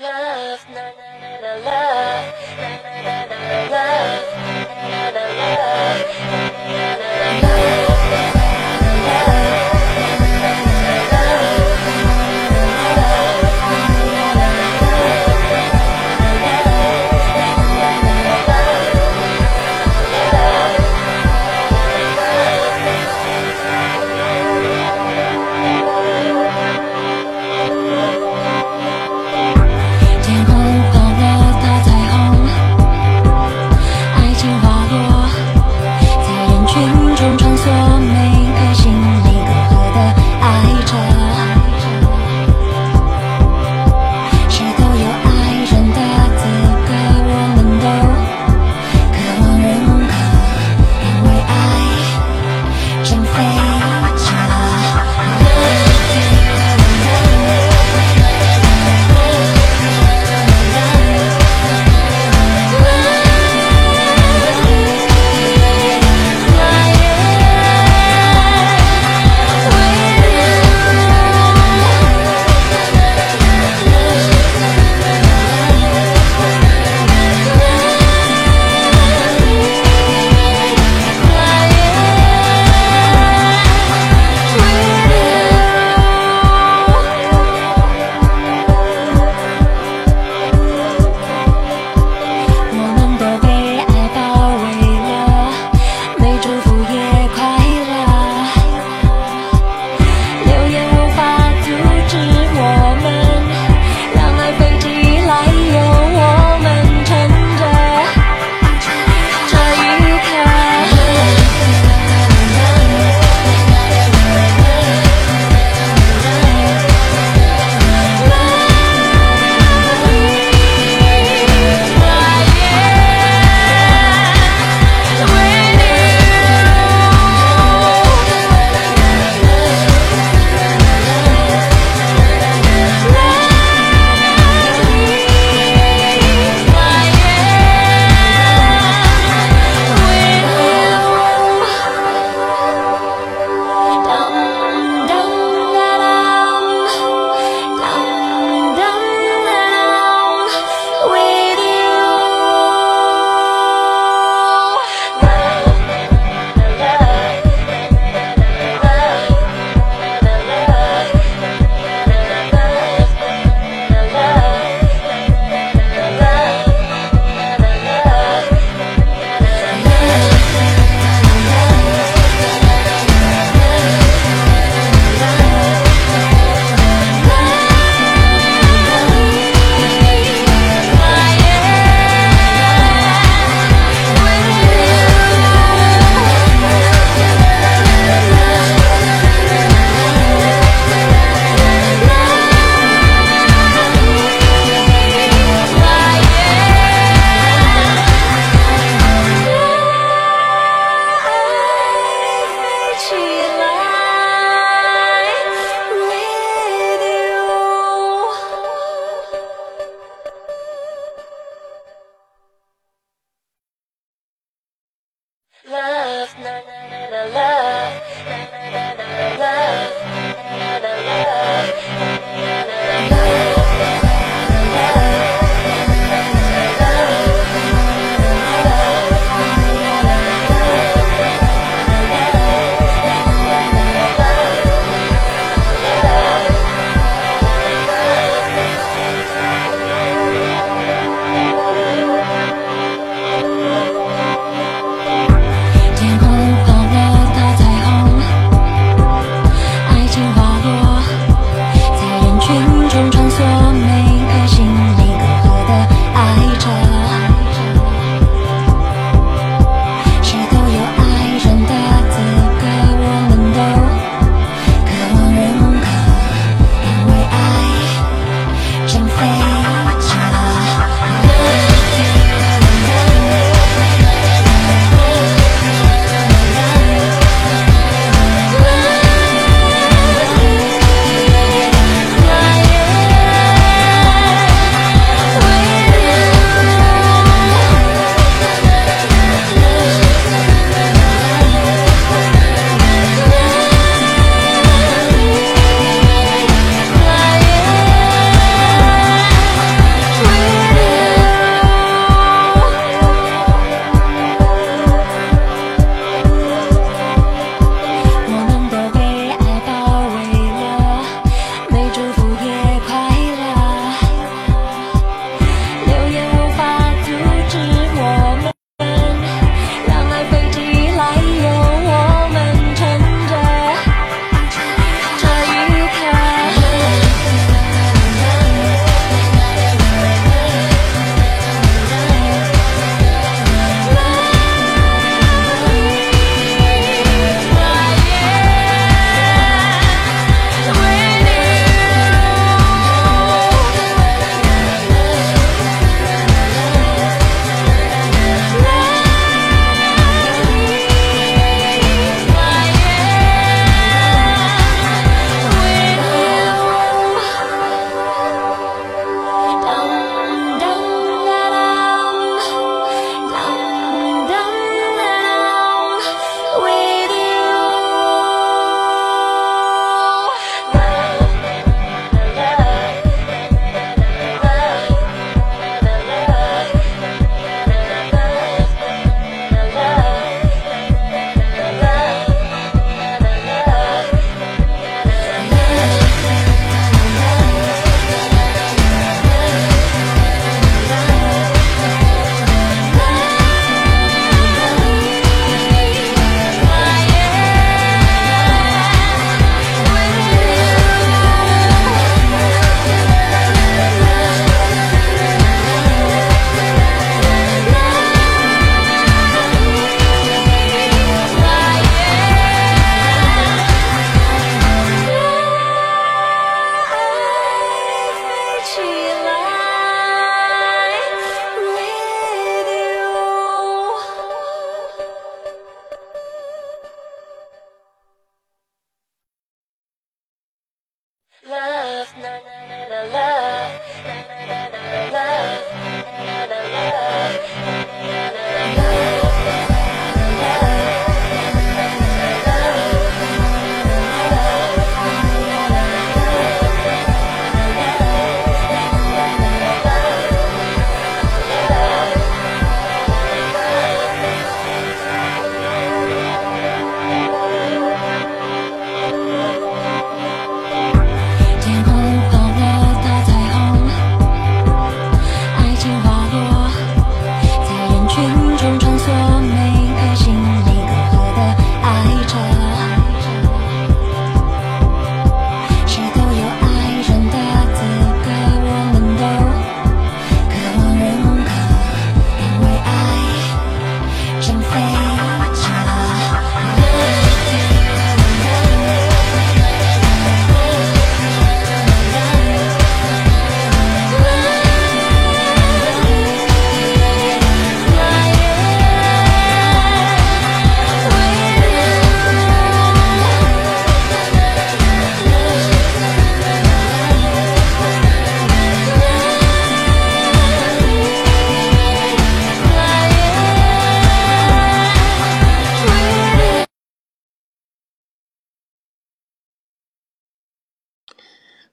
love, na na na na love.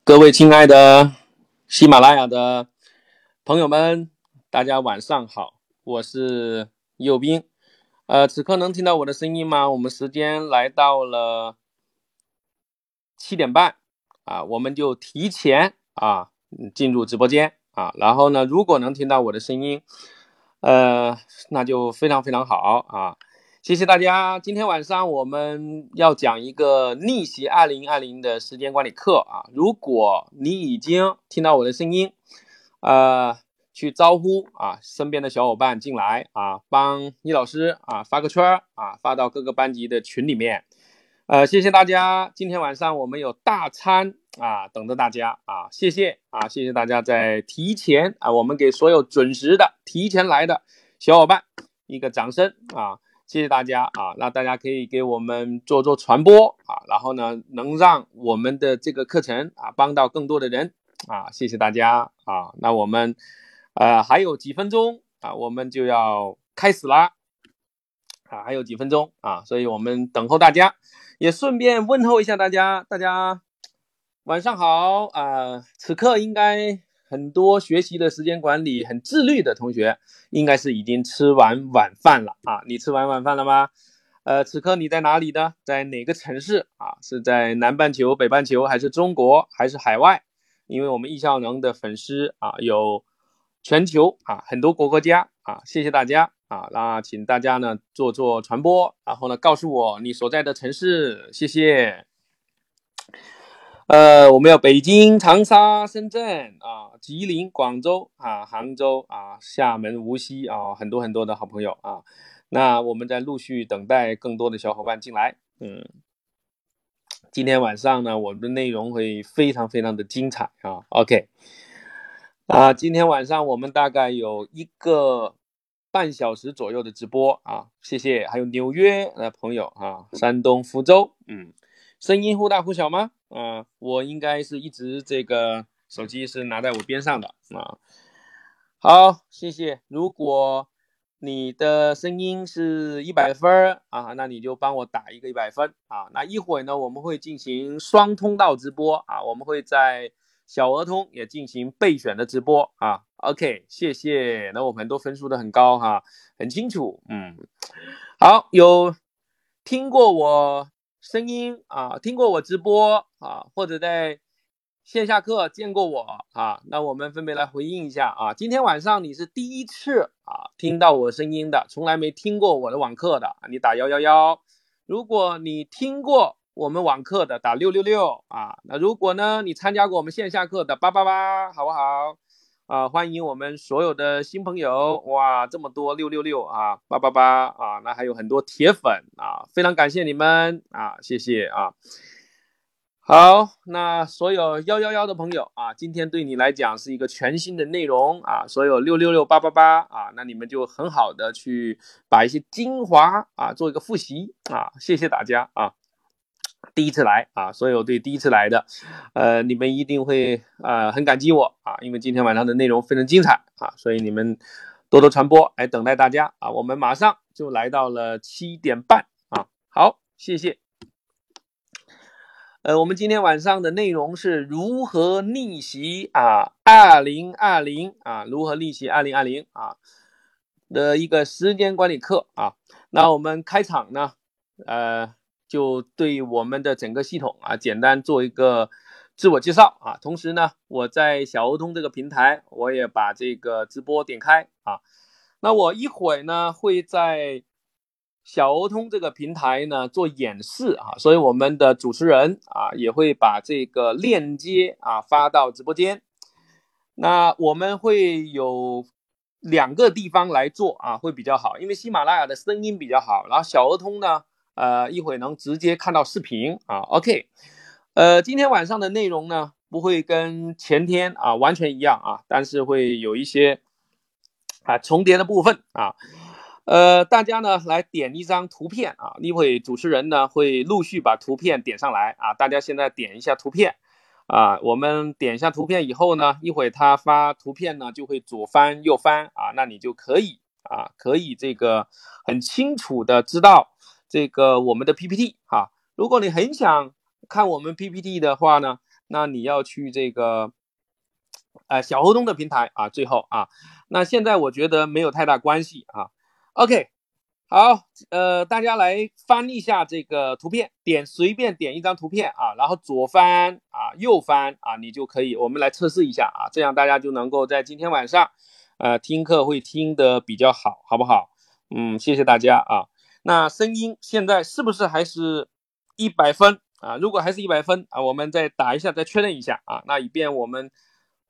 各位亲爱的喜马拉雅的朋友们，大家晚上好，我是右兵。呃，此刻能听到我的声音吗？我们时间来到了七点半啊，我们就提前啊进入直播间啊。然后呢，如果能听到我的声音，呃，那就非常非常好啊。谢谢大家。今天晚上我们要讲一个逆袭二零二零的时间管理课啊。如果你已经听到我的声音，呃，去招呼啊身边的小伙伴进来啊，帮易老师啊发个圈啊，发到各个班级的群里面。呃，谢谢大家。今天晚上我们有大餐啊，等着大家啊，谢谢啊，谢谢大家在提前啊，我们给所有准时的提前来的小伙伴一个掌声啊。谢谢大家啊！那大家可以给我们做做传播啊，然后呢，能让我们的这个课程啊帮到更多的人啊！谢谢大家啊！那我们呃还有几分钟啊，我们就要开始啦啊，还有几分钟啊，所以我们等候大家，也顺便问候一下大家，大家晚上好啊！此刻应该。很多学习的时间管理很自律的同学，应该是已经吃完晚饭了啊！你吃完晚饭了吗？呃，此刻你在哪里呢？在哪个城市啊？是在南半球、北半球，还是中国，还是海外？因为我们易效能的粉丝啊，有全球啊很多国国家啊，谢谢大家啊！那请大家呢做做传播，然后呢告诉我你所在的城市，谢谢。呃，我们有北京、长沙、深圳啊，吉林、广州啊，杭州啊，厦门、无锡啊，很多很多的好朋友啊。那我们在陆续等待更多的小伙伴进来。嗯，今天晚上呢，我们的内容会非常非常的精彩啊。OK，啊，今天晚上我们大概有一个半小时左右的直播啊，谢谢。还有纽约的朋友啊，山东福州，嗯，声音忽大忽小吗？嗯，我应该是一直这个手机是拿在我边上的啊。好，谢谢。如果你的声音是一百分啊，那你就帮我打一个一百分啊。那一会呢，我们会进行双通道直播啊，我们会在小鹅通也进行备选的直播啊。OK，谢谢。那我们都分数都很高哈，很清楚。嗯，好，有听过我。声音啊，听过我直播啊，或者在线下课见过我啊，那我们分别来回应一下啊。今天晚上你是第一次啊听到我声音的，从来没听过我的网课的，你打幺幺幺。如果你听过我们网课的，打六六六啊。那如果呢，你参加过我们线下课的，八八八，好不好？啊，欢迎我们所有的新朋友！哇，这么多六六六啊，八八八啊，那还有很多铁粉啊，非常感谢你们啊，谢谢啊。好，那所有幺幺幺的朋友啊，今天对你来讲是一个全新的内容啊，所有六六六八八八啊，那你们就很好的去把一些精华啊做一个复习啊，谢谢大家啊。第一次来啊，所有对第一次来的，呃，你们一定会啊很感激我啊，因为今天晚上的内容非常精彩啊，所以你们多多传播，来等待大家啊，我们马上就来到了七点半啊，好，谢谢。呃，我们今天晚上的内容是如何逆袭啊，二零二零啊，如何逆袭二零二零啊的一个时间管理课啊。那我们开场呢，呃，就对我们的整个系统啊，简单做一个自我介绍啊。同时呢，我在小欧通这个平台，我也把这个直播点开啊。那我一会呢，会在。小欧通这个平台呢做演示啊，所以我们的主持人啊也会把这个链接啊发到直播间。那我们会有两个地方来做啊，会比较好，因为喜马拉雅的声音比较好，然后小欧通呢，呃，一会能直接看到视频啊。OK，呃，今天晚上的内容呢不会跟前天啊完全一样啊，但是会有一些啊重叠的部分啊。呃，大家呢来点一张图片啊，一会主持人呢会陆续把图片点上来啊，大家现在点一下图片啊，我们点一下图片以后呢，一会他发图片呢就会左翻右翻啊，那你就可以啊，可以这个很清楚的知道这个我们的 PPT 哈。如果你很想看我们 PPT 的话呢，那你要去这个呃小活动的平台啊，最后啊，那现在我觉得没有太大关系啊。OK，好，呃，大家来翻一下这个图片，点随便点一张图片啊，然后左翻啊，右翻啊，你就可以，我们来测试一下啊，这样大家就能够在今天晚上，呃，听课会听得比较好，好不好？嗯，谢谢大家啊。那声音现在是不是还是一百分啊？如果还是一百分啊，我们再打一下，再确认一下啊，那以便我们。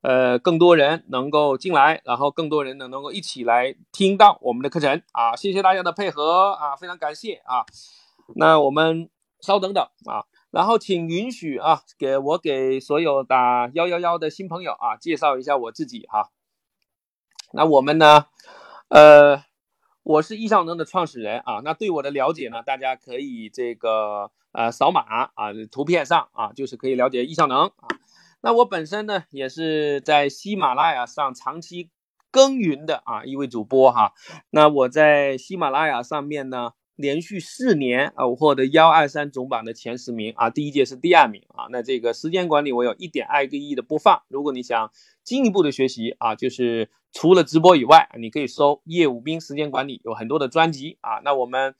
呃，更多人能够进来，然后更多人呢能够一起来听到我们的课程啊！谢谢大家的配合啊，非常感谢啊！那我们稍等等啊，然后请允许啊，给我给所有打幺幺幺的新朋友啊介绍一下我自己哈。那我们呢，呃，我是易尚能的创始人啊。那对我的了解呢，大家可以这个呃扫码啊，图片上啊就是可以了解易尚能啊。那我本身呢，也是在喜马拉雅上长期耕耘的啊一位主播哈。那我在喜马拉雅上面呢，连续四年啊，我获得幺二三总榜的前十名啊，第一届是第二名啊。那这个时间管理，我有一点二个亿的播放。如果你想进一步的学习啊，就是除了直播以外，你可以搜叶武斌时间管理，有很多的专辑啊。那我们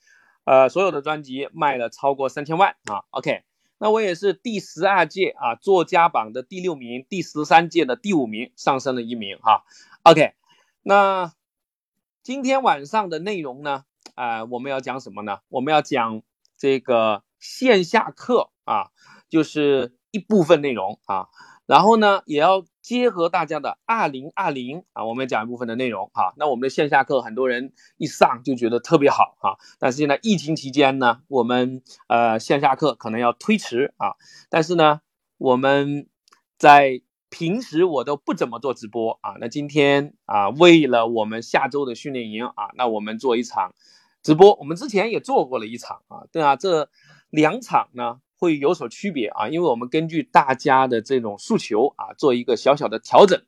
呃所有的专辑卖了超过三千万啊。OK。那我也是第十二届啊作家榜的第六名，第十三届的第五名，上升了一名哈。OK，那今天晚上的内容呢？啊，我们要讲什么呢？我们要讲这个线下课啊，就是一部分内容啊。然后呢，也要结合大家的二零二零啊，我们讲一部分的内容哈。那我们的线下课，很多人一上就觉得特别好哈。但是现在疫情期间呢，我们呃线下课可能要推迟啊。但是呢，我们在平时我都不怎么做直播啊。那今天啊，为了我们下周的训练营啊，那我们做一场直播。我们之前也做过了一场啊，对啊，这两场呢。会有所区别啊，因为我们根据大家的这种诉求啊，做一个小小的调整。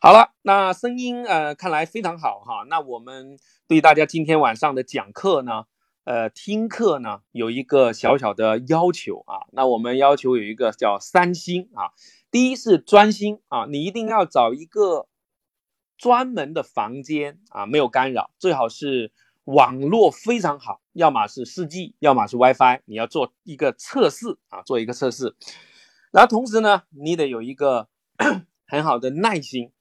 好了，那声音呃看来非常好哈。那我们对大家今天晚上的讲课呢，呃听课呢有一个小小的要求啊。那我们要求有一个叫三星啊，第一是专心啊，你一定要找一个专门的房间啊，没有干扰，最好是。网络非常好，要么是四 G，要么是 WiFi。你要做一个测试啊，做一个测试。然后同时呢，你得有一个 很好的耐心，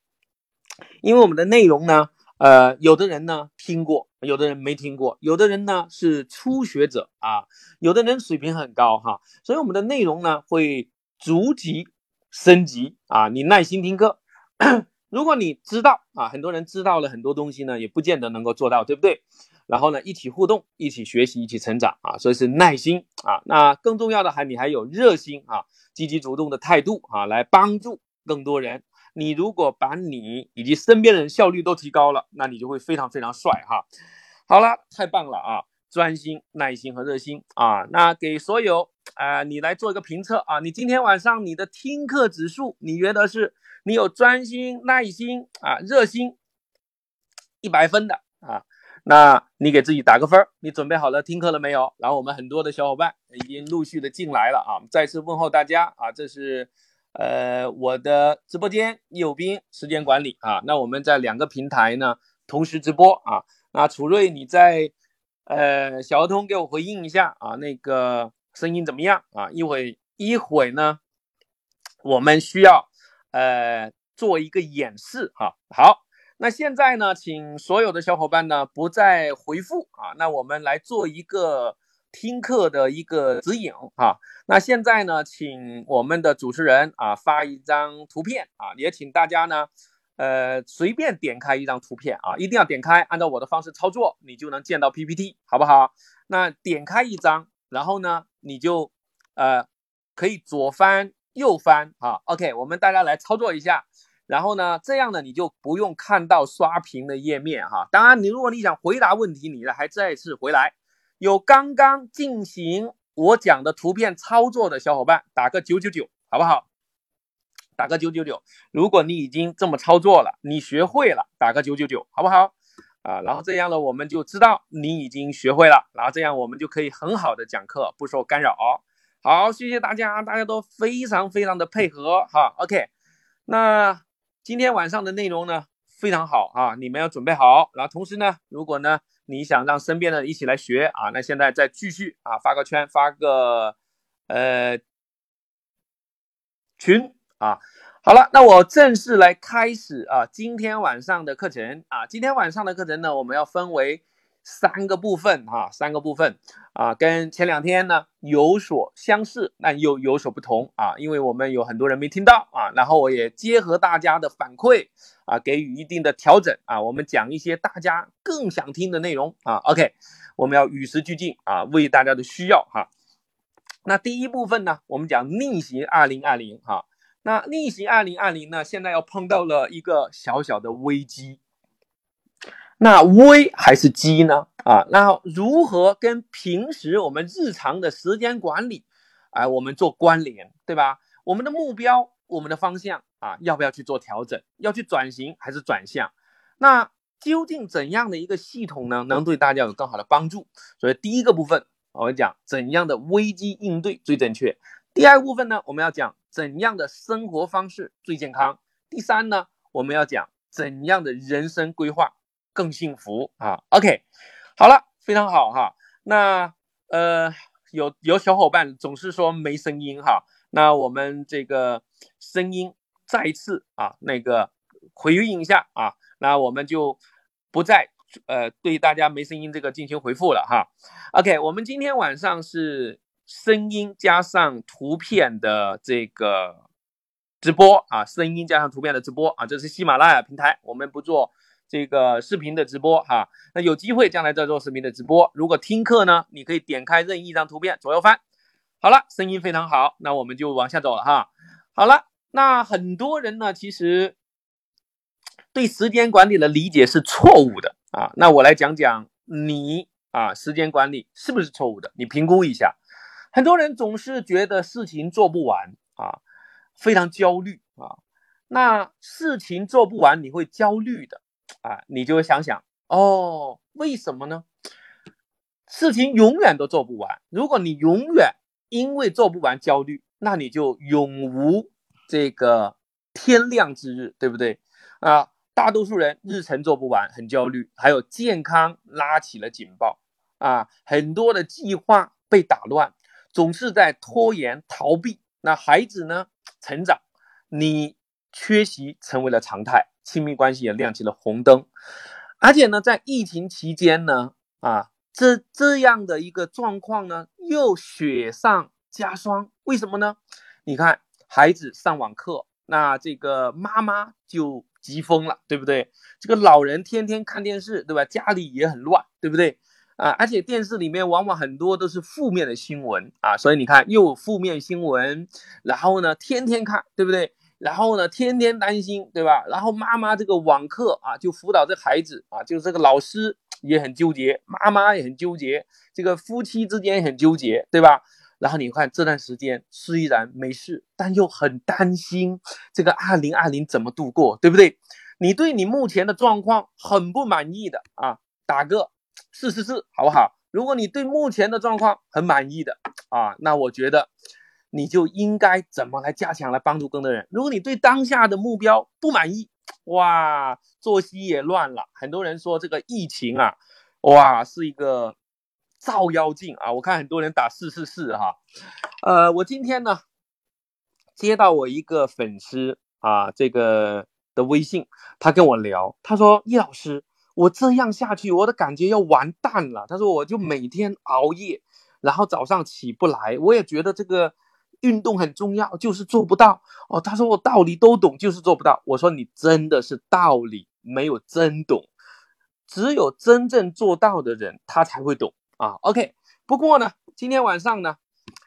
因为我们的内容呢，呃，有的人呢听过，有的人没听过，有的人呢是初学者啊，有的人水平很高哈，所以我们的内容呢会逐级升级啊，你耐心听课。如果你知道啊，很多人知道了很多东西呢，也不见得能够做到，对不对？然后呢，一起互动，一起学习，一起成长啊，所以是耐心啊。那更重要的还你还有热心啊，积极主动的态度啊，来帮助更多人。你如果把你以及身边人效率都提高了，那你就会非常非常帅哈。好了，太棒了啊！专心、耐心和热心啊。那给所有啊，你来做一个评测啊，你今天晚上你的听课指数，你觉得是你有专心、耐心啊、热心一百分的？那你给自己打个分儿，你准备好了听课了没有？然后我们很多的小伙伴已经陆续的进来了啊，再次问候大家啊，这是呃我的直播间有斌时间管理啊，那我们在两个平台呢同时直播啊，那楚瑞你在呃小儿童给我回应一下啊，那个声音怎么样啊？一会一会呢，我们需要呃做一个演示哈，好。那现在呢，请所有的小伙伴呢不再回复啊，那我们来做一个听课的一个指引啊。那现在呢，请我们的主持人啊发一张图片啊，也请大家呢，呃，随便点开一张图片啊，一定要点开，按照我的方式操作，你就能见到 PPT，好不好？那点开一张，然后呢，你就呃可以左翻右翻啊。OK，我们大家来操作一下。然后呢，这样呢，你就不用看到刷屏的页面哈。当然，你如果你想回答问题，你呢还再次回来。有刚刚进行我讲的图片操作的小伙伴，打个九九九，好不好？打个九九九。如果你已经这么操作了，你学会了，打个九九九，好不好？啊，然后这样呢，我们就知道你已经学会了，然后这样我们就可以很好的讲课，不受干扰。好，谢谢大家，大家都非常非常的配合哈。OK，那。今天晚上的内容呢非常好啊，你们要准备好。然后同时呢，如果呢你想让身边的一起来学啊，那现在再继续啊发个圈，发个呃群啊。好了，那我正式来开始啊今天晚上的课程啊。今天晚上的课程呢，我们要分为。三个部分哈，三个部分啊，跟前两天呢有所相似，但又有所不同啊，因为我们有很多人没听到啊，然后我也结合大家的反馈啊，给予一定的调整啊，我们讲一些大家更想听的内容啊。OK，我们要与时俱进啊，为大家的需要哈。那第一部分呢，我们讲逆行二零二零哈，那逆行二零二零呢，现在要碰到了一个小小的危机。那危还是机呢？啊，那如何跟平时我们日常的时间管理，哎，我们做关联，对吧？我们的目标，我们的方向啊，要不要去做调整？要去转型还是转向？那究竟怎样的一个系统呢，能对大家有更好的帮助？所以第一个部分，我们讲怎样的危机应对最正确。第二部分呢，我们要讲怎样的生活方式最健康。第三呢，我们要讲怎样的人生规划。更幸福啊！OK，好了，非常好哈。那呃，有有小伙伴总是说没声音哈。那我们这个声音再次啊，那个回应一下啊。那我们就不再呃对大家没声音这个进行回复了哈。OK，我们今天晚上是声音加上图片的这个直播啊，声音加上图片的直播啊，这是喜马拉雅平台，我们不做。这个视频的直播哈，那有机会将来再做视频的直播。如果听课呢，你可以点开任意一张图片，左右翻。好了，声音非常好，那我们就往下走了哈。好了，那很多人呢，其实对时间管理的理解是错误的啊。那我来讲讲你啊，时间管理是不是错误的？你评估一下。很多人总是觉得事情做不完啊，非常焦虑啊。那事情做不完，你会焦虑的。啊，你就会想想哦，为什么呢？事情永远都做不完。如果你永远因为做不完焦虑，那你就永无这个天亮之日，对不对？啊，大多数人日程做不完，很焦虑，还有健康拉起了警报啊，很多的计划被打乱，总是在拖延逃避。那孩子呢，成长，你缺席成为了常态。亲密关系也亮起了红灯，而且呢，在疫情期间呢，啊，这这样的一个状况呢，又雪上加霜。为什么呢？你看，孩子上网课，那这个妈妈就急疯了，对不对？这个老人天天看电视，对吧？家里也很乱，对不对？啊，而且电视里面往往很多都是负面的新闻啊，所以你看，又有负面新闻，然后呢，天天看，对不对？然后呢，天天担心，对吧？然后妈妈这个网课啊，就辅导这孩子啊，就是这个老师也很纠结，妈妈也很纠结，这个夫妻之间也很纠结，对吧？然后你看这段时间虽然没事，但又很担心这个二零二零怎么度过，对不对？你对你目前的状况很不满意的啊，打个四四四，好不好？如果你对目前的状况很满意的啊，那我觉得你就应该怎么来加强来帮助更多人。如果你对当下的目标不满意，哇，作息也乱了。很多人说这个疫情啊，哇，是一个照妖镜啊。我看很多人打四四四哈，呃，我今天呢接到我一个粉丝啊，这个。的微信，他跟我聊，他说：“叶老师，我这样下去，我的感觉要完蛋了。”他说：“我就每天熬夜，然后早上起不来，我也觉得这个运动很重要，就是做不到。”哦，他说：“我道理都懂，就是做不到。”我说：“你真的是道理没有真懂，只有真正做到的人，他才会懂啊。”OK，不过呢，今天晚上呢，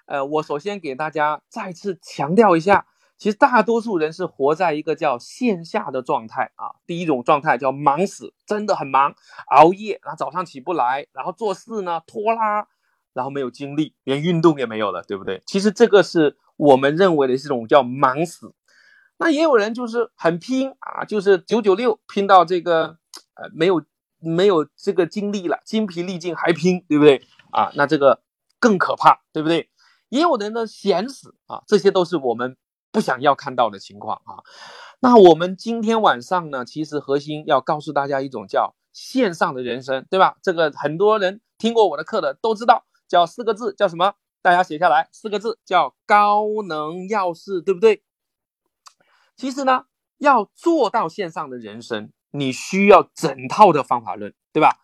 呃，我首先给大家再次强调一下。其实大多数人是活在一个叫线下的状态啊。第一种状态叫忙死，真的很忙，熬夜，然后早上起不来，然后做事呢拖拉，然后没有精力，连运动也没有了，对不对？其实这个是我们认为的这种叫忙死。那也有人就是很拼啊，就是九九六拼到这个呃没有没有这个精力了，精疲力尽还拼，对不对啊？那这个更可怕，对不对？也有人呢闲死啊，这些都是我们。不想要看到的情况啊，那我们今天晚上呢，其实核心要告诉大家一种叫线上的人生，对吧？这个很多人听过我的课的都知道，叫四个字，叫什么？大家写下来，四个字叫高能要事，对不对？其实呢，要做到线上的人生，你需要整套的方法论，对吧？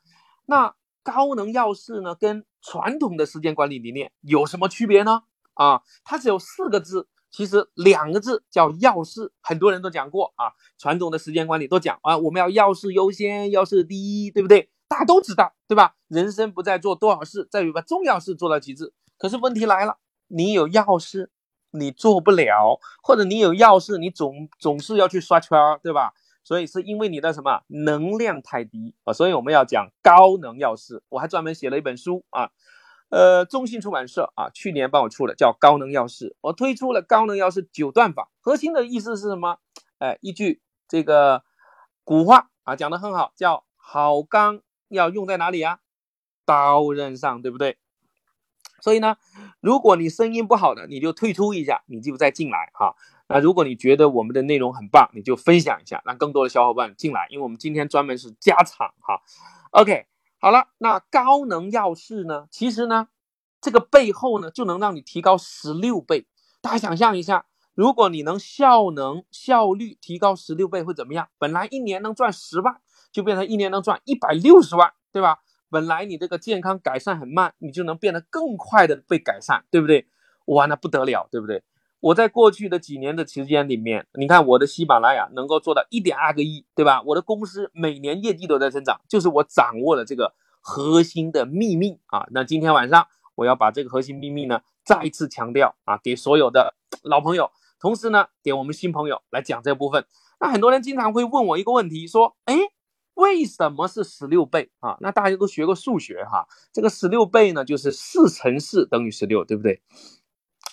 那高能要事呢，跟传统的时间管理理念有什么区别呢？啊，它只有四个字。其实两个字叫要事，很多人都讲过啊。传统的时间管理都讲啊，我们要要事优先，要事第一，对不对？大家都知道，对吧？人生不再做多少事，在于把重要事做到极致。可是问题来了，你有要事，你做不了，或者你有要事，你总总是要去刷圈儿，对吧？所以是因为你的什么能量太低啊？所以我们要讲高能要事。我还专门写了一本书啊。呃，中信出版社啊，去年帮我出了叫《高能要事》，我推出了《高能要事九段法》，核心的意思是什么？哎，一句这个古话啊，讲的很好，叫好钢要用在哪里啊？刀刃上，对不对？所以呢，如果你声音不好的，你就退出一下，你就再进来哈。那如果你觉得我们的内容很棒，你就分享一下，让更多的小伙伴进来，因为我们今天专门是加场哈。OK。好了，那高能钥匙呢？其实呢，这个背后呢，就能让你提高十六倍。大家想象一下，如果你能效能效率提高十六倍，会怎么样？本来一年能赚十万，就变成一年能赚一百六十万，对吧？本来你这个健康改善很慢，你就能变得更快的被改善，对不对？哇，那不得了，对不对？我在过去的几年的时间里面，你看我的喜马拉雅能够做到一点二个亿，对吧？我的公司每年业绩都在增长，就是我掌握了这个核心的秘密啊。那今天晚上我要把这个核心秘密呢再一次强调啊，给所有的老朋友，同时呢给我们新朋友来讲这部分。那很多人经常会问我一个问题，说，哎，为什么是十六倍啊？那大家都学过数学哈，这个十六倍呢就是四乘四等于十六，对不对？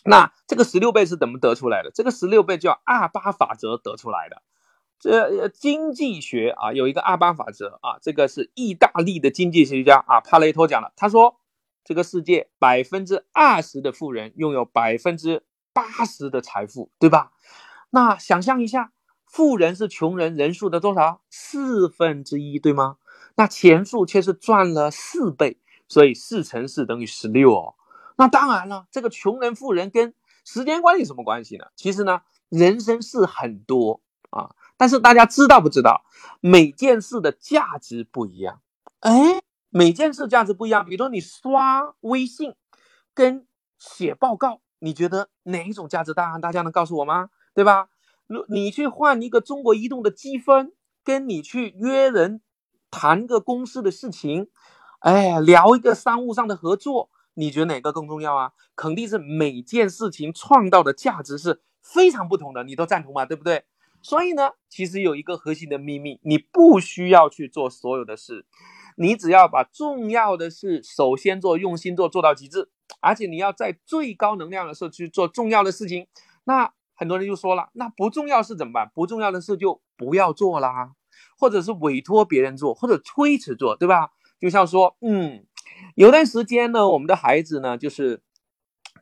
那这个十六倍是怎么得出来的？这个十六倍叫二八法则得出来的。这经济学啊有一个二八法则啊，这个是意大利的经济学家啊帕雷托讲的。他说，这个世界百分之二十的富人拥有百分之八十的财富，对吧？那想象一下，富人是穷人人数的多少？四分之一，对吗？那钱数却是赚了四倍，所以四乘四等于十六哦。那当然了，这个穷人富人跟时间管理什么关系呢？其实呢，人生事很多啊，但是大家知道不知道，每件事的价值不一样？哎，每件事价值不一样。比如说你刷微信跟写报告，你觉得哪一种价值大？大家能告诉我吗？对吧？如你去换一个中国移动的积分，跟你去约人谈个公司的事情，哎，聊一个商务上的合作。你觉得哪个更重要啊？肯定是每件事情创造的价值是非常不同的，你都赞同吗？对不对？所以呢，其实有一个核心的秘密，你不需要去做所有的事，你只要把重要的事首先做，用心做，做到极致，而且你要在最高能量的时候去做重要的事情。那很多人就说了，那不重要事怎么办？不重要的事就不要做啦，或者是委托别人做，或者推迟做，对吧？就像说，嗯，有段时间呢，我们的孩子呢，就是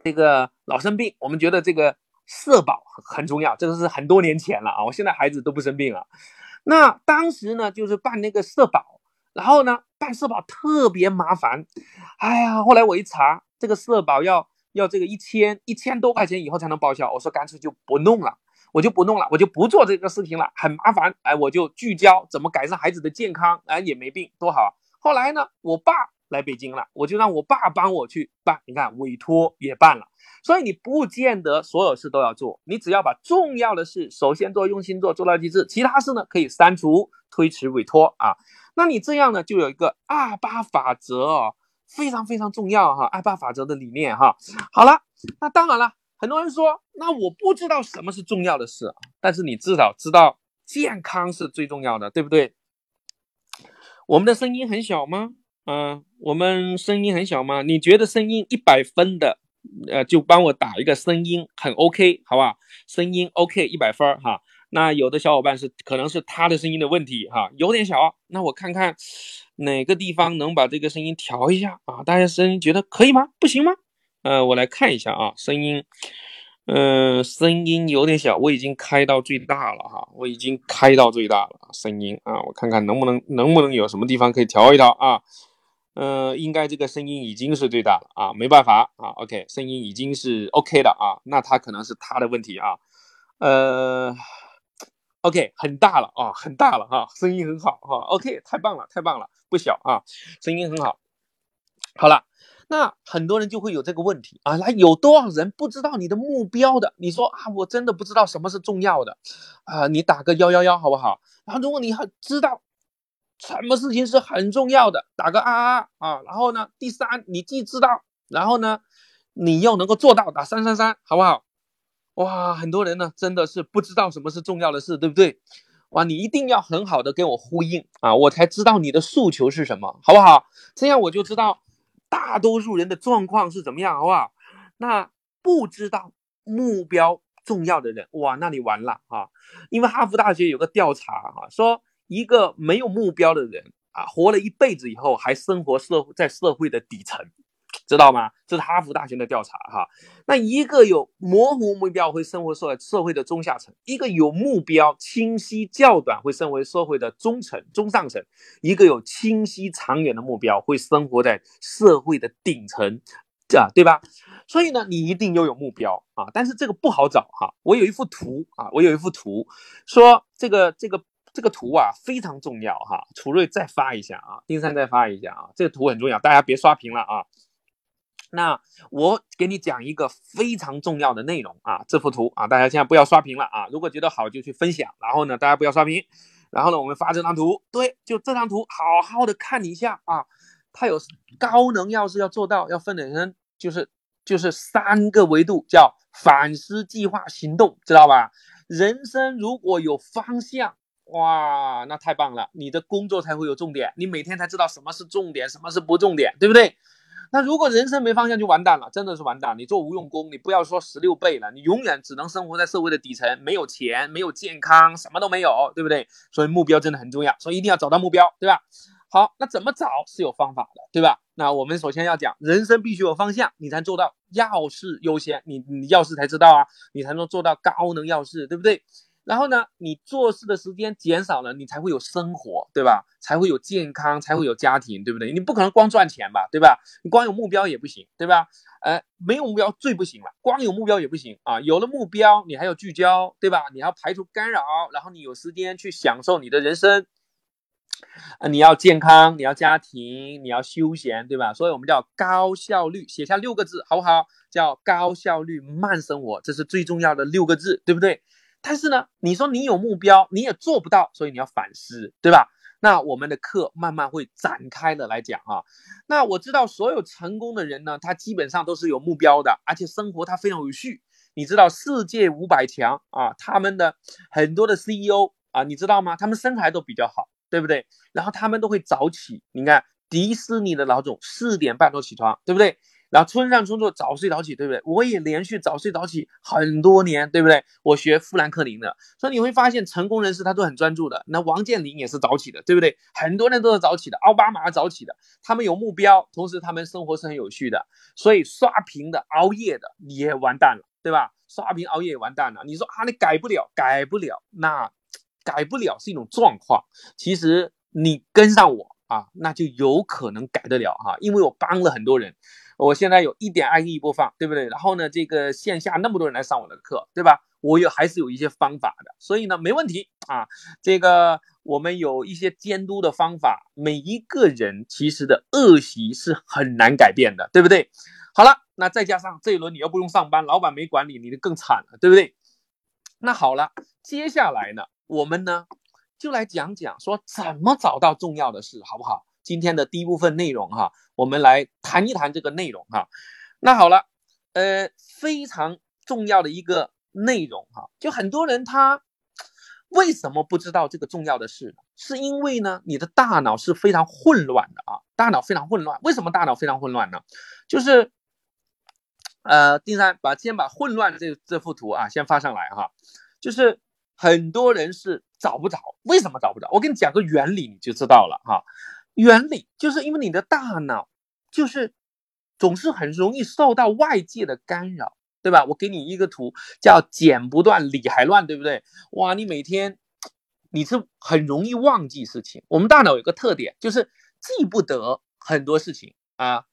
这个老生病，我们觉得这个社保很重要，这个是很多年前了啊，我现在孩子都不生病了。那当时呢，就是办那个社保，然后呢，办社保特别麻烦，哎呀，后来我一查，这个社保要。要这个一千一千多块钱以后才能报销，我说干脆就不弄了，我就不弄了，我就不做这个事情了，很麻烦，哎，我就聚焦怎么改善孩子的健康，哎，也没病，多好。后来呢，我爸来北京了，我就让我爸帮我去办，你看委托也办了。所以你不见得所有事都要做，你只要把重要的事首先做，用心做，做到极致，其他事呢可以删除、推迟、委托啊。那你这样呢，就有一个二八法则哦。非常非常重要哈，二八法则的理念哈。好了，那当然了，很多人说，那我不知道什么是重要的事，但是你至少知道健康是最重要的，对不对？我们的声音很小吗？嗯，我们声音很小吗？你觉得声音一百分的，呃，就帮我打一个声音很 OK，好吧？声音 OK 一百分哈。那有的小伙伴是可能是他的声音的问题哈，有点小，那我看看。哪个地方能把这个声音调一下啊？大家声音觉得可以吗？不行吗？呃，我来看一下啊，声音，嗯，声音有点小，我已经开到最大了哈，我已经开到最大了，声音啊，我看看能不能能不能有什么地方可以调一调啊？嗯，应该这个声音已经是最大了啊，没办法啊，OK，声音已经是 OK 的啊，那他可能是他的问题啊，呃。OK，很大了啊，很大了哈，声音很好哈。OK，太棒了，太棒了，不小啊，声音很好。好了，那很多人就会有这个问题啊，那有多少人不知道你的目标的？你说啊，我真的不知道什么是重要的啊，你打个幺幺幺好不好？然后如果你很知道什么事情是很重要的，打个二二啊。然后呢，第三，你既知道，然后呢，你又能够做到，打三三三，好不好？哇，很多人呢真的是不知道什么是重要的事，对不对？哇，你一定要很好的跟我呼应啊，我才知道你的诉求是什么，好不好？这样我就知道大多数人的状况是怎么样，好不好？那不知道目标重要的人，哇，那你完了啊！因为哈佛大学有个调查啊，说一个没有目标的人啊，活了一辈子以后还生活社在社会的底层。知道吗？这是哈佛大学的调查哈。那一个有模糊目标会生活社会社会的中下层，一个有目标清晰较短会生为社会的中层中上层，一个有清晰长远的目标会生活在社会的顶层，这对吧？所以呢，你一定要有目标啊。但是这个不好找哈。我有一幅图啊，我有一幅图，说这个这个这个图啊非常重要哈。楚瑞再发一下啊，丁三再发一下啊，这个图很重要，大家别刷屏了啊。那我给你讲一个非常重要的内容啊，这幅图啊，大家现在不要刷屏了啊，如果觉得好就去分享，然后呢，大家不要刷屏，然后呢，我们发这张图，对，就这张图，好好的看一下啊，它有高能要是要做到，要分成就是就是三个维度，叫反思、计划、行动，知道吧？人生如果有方向，哇，那太棒了，你的工作才会有重点，你每天才知道什么是重点，什么是不重点，对不对？那如果人生没方向就完蛋了，真的是完蛋。你做无用功，你不要说十六倍了，你永远只能生活在社会的底层，没有钱，没有健康，什么都没有，对不对？所以目标真的很重要，所以一定要找到目标，对吧？好，那怎么找是有方法的，对吧？那我们首先要讲，人生必须有方向，你才做到要事优先，你你要事才知道啊，你才能做到高能要事，对不对？然后呢，你做事的时间减少了，你才会有生活，对吧？才会有健康，才会有家庭，对不对？你不可能光赚钱吧，对吧？你光有目标也不行，对吧？呃，没有目标最不行了，光有目标也不行啊。有了目标，你还要聚焦，对吧？你要排除干扰，然后你有时间去享受你的人生。啊，你要健康，你要家庭，你要休闲，对吧？所以我们叫高效率，写下六个字，好不好？叫高效率慢生活，这是最重要的六个字，对不对？但是呢，你说你有目标，你也做不到，所以你要反思，对吧？那我们的课慢慢会展开的来讲啊。那我知道所有成功的人呢，他基本上都是有目标的，而且生活他非常有序。你知道世界五百强啊，他们的很多的 CEO 啊，你知道吗？他们身材都比较好。对不对？然后他们都会早起，你看迪士尼的老总四点半都起床，对不对？然后村上春树早睡早起，对不对？我也连续早睡早起很多年，对不对？我学富兰克林的，所以你会发现成功人士他都很专注的。那王健林也是早起的，对不对？很多人都是早起的，奥巴马早起的，他们有目标，同时他们生活是很有序的。所以刷屏的、熬夜的也完蛋了，对吧？刷屏熬夜也完蛋了。你说啊，你改不了，改不了，那改不了是一种状况。其实你跟上我啊，那就有可能改得了哈，因为我帮了很多人。我现在有一点爱亿播放，对不对？然后呢，这个线下那么多人来上我的课，对吧？我有还是有一些方法的，所以呢，没问题啊。这个我们有一些监督的方法，每一个人其实的恶习是很难改变的，对不对？好了，那再加上这一轮你又不用上班，老板没管你，你就更惨了，对不对？那好了，接下来呢，我们呢就来讲讲说怎么找到重要的事，好不好？今天的第一部分内容哈，我们来谈一谈这个内容哈。那好了，呃，非常重要的一个内容哈，就很多人他为什么不知道这个重要的事？是因为呢，你的大脑是非常混乱的啊，大脑非常混乱。为什么大脑非常混乱呢？就是，呃，丁三把先把混乱这这幅图啊先发上来哈，就是很多人是找不着，为什么找不着？我给你讲个原理你就知道了哈。原理就是因为你的大脑就是总是很容易受到外界的干扰，对吧？我给你一个图，叫剪不断理还乱，对不对？哇，你每天你是很容易忘记事情。我们大脑有个特点，就是记不得很多事情啊。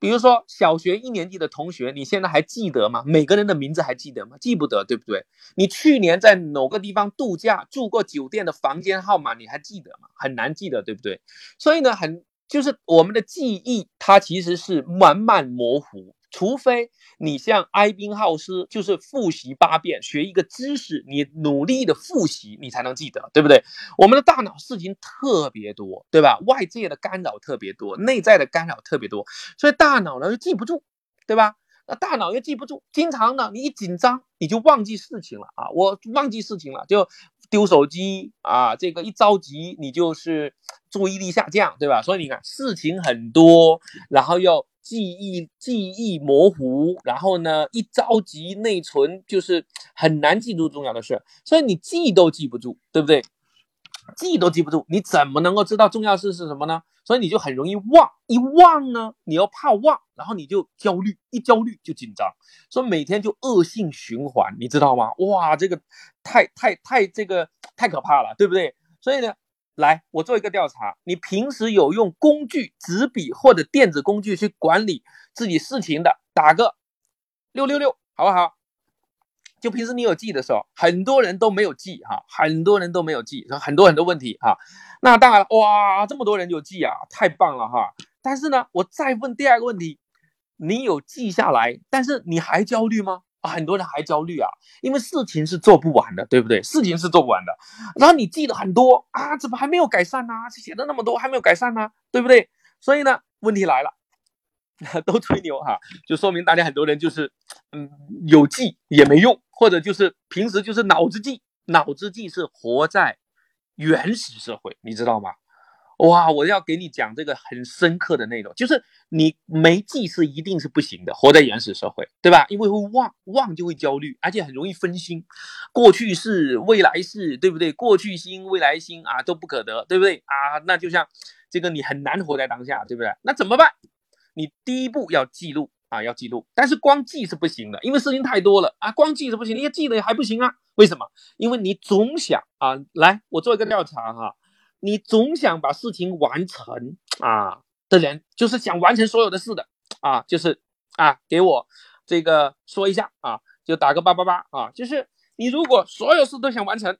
比如说小学一年级的同学，你现在还记得吗？每个人的名字还记得吗？记不得，对不对？你去年在某个地方度假住过酒店的房间号码，你还记得吗？很难记得，对不对？所以呢，很就是我们的记忆，它其实是慢慢模糊。除非你像埃宾浩斯，就是复习八遍，学一个知识，你努力的复习，你才能记得，对不对？我们的大脑事情特别多，对吧？外界的干扰特别多，内在的干扰特别多，所以大脑呢就记不住，对吧？那大脑又记不住，经常呢你一紧张你就忘记事情了啊，我忘记事情了就丢手机啊，这个一着急你就是注意力下降，对吧？所以你看事情很多，然后又。记忆记忆模糊，然后呢，一着急内存就是很难记住重要的事，所以你记都记不住，对不对？记都记不住，你怎么能够知道重要事是什么呢？所以你就很容易忘，一忘呢，你又怕忘，然后你就焦虑，一焦虑就紧张，所以每天就恶性循环，你知道吗？哇，这个太太太这个太可怕了，对不对？所以呢。来，我做一个调查。你平时有用工具、纸笔或者电子工具去管理自己事情的，打个六六六，好不好？就平时你有记的时候，很多人都没有记哈，很多人都没有记，很多很多问题哈。那当然，哇，这么多人有记啊，太棒了哈。但是呢，我再问第二个问题，你有记下来，但是你还焦虑吗？啊，很多人还焦虑啊，因为事情是做不完的，对不对？事情是做不完的。然后你记得很多啊，怎么还没有改善呢？写的那么多还没有改善呢，对不对？所以呢，问题来了，都吹牛哈，就说明大家很多人就是，嗯，有记也没用，或者就是平时就是脑子记，脑子记是活在原始社会，你知道吗？哇，我要给你讲这个很深刻的内容，就是你没记是一定是不行的，活在原始社会，对吧？因为会忘，忘就会焦虑，而且很容易分心，过去式、未来式，对不对？过去心、未来心啊都不可得，对不对啊？那就像这个你很难活在当下，对不对？那怎么办？你第一步要记录啊，要记录，但是光记是不行的，因为事情太多了啊，光记是不行，你记得还不行啊？为什么？因为你总想啊，来，我做一个调查哈。你总想把事情完成 啊的人，就是想完成所有的事的啊，就是啊，给我这个说一下啊，就打个八八八啊，就是你如果所有事都想完成，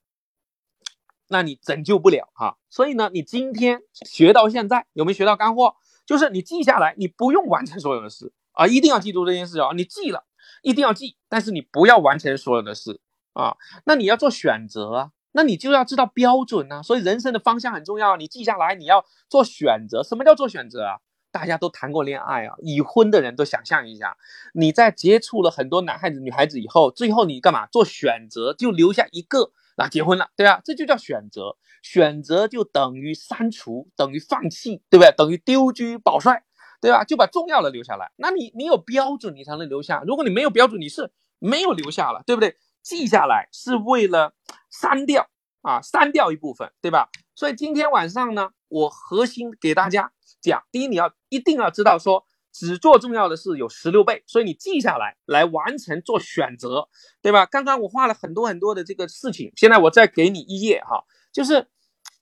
那你拯救不了哈。所以呢，你今天学到现在有没有学到干货？就是你记下来，你不用完成所有的事啊，一定要记住这件事啊，你记了一定要记，但是你不要完成所有的事啊，那你要做选择啊。那你就要知道标准呢，所以人生的方向很重要，你记下来，你要做选择。什么叫做选择啊？大家都谈过恋爱啊，已婚的人都想象一下，你在接触了很多男孩子、女孩子以后，最后你干嘛做选择？就留下一个，那结婚了，对吧？这就叫选择，选择就等于删除，等于放弃，对不对？等于丢车保帅，对吧？就把重要的留下来。那你你有标准，你才能留下。如果你没有标准，你是没有留下了，对不对？记下来是为了删掉啊，删掉一部分，对吧？所以今天晚上呢，我核心给大家讲，第一，你要一定要知道说。只做重要的事有十六倍，所以你记下来，来完成做选择，对吧？刚刚我画了很多很多的这个事情，现在我再给你一页哈，就是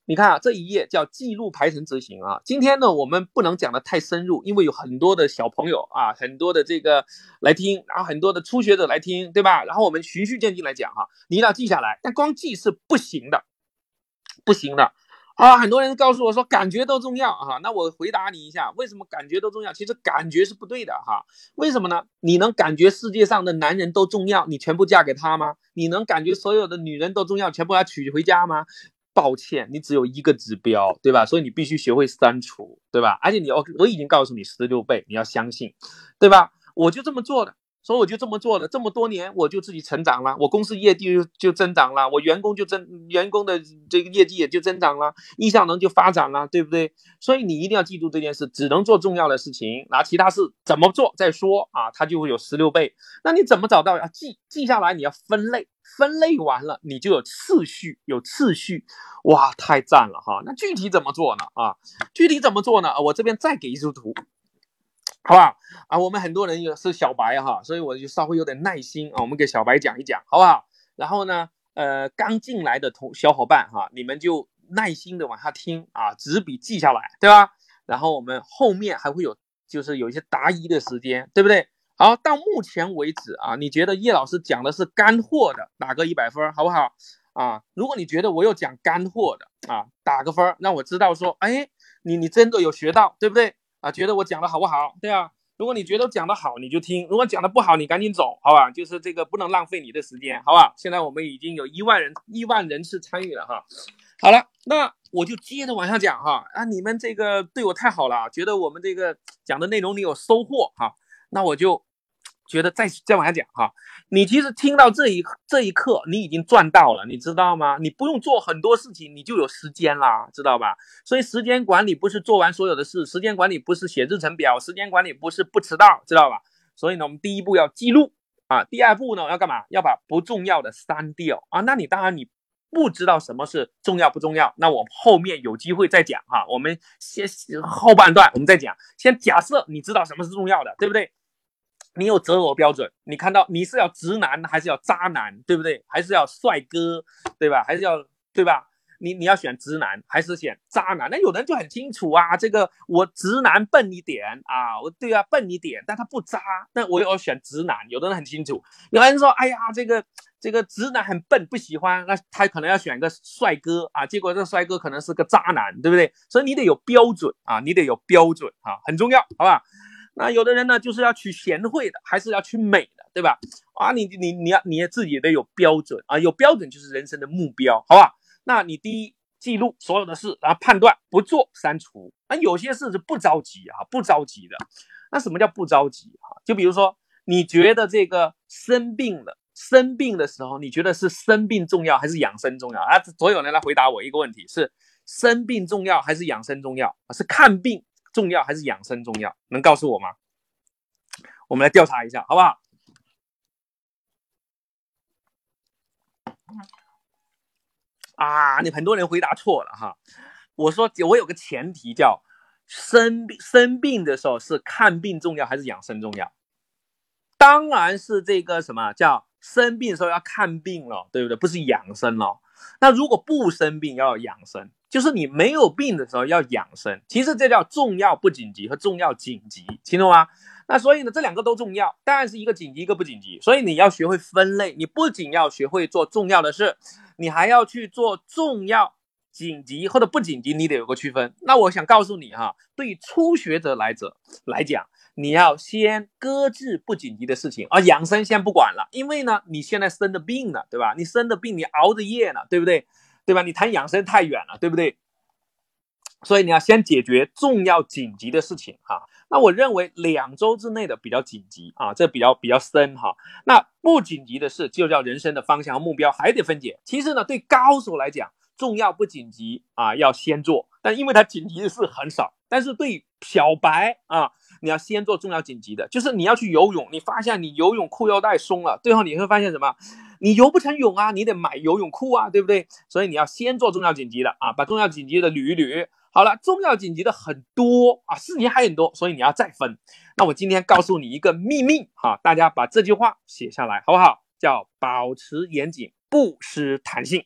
你看啊，这一页叫记录排程执行啊。今天呢，我们不能讲的太深入，因为有很多的小朋友啊，很多的这个来听，然后很多的初学者来听，对吧？然后我们循序渐进来讲哈，你一定要记下来，但光记是不行的，不行的。啊，很多人告诉我说感觉都重要哈，那我回答你一下，为什么感觉都重要？其实感觉是不对的哈，为什么呢？你能感觉世界上的男人都重要，你全部嫁给他吗？你能感觉所有的女人都重要，全部要娶回家吗？抱歉，你只有一个指标，对吧？所以你必须学会删除，对吧？而且你要，我已经告诉你十六倍，你要相信，对吧？我就这么做的。所以我就这么做了，这么多年我就自己成长了，我公司业绩就增长了，我员工就增，员工的这个业绩也就增长了，意向能就发展了，对不对？所以你一定要记住这件事，只能做重要的事情，拿其他事怎么做再说啊，它就会有十六倍。那你怎么找到啊？记记下来，你要分类，分类完了你就有次序，有次序，哇，太赞了哈！那具体怎么做呢？啊，具体怎么做呢？我这边再给一组图。好不好啊？我们很多人也是小白哈，所以我就稍微有点耐心啊。我们给小白讲一讲，好不好？然后呢，呃，刚进来的同小伙伴哈，你们就耐心的往下听啊，纸笔记下来，对吧？然后我们后面还会有，就是有一些答疑的时间，对不对？好，到目前为止啊，你觉得叶老师讲的是干货的，打个一百分，好不好？啊，如果你觉得我有讲干货的啊，打个分，让我知道说，哎，你你真的有学到，对不对？啊，觉得我讲的好不好？对啊，如果你觉得讲的好，你就听；如果讲的不好，你赶紧走，好吧？就是这个不能浪费你的时间，好吧？现在我们已经有一万人一万人次参与了哈。好了，那我就接着往下讲哈。啊，你们这个对我太好了，觉得我们这个讲的内容你有收获哈，那我就。觉得再再往下讲哈，你其实听到这一这一刻，你已经赚到了，你知道吗？你不用做很多事情，你就有时间啦，知道吧？所以时间管理不是做完所有的事，时间管理不是写日程表，时间管理不是不迟到，知道吧？所以呢，我们第一步要记录啊，第二步呢要干嘛？要把不重要的删掉啊。那你当然你不知道什么是重要不重要，那我后面有机会再讲哈。我们先后半段我们再讲，先假设你知道什么是重要的，对不对？你有择偶标准，你看到你是要直男还是要渣男，对不对？还是要帅哥，对吧？还是要对吧？你你要选直男还是选渣男？那有的人就很清楚啊，这个我直男笨一点啊，我对啊笨一点，但他不渣，那我要选直男。有的人很清楚，有人说，哎呀，这个这个直男很笨，不喜欢，那他可能要选个帅哥啊，结果这帅哥可能是个渣男，对不对？所以你得有标准啊，你得有标准啊，很重要，好吧？那有的人呢，就是要娶贤惠的，还是要娶美的，对吧？啊，你你你要你自己得有标准啊，有标准就是人生的目标，好吧？那你第一记录所有的事，然后判断不做删除。那有些事是不着急啊，不着急的。那什么叫不着急啊？就比如说，你觉得这个生病了，生病的时候，你觉得是生病重要还是养生重要啊？所有人来回答我一个问题：是生病重要还是养生重要？是看病？重要还是养生重要？能告诉我吗？我们来调查一下，好不好？啊，你很多人回答错了哈。我说我有个前提叫生病生病的时候是看病重要还是养生重要？当然是这个什么叫生病的时候要看病了，对不对？不是养生了。那如果不生病要养生？就是你没有病的时候要养生，其实这叫重要不紧急和重要紧急，听懂吗？那所以呢，这两个都重要，当然是一个紧急一个不紧急，所以你要学会分类，你不仅要学会做重要的事，你还要去做重要、紧急或者不紧急，你得有个区分。那我想告诉你哈，对于初学者来者来讲，你要先搁置不紧急的事情，而养生先不管了，因为呢，你现在生的病了，对吧？你生的病，你熬着夜呢，对不对？对吧？你谈养生太远了，对不对？所以你要先解决重要紧急的事情哈，那我认为两周之内的比较紧急啊，这比较比较深哈。那不紧急的事，就叫人生的方向和目标还得分解。其实呢，对高手来讲，重要不紧急啊，要先做。但因为他紧急的事很少，但是对小白啊，你要先做重要紧急的，就是你要去游泳，你发现你游泳裤腰带松了，最后你会发现什么？你游不成泳啊，你得买游泳裤啊，对不对？所以你要先做重要紧急的啊，把重要紧急的捋一捋。好了，重要紧急的很多啊，事情还很多，所以你要再分。那我今天告诉你一个秘密哈，大家把这句话写下来好不好？叫保持严谨，不失弹性。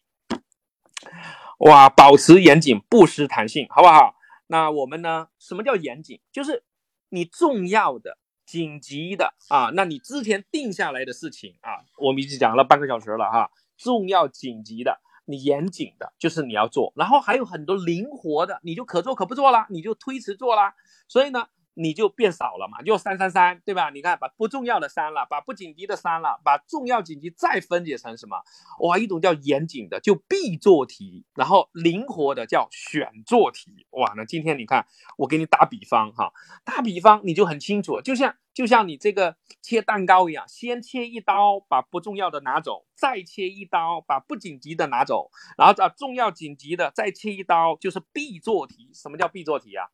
哇，保持严谨，不失弹性，好不好？那我们呢？什么叫严谨？就是你重要的、紧急的啊，那你之前定下来的事情啊，我们已经讲了半个小时了哈，重要紧急的。你严谨的，就是你要做，然后还有很多灵活的，你就可做可不做啦，你就推迟做啦。所以呢，你就变少了嘛，就删删删，对吧？你看，把不重要的删了，把不紧急的删了，把重要紧急再分解成什么？哇，一种叫严谨的，就必做题，然后灵活的叫选做题。哇，那今天你看，我给你打比方哈，打比方你就很清楚，就像。就像你这个切蛋糕一样，先切一刀，把不重要的拿走，再切一刀，把不紧急的拿走，然后找重要紧急的再切一刀，就是必做题。什么叫必做题啊？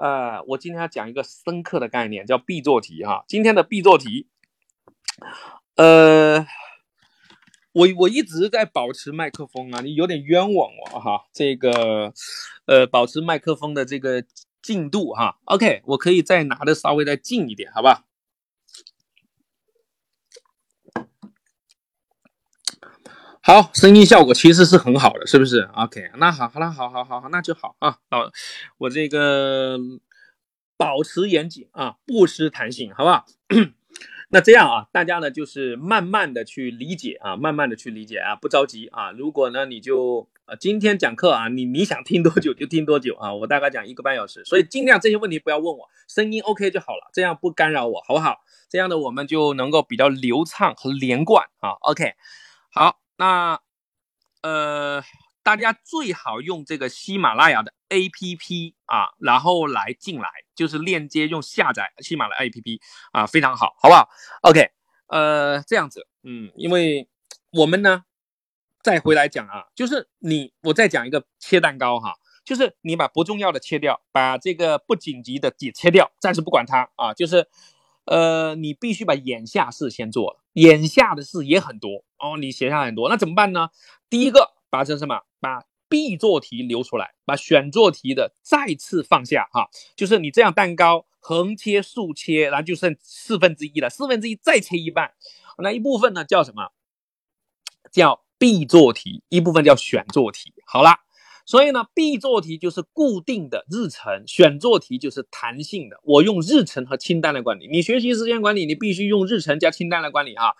呃，我今天要讲一个深刻的概念，叫必做题哈。今天的必做题，呃，我我一直在保持麦克风啊，你有点冤枉我哈。这个，呃，保持麦克风的这个。进度哈，OK，我可以再拿的稍微再近一点，好吧？好，声音效果其实是很好的，是不是？OK，那好，好了，好好好好，那就好啊。好，我这个保持严谨啊，不失弹性，好不好？那这样啊，大家呢就是慢慢的去理解啊，慢慢的去理解啊，不着急啊。如果呢你就啊今天讲课啊，你你想听多久就听多久啊，我大概讲一个半小时，所以尽量这些问题不要问我，声音 OK 就好了，这样不干扰我，好不好？这样的我们就能够比较流畅和连贯啊。OK，那呃。大家最好用这个喜马拉雅的 APP 啊，然后来进来，就是链接用下载喜马拉雅 APP 啊，非常好，好不好？OK，呃，这样子，嗯，因为我们呢，再回来讲啊，就是你，我再讲一个切蛋糕哈，就是你把不重要的切掉，把这个不紧急的也切掉，暂时不管它啊，就是，呃，你必须把眼下事先做了，眼下的事也很多哦，你写下很多，那怎么办呢？第一个。把这什么？把必做题留出来，把选做题的再次放下哈。就是你这样蛋糕横切竖切，然后就剩四分之一了，四分之一再切一半，那一部分呢叫什么？叫必做题，一部分叫选做题。好了，所以呢，必做题就是固定的日程，选做题就是弹性的。我用日程和清单来管理，你学习时间管理，你必须用日程加清单来管理啊。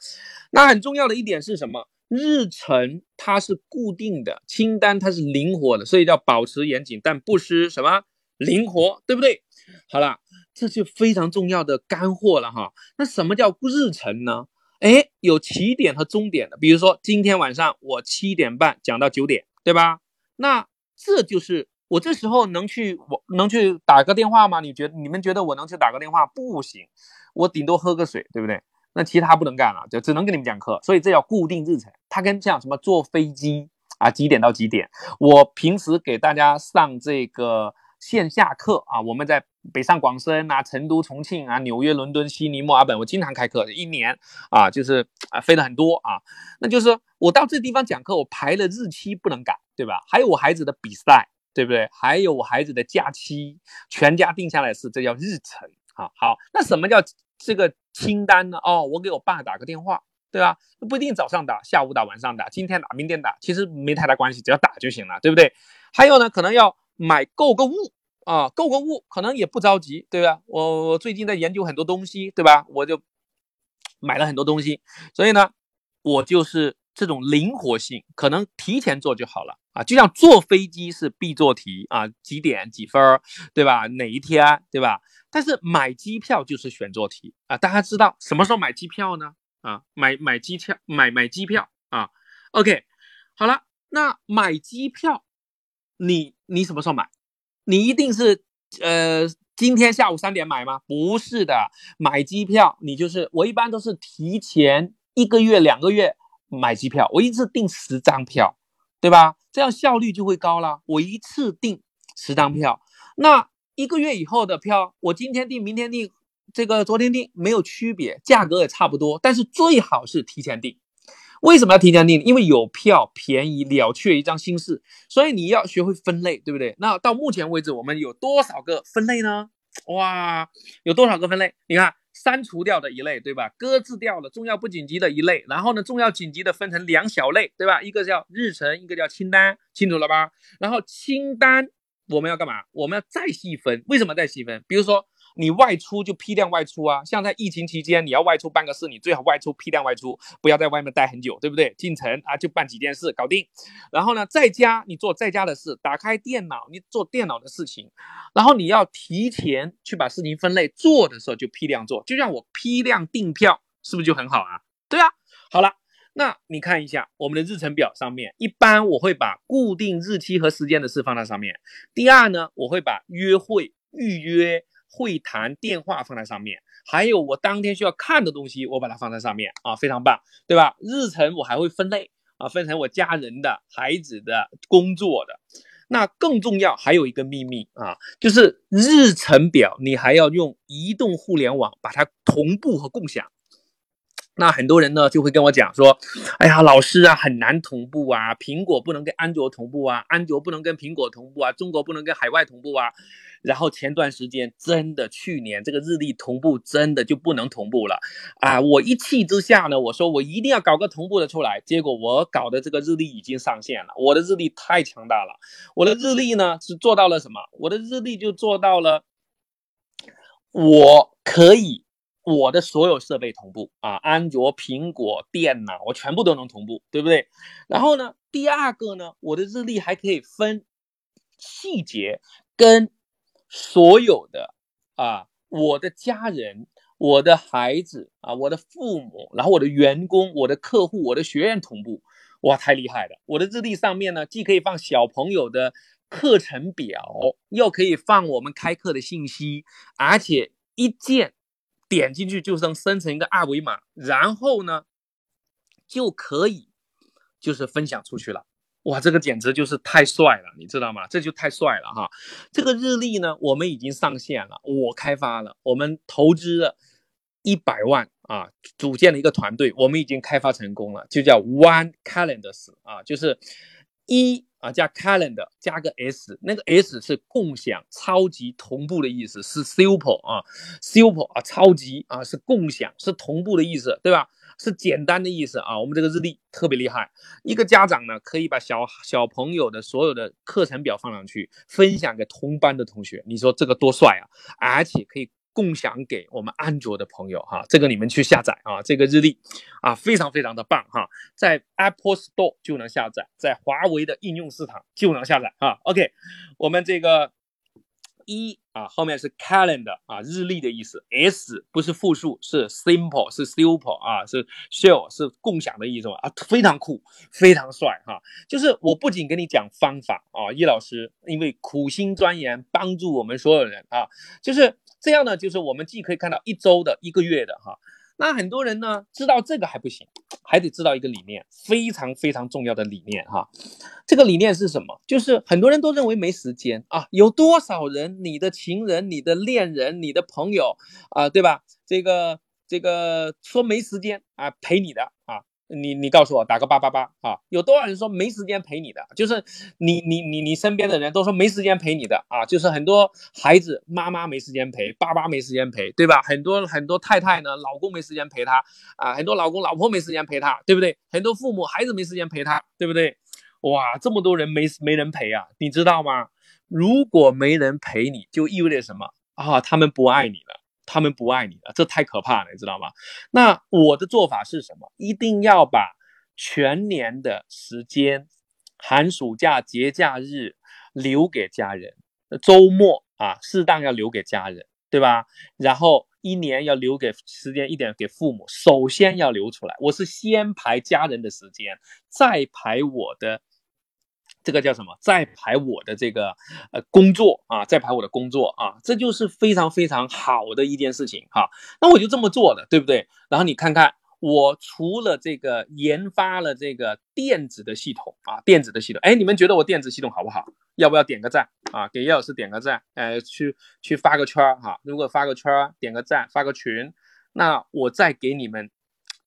那很重要的一点是什么？日程它是固定的，清单它是灵活的，所以叫保持严谨，但不失什么灵活，对不对？好了，这就非常重要的干货了哈。那什么叫日程呢？哎，有起点和终点的，比如说今天晚上我七点半讲到九点，对吧？那这就是我这时候能去我能去打个电话吗？你觉得你们觉得我能去打个电话？不行，我顶多喝个水，对不对？那其他不能干了，就只能给你们讲课，所以这叫固定日程。它跟像什么坐飞机啊，几点到几点？我平时给大家上这个线下课啊，我们在北上广深啊、成都、重庆啊、纽约、伦敦、悉尼、墨尔本，我经常开课，一年啊就是啊飞了很多啊。那就是我到这地方讲课，我排了日期不能改，对吧？还有我孩子的比赛，对不对？还有我孩子的假期，全家定下来是这叫日程啊。好，那什么叫？这个清单呢？哦，我给我爸打个电话，对吧？不一定早上打，下午打，晚上打，今天打，明天打，其实没太大关系，只要打就行了，对不对？还有呢，可能要买购个物啊，购个物可能也不着急，对吧？我我最近在研究很多东西，对吧？我就买了很多东西，所以呢，我就是这种灵活性，可能提前做就好了啊。就像坐飞机是必做题啊，几点几分，对吧？哪一天，对吧？但是买机票就是选做题啊，大家知道什么时候买机票呢？啊，买买机票，买买机票啊。OK，好了，那买机票，你你什么时候买？你一定是呃今天下午三点买吗？不是的，买机票你就是我一般都是提前一个月、两个月买机票，我一次订十张票，对吧？这样效率就会高了。我一次订十张票，那一个月以后的票，我今天订、明天订，这个昨天订没有区别，价格也差不多，但是最好是提前订。为什么要提前订？因为有票便宜，了却一张心事。所以你要学会分类，对不对？那到目前为止，我们有多少个分类呢？哇，有多少个分类？你看，删除掉的一类，对吧？搁置掉了重要不紧急的一类。然后呢，重要紧急的分成两小类，对吧？一个叫日程，一个叫清单，清楚了吧？然后清单我们要干嘛？我们要再细分。为什么再细分？比如说。你外出就批量外出啊，像在疫情期间，你要外出办个事，你最好外出批量外出，不要在外面待很久，对不对？进城啊，就办几件事搞定。然后呢，在家你做在家的事，打开电脑你做电脑的事情。然后你要提前去把事情分类，做的时候就批量做。就像我批量订票，是不是就很好啊？对啊。好了，那你看一下我们的日程表上面，一般我会把固定日期和时间的事放在上面。第二呢，我会把约会预约。会谈电话放在上面，还有我当天需要看的东西，我把它放在上面啊，非常棒，对吧？日程我还会分类啊，分成我家人的、孩子的、工作的。那更重要还有一个秘密啊，就是日程表你还要用移动互联网把它同步和共享。那很多人呢就会跟我讲说，哎呀，老师啊，很难同步啊，苹果不能跟安卓同步啊，安卓不能跟苹果同步啊，中国不能跟海外同步啊。然后前段时间真的，去年这个日历同步真的就不能同步了啊！我一气之下呢，我说我一定要搞个同步的出来。结果我搞的这个日历已经上线了，我的日历太强大了。我的日历呢是做到了什么？我的日历就做到了，我可以我的所有设备同步啊，安卓、苹果、电脑我全部都能同步，对不对？然后呢，第二个呢，我的日历还可以分细节跟。所有的啊，我的家人、我的孩子啊，我的父母，然后我的员工、我的客户、我的学员同步，哇，太厉害了！我的日历上面呢，既可以放小朋友的课程表，又可以放我们开课的信息，而且一键点进去就能生成一个二维码，然后呢，就可以就是分享出去了。哇，这个简直就是太帅了，你知道吗？这就太帅了哈！这个日历呢，我们已经上线了，我开发了，我们投资了一百万啊，组建了一个团队，我们已经开发成功了，就叫 One Calendars 啊，就是一啊加 Calendar 加个 S，那个 S 是共享、超级同步的意思，是 Super 啊，Super 啊，超级啊，是共享，是同步的意思，对吧？是简单的意思啊，我们这个日历特别厉害。一个家长呢，可以把小小朋友的所有的课程表放上去，分享给同班的同学。你说这个多帅啊！而且可以共享给我们安卓的朋友哈，这个你们去下载啊，这个日历啊，非常非常的棒哈，在 Apple Store 就能下载，在华为的应用市场就能下载啊。OK，我们这个。一啊，后面是 calendar 啊，日历的意思。S 不是复数，是 simple，是 super 啊，是 share，是共享的一种啊，非常酷，非常帅哈。就是我不仅给你讲方法啊，叶老师因为苦心钻研，帮助我们所有人啊，就是这样呢，就是我们既可以看到一周的、一个月的哈。那很多人呢，知道这个还不行，还得知道一个理念，非常非常重要的理念哈。这个理念是什么？就是很多人都认为没时间啊，有多少人，你的情人、你的恋人、你的朋友啊，对吧？这个这个说没时间啊陪你的啊。你你告诉我打个八八八啊，有多少人说没时间陪你的？就是你你你你身边的人都说没时间陪你的啊，就是很多孩子妈妈没时间陪，爸爸没时间陪，对吧？很多很多太太呢，老公没时间陪她啊，很多老公老婆没时间陪她，对不对？很多父母孩子没时间陪他，对不对？哇，这么多人没没人陪啊，你知道吗？如果没人陪你，就意味着什么啊？他们不爱你了。他们不爱你了，这太可怕了，你知道吗？那我的做法是什么？一定要把全年的时间、寒暑假、节假日留给家人，周末啊，适当要留给家人，对吧？然后一年要留给时间一点给父母，首先要留出来。我是先排家人的时间，再排我的这个叫什么？在排我的这个呃工作啊，在排我的工作啊，这就是非常非常好的一件事情哈。那我就这么做的，对不对？然后你看看，我除了这个研发了这个电子的系统啊，电子的系统，哎，你们觉得我电子系统好不好？要不要点个赞啊？给叶老师点个赞，呃，去去发个圈哈。如果发个圈，点个赞，发个群，那我再给你们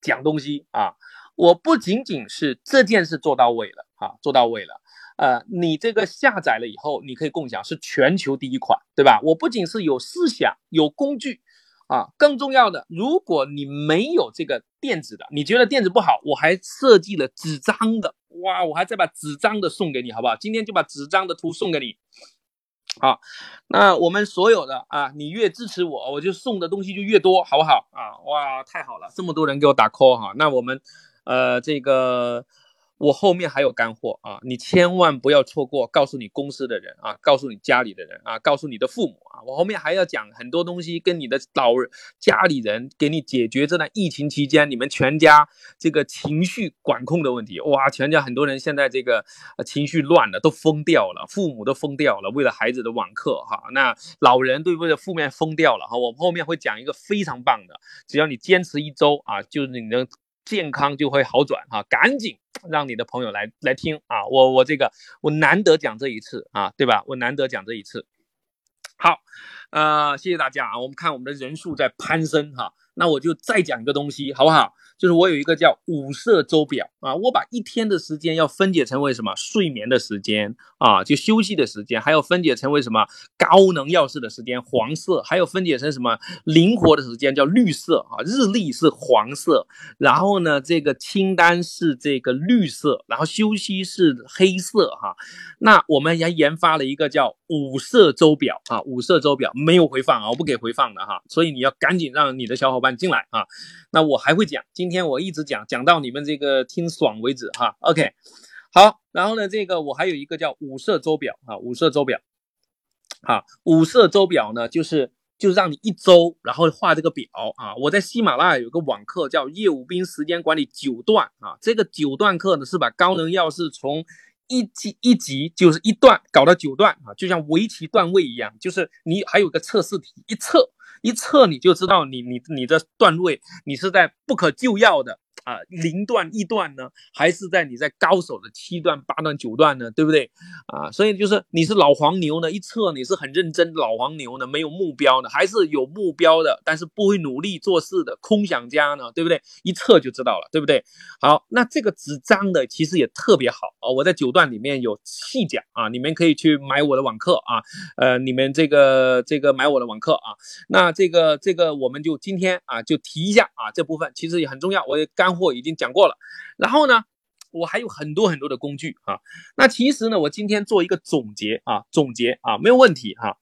讲东西啊。我不仅仅是这件事做到位了啊，做到位了。呃，你这个下载了以后，你可以共享，是全球第一款，对吧？我不仅是有思想、有工具，啊，更重要的，如果你没有这个电子的，你觉得电子不好，我还设计了纸张的，哇，我还再把纸张的送给你，好不好？今天就把纸张的图送给你。好，那我们所有的啊，你越支持我，我就送的东西就越多，好不好？啊，哇，太好了，这么多人给我打 call 哈，那我们，呃，这个。我后面还有干货啊，你千万不要错过。告诉你公司的人啊，告诉你家里的人啊，告诉你的父母啊，我后面还要讲很多东西，跟你的老家里人给你解决这段疫情期间你们全家这个情绪管控的问题。哇，全家很多人现在这个情绪乱了，都疯掉了，父母都疯掉了，为了孩子的网课哈，那老人对为了负面疯掉了哈。我后面会讲一个非常棒的，只要你坚持一周啊，就是你能健康就会好转哈，赶紧。让你的朋友来来听啊！我我这个我难得讲这一次啊，对吧？我难得讲这一次。好，呃，谢谢大家啊！我们看我们的人数在攀升哈，那我就再讲一个东西，好不好？就是我有一个叫五色周表啊，我把一天的时间要分解成为什么？睡眠的时间啊，就休息的时间，还有分解成为什么？高能要事的时间，黄色，还有分解成什么？灵活的时间叫绿色啊，日历是黄色，然后呢，这个清单是这个绿色，然后休息是黑色哈。那我们还研发了一个叫五色周表啊，五色周表没有回放啊，我不给回放的哈，所以你要赶紧让你的小伙伴进来啊。那我还会讲。今天我一直讲讲到你们这个听爽为止哈，OK，好，然后呢，这个我还有一个叫五色周表啊，五色周表，好，五色周表呢，就是就让你一周然后画这个表啊。我在喜马拉雅有个网课叫业务兵时间管理九段啊，这个九段课呢是把高能要事从一级一级就是一段搞到九段啊，就像围棋段位一样，就是你还有个测试题一测。一测你就知道你你你的段位，你是在不可救药的。啊，零段一段呢，还是在你在高手的七段八段九段呢，对不对？啊，所以就是你是老黄牛呢，一测你是很认真老黄牛呢，没有目标的，还是有目标的，但是不会努力做事的空想家呢，对不对？一测就知道了，对不对？好，那这个纸张的其实也特别好啊，我在九段里面有细讲啊，你们可以去买我的网课啊，呃，你们这个这个买我的网课啊，那这个这个我们就今天啊就提一下啊，这部分其实也很重要，我也干。货已经讲过了，然后呢，我还有很多很多的工具啊。那其实呢，我今天做一个总结啊，总结啊，没有问题哈。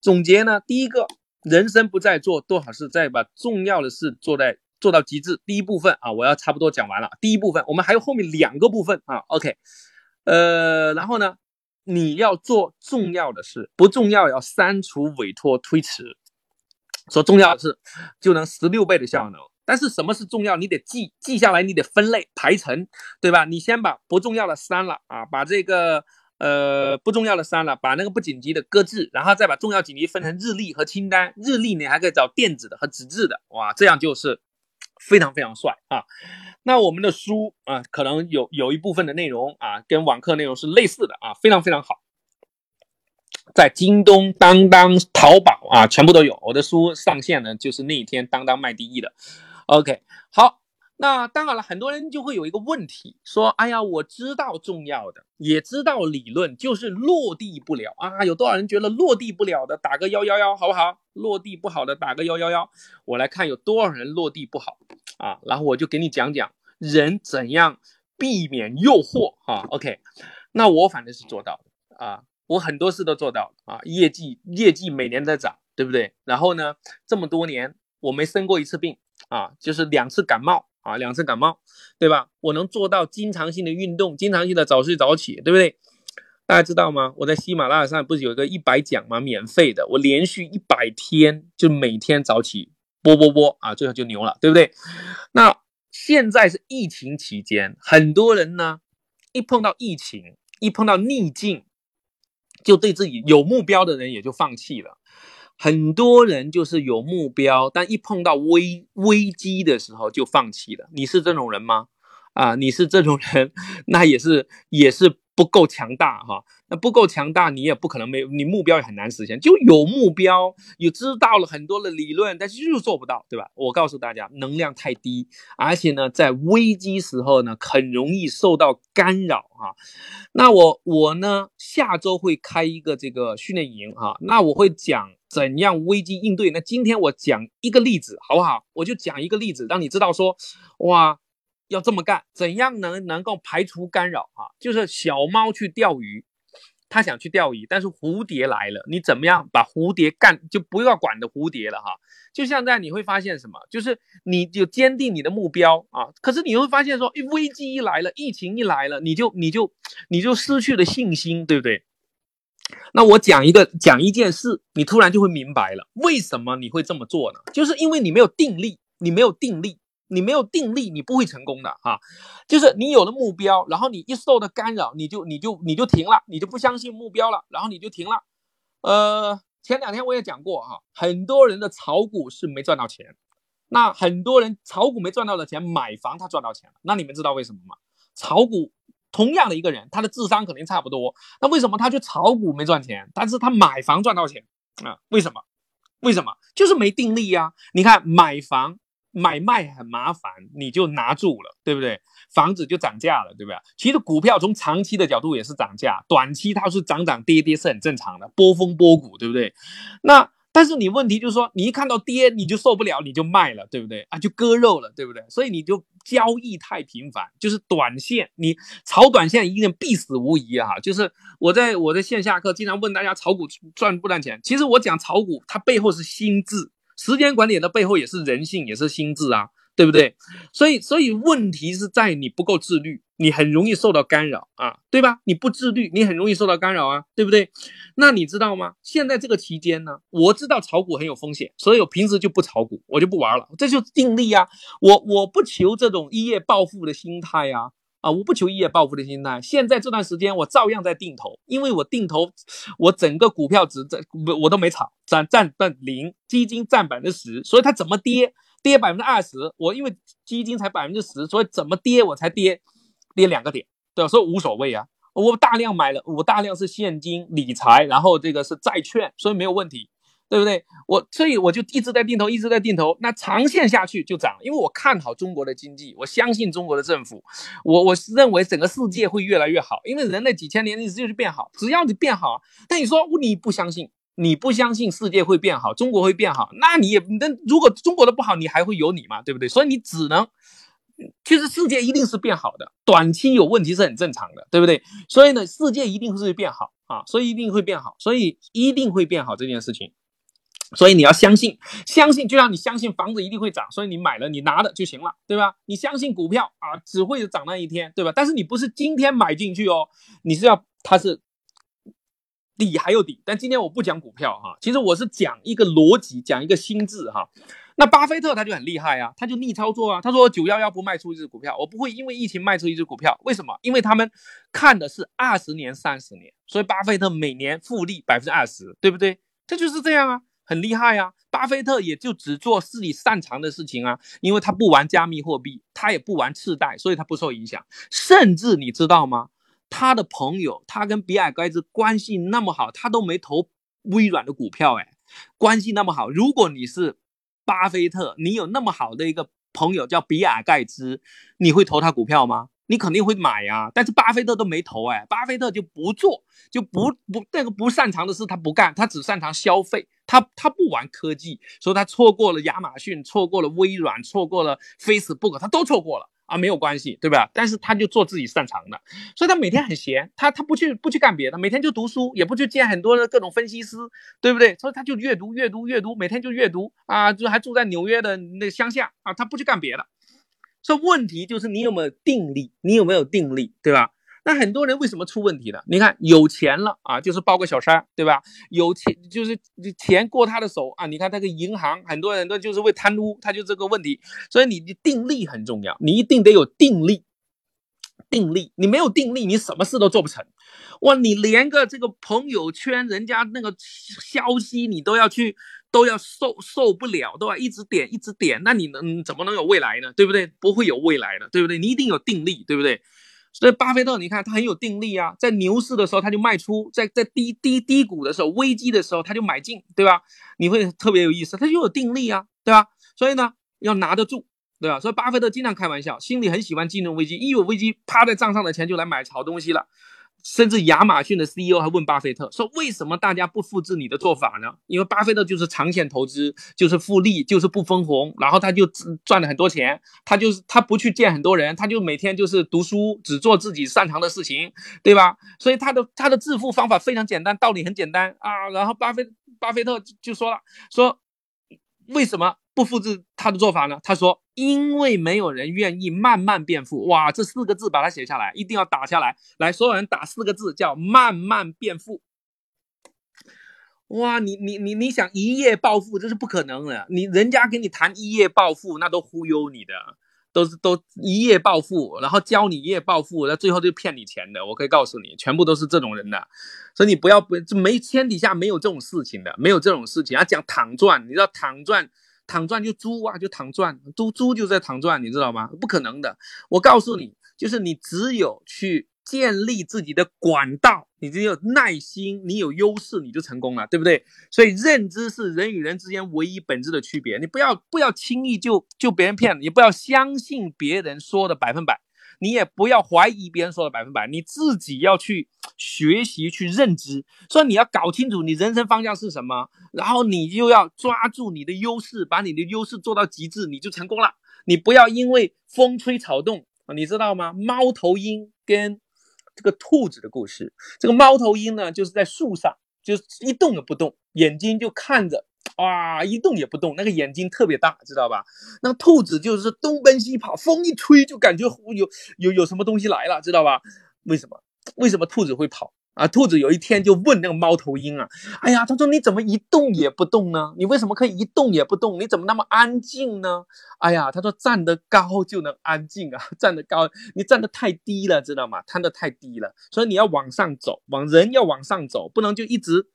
总结呢，第一个，人生不再做多少事，再把重要的事做在做到极致。第一部分啊，我要差不多讲完了。第一部分，我们还有后面两个部分啊。OK，呃，然后呢，你要做重要的事，不重要要删除、委托、推迟。说重要的事，就能十六倍的效能。但是什么是重要？你得记记下来，你得分类排成，对吧？你先把不重要的删了啊，把这个呃不重要的删了，把那个不紧急的搁置，然后再把重要紧急分成日历和清单。日历你还可以找电子的和纸质的，哇，这样就是非常非常帅啊。那我们的书啊，可能有有一部分的内容啊，跟网课内容是类似的啊，非常非常好。在京东、当当、淘宝啊，全部都有。我的书上线呢，就是那一天当当卖第一的。OK，好，那当然了，很多人就会有一个问题，说：“哎呀，我知道重要的，也知道理论，就是落地不了啊。”有多少人觉得落地不了的，打个幺幺幺，好不好？落地不好的，打个幺幺幺。我来看有多少人落地不好啊，然后我就给你讲讲人怎样避免诱惑哈。OK，那我反正是做到的啊，我很多事都做到啊，业绩业绩每年在涨，对不对？然后呢，这么多年我没生过一次病。啊，就是两次感冒啊，两次感冒，对吧？我能做到经常性的运动，经常性的早睡早起，对不对？大家知道吗？我在喜马拉雅上不是有一个一百讲吗？免费的，我连续一百天就每天早起播播播啊，最后就牛了，对不对？那现在是疫情期间，很多人呢一碰到疫情。一碰到逆境，就对自己有目标的人也就放弃了。很多人就是有目标，但一碰到危危机的时候就放弃了。你是这种人吗？啊，你是这种人，那也是也是不够强大哈。那不够强大，你也不可能没有你目标也很难实现。就有目标，有知道了很多的理论，但是就是做不到，对吧？我告诉大家，能量太低，而且呢，在危机时候呢，很容易受到干扰哈。那我我呢，下周会开一个这个训练营哈，那我会讲怎样危机应对。那今天我讲一个例子好不好？我就讲一个例子，让你知道说，哇。要这么干，怎样能能够排除干扰啊？就是小猫去钓鱼，它想去钓鱼，但是蝴蝶来了，你怎么样把蝴蝶干就不要管的蝴蝶了哈？就像在你会发现什么，就是你就坚定你的目标啊，可是你会发现说，一危机一来了，疫情一来了，你就你就你就失去了信心，对不对？那我讲一个讲一件事，你突然就会明白了，为什么你会这么做呢？就是因为你没有定力，你没有定力。你没有定力，你不会成功的哈。就是你有了目标，然后你一受到干扰，你就你就你就停了，你就不相信目标了，然后你就停了。呃，前两天我也讲过哈，很多人的炒股是没赚到钱，那很多人炒股没赚到的钱，买房他赚到钱了。那你们知道为什么吗？炒股同样的一个人，他的智商肯定差不多，那为什么他去炒股没赚钱，但是他买房赚到钱啊？为什么？为什么？就是没定力呀。你看买房。买卖很麻烦，你就拿住了，对不对？房子就涨价了，对不对？其实股票从长期的角度也是涨价，短期它是涨涨跌跌是很正常的，波峰波谷，对不对？那。但是你问题就是说，你一看到跌你就受不了，你就卖了，对不对啊？就割肉了，对不对？所以你就交易太频繁，就是短线，你炒短线一定必死无疑啊！就是我在我的线下课经常问大家，炒股赚不赚钱？其实我讲炒股，它背后是心智。时间管理的背后也是人性，也是心智啊，对不对？所以，所以问题是在你不够自律，你很容易受到干扰啊，对吧？你不自律，你很容易受到干扰啊，对不对？那你知道吗？现在这个期间呢，我知道炒股很有风险，所以我平时就不炒股，我就不玩了，这就是定力啊。我我不求这种一夜暴富的心态呀。啊，我不求一夜暴富的心态。现在这段时间我照样在定投，因为我定投，我整个股票只在我我都没炒，占占占零，基金占百分之十，所以它怎么跌跌百分之二十，我因为基金才百分之十，所以怎么跌我才跌跌两个点，对吧？所以无所谓啊，我大量买了，我大量是现金理财，然后这个是债券，所以没有问题。对不对？我所以我就一直在定投，一直在定投。那长线下去就涨，因为我看好中国的经济，我相信中国的政府，我我认为整个世界会越来越好，因为人类几千年历史就是变好，只要你变好。但你说你不相信，你不相信世界会变好，中国会变好，那你也那如果中国的不好，你还会有你吗？对不对？所以你只能，其实世界一定是变好的，短期有问题是很正常的，对不对？所以呢，世界一定是变好啊，所以一定会变好，所以一定会变好这件事情。所以你要相信，相信就像你相信房子一定会涨，所以你买了你拿了就行了，对吧？你相信股票啊，只会涨那一天，对吧？但是你不是今天买进去哦，你是要它是底还有底。但今天我不讲股票哈，其实我是讲一个逻辑，讲一个心智哈。那巴菲特他就很厉害啊，他就逆操作啊。他说九幺幺不卖出一只股票，我不会因为疫情卖出一只股票。为什么？因为他们看的是二十年、三十年，所以巴菲特每年复利百分之二十，对不对？这就是这样啊。很厉害啊，巴菲特也就只做自己擅长的事情啊，因为他不玩加密货币，他也不玩次贷，所以他不受影响。甚至你知道吗？他的朋友，他跟比尔盖茨关系那么好，他都没投微软的股票，哎，关系那么好。如果你是巴菲特，你有那么好的一个朋友叫比尔盖茨，你会投他股票吗？你肯定会买呀，但是巴菲特都没投哎，巴菲特就不做，就不不那个不擅长的事他不干，他只擅长消费，他他不玩科技，所以他错过了亚马逊，错过了微软，错过了 Facebook，他都错过了啊，没有关系，对吧？但是他就做自己擅长的，所以他每天很闲，他他不去不去干别的，每天就读书，也不去见很多的各种分析师，对不对？所以他就阅读阅读阅读，每天就阅读啊，就还住在纽约的那乡下啊，他不去干别的。这问题就是你有没有定力，你有没有定力，对吧？那很多人为什么出问题了？你看有钱了啊，就是包个小三，对吧？有钱就是钱过他的手啊，你看那个银行，很多人都就是为贪污，他就这个问题。所以你的定力很重要，你一定得有定力。定力，你没有定力，你什么事都做不成。哇，你连个这个朋友圈人家那个消息你都要去，都要受受不了，都要一直点一直点，那你能怎么能有未来呢？对不对？不会有未来的，对不对？你一定有定力，对不对？所以巴菲特，你看他很有定力啊，在牛市的时候他就卖出，在在低低低谷的时候、危机的时候他就买进，对吧？你会特别有意思，他就有定力啊，对吧？所以呢，要拿得住。对吧？所以巴菲特经常开玩笑，心里很喜欢金融危机，一有危机，趴在账上的钱就来买好东西了。甚至亚马逊的 CEO 还问巴菲特说：“为什么大家不复制你的做法呢？”因为巴菲特就是长线投资，就是复利，就是不分红，然后他就赚了很多钱。他就是他不去见很多人，他就每天就是读书，只做自己擅长的事情，对吧？所以他的他的致富方法非常简单，道理很简单啊。然后巴菲巴菲特就说了：“说为什么？”不复制他的做法呢？他说：“因为没有人愿意慢慢变富。”哇，这四个字把它写下来，一定要打下来。来，所有人打四个字，叫“慢慢变富”。哇，你你你你想一夜暴富，这是不可能的。你人家跟你谈一夜暴富，那都忽悠你的。都是都一夜暴富，然后教你一夜暴富，那最后就骗你钱的。我可以告诉你，全部都是这种人的，所以你不要不这没天底下没有这种事情的，没有这种事情。要讲躺赚，你知道躺赚。躺赚就猪啊，就躺赚，猪猪就在躺赚，你知道吗？不可能的。我告诉你，就是你只有去建立自己的管道，你只有耐心，你有优势，你就成功了，对不对？所以认知是人与人之间唯一本质的区别。你不要不要轻易就就别人骗你，不要相信别人说的百分百。你也不要怀疑别人说的百分百，你自己要去学习去认知，所以你要搞清楚你人生方向是什么，然后你就要抓住你的优势，把你的优势做到极致，你就成功了。你不要因为风吹草动，你知道吗？猫头鹰跟这个兔子的故事，这个猫头鹰呢，就是在树上，就是一动也不动，眼睛就看着。哇，一动也不动，那个眼睛特别大，知道吧？那个兔子就是东奔西跑，风一吹就感觉有有有什么东西来了，知道吧？为什么？为什么兔子会跑啊？兔子有一天就问那个猫头鹰啊，哎呀，他说你怎么一动也不动呢？你为什么可以一动也不动？你怎么那么安静呢？哎呀，他说站得高就能安静啊，站得高，你站得太低了，知道吗？摊得太低了，所以你要往上走，往人要往上走，不能就一直。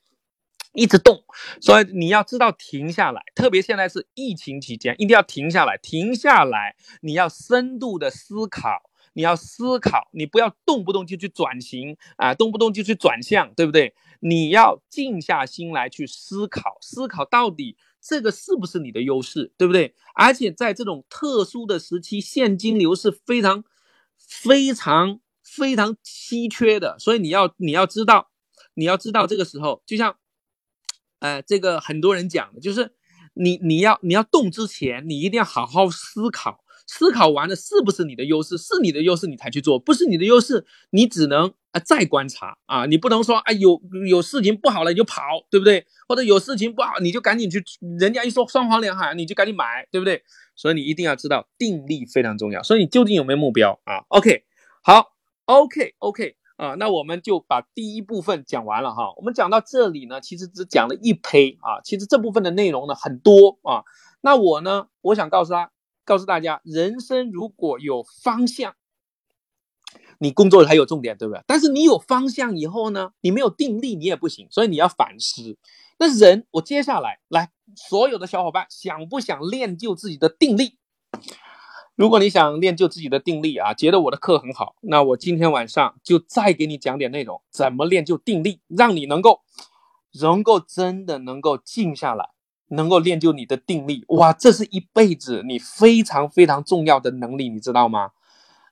一直动，所以你要知道停下来，特别现在是疫情期间，一定要停下来。停下来，你要深度的思考，你要思考，你不要动不动就去转型啊，动不动就去转向，对不对？你要静下心来去思考，思考到底这个是不是你的优势，对不对？而且在这种特殊的时期，现金流是非常、非常、非常稀缺的，所以你要你要知道，你要知道这个时候，就像。呃，这个很多人讲的就是，你你要你要动之前，你一定要好好思考，思考完了是不是你的优势，是你的优势你才去做，不是你的优势，你只能啊再观察啊，你不能说啊有有事情不好了你就跑，对不对？或者有事情不好你就赶紧去，人家一说双黄连海你就赶紧买，对不对？所以你一定要知道定力非常重要。所以你究竟有没有目标啊？OK，好，OK OK。啊，那我们就把第一部分讲完了哈。我们讲到这里呢，其实只讲了一胚啊。其实这部分的内容呢很多啊。那我呢，我想告诉他，告诉大家，人生如果有方向，你工作才有重点，对不对？但是你有方向以后呢，你没有定力，你也不行。所以你要反思。那人，我接下来来，所有的小伙伴想不想练就自己的定力？如果你想练就自己的定力啊，觉得我的课很好，那我今天晚上就再给你讲点内容，怎么练就定力，让你能够，能够真的能够静下来，能够练就你的定力。哇，这是一辈子你非常非常重要的能力，你知道吗？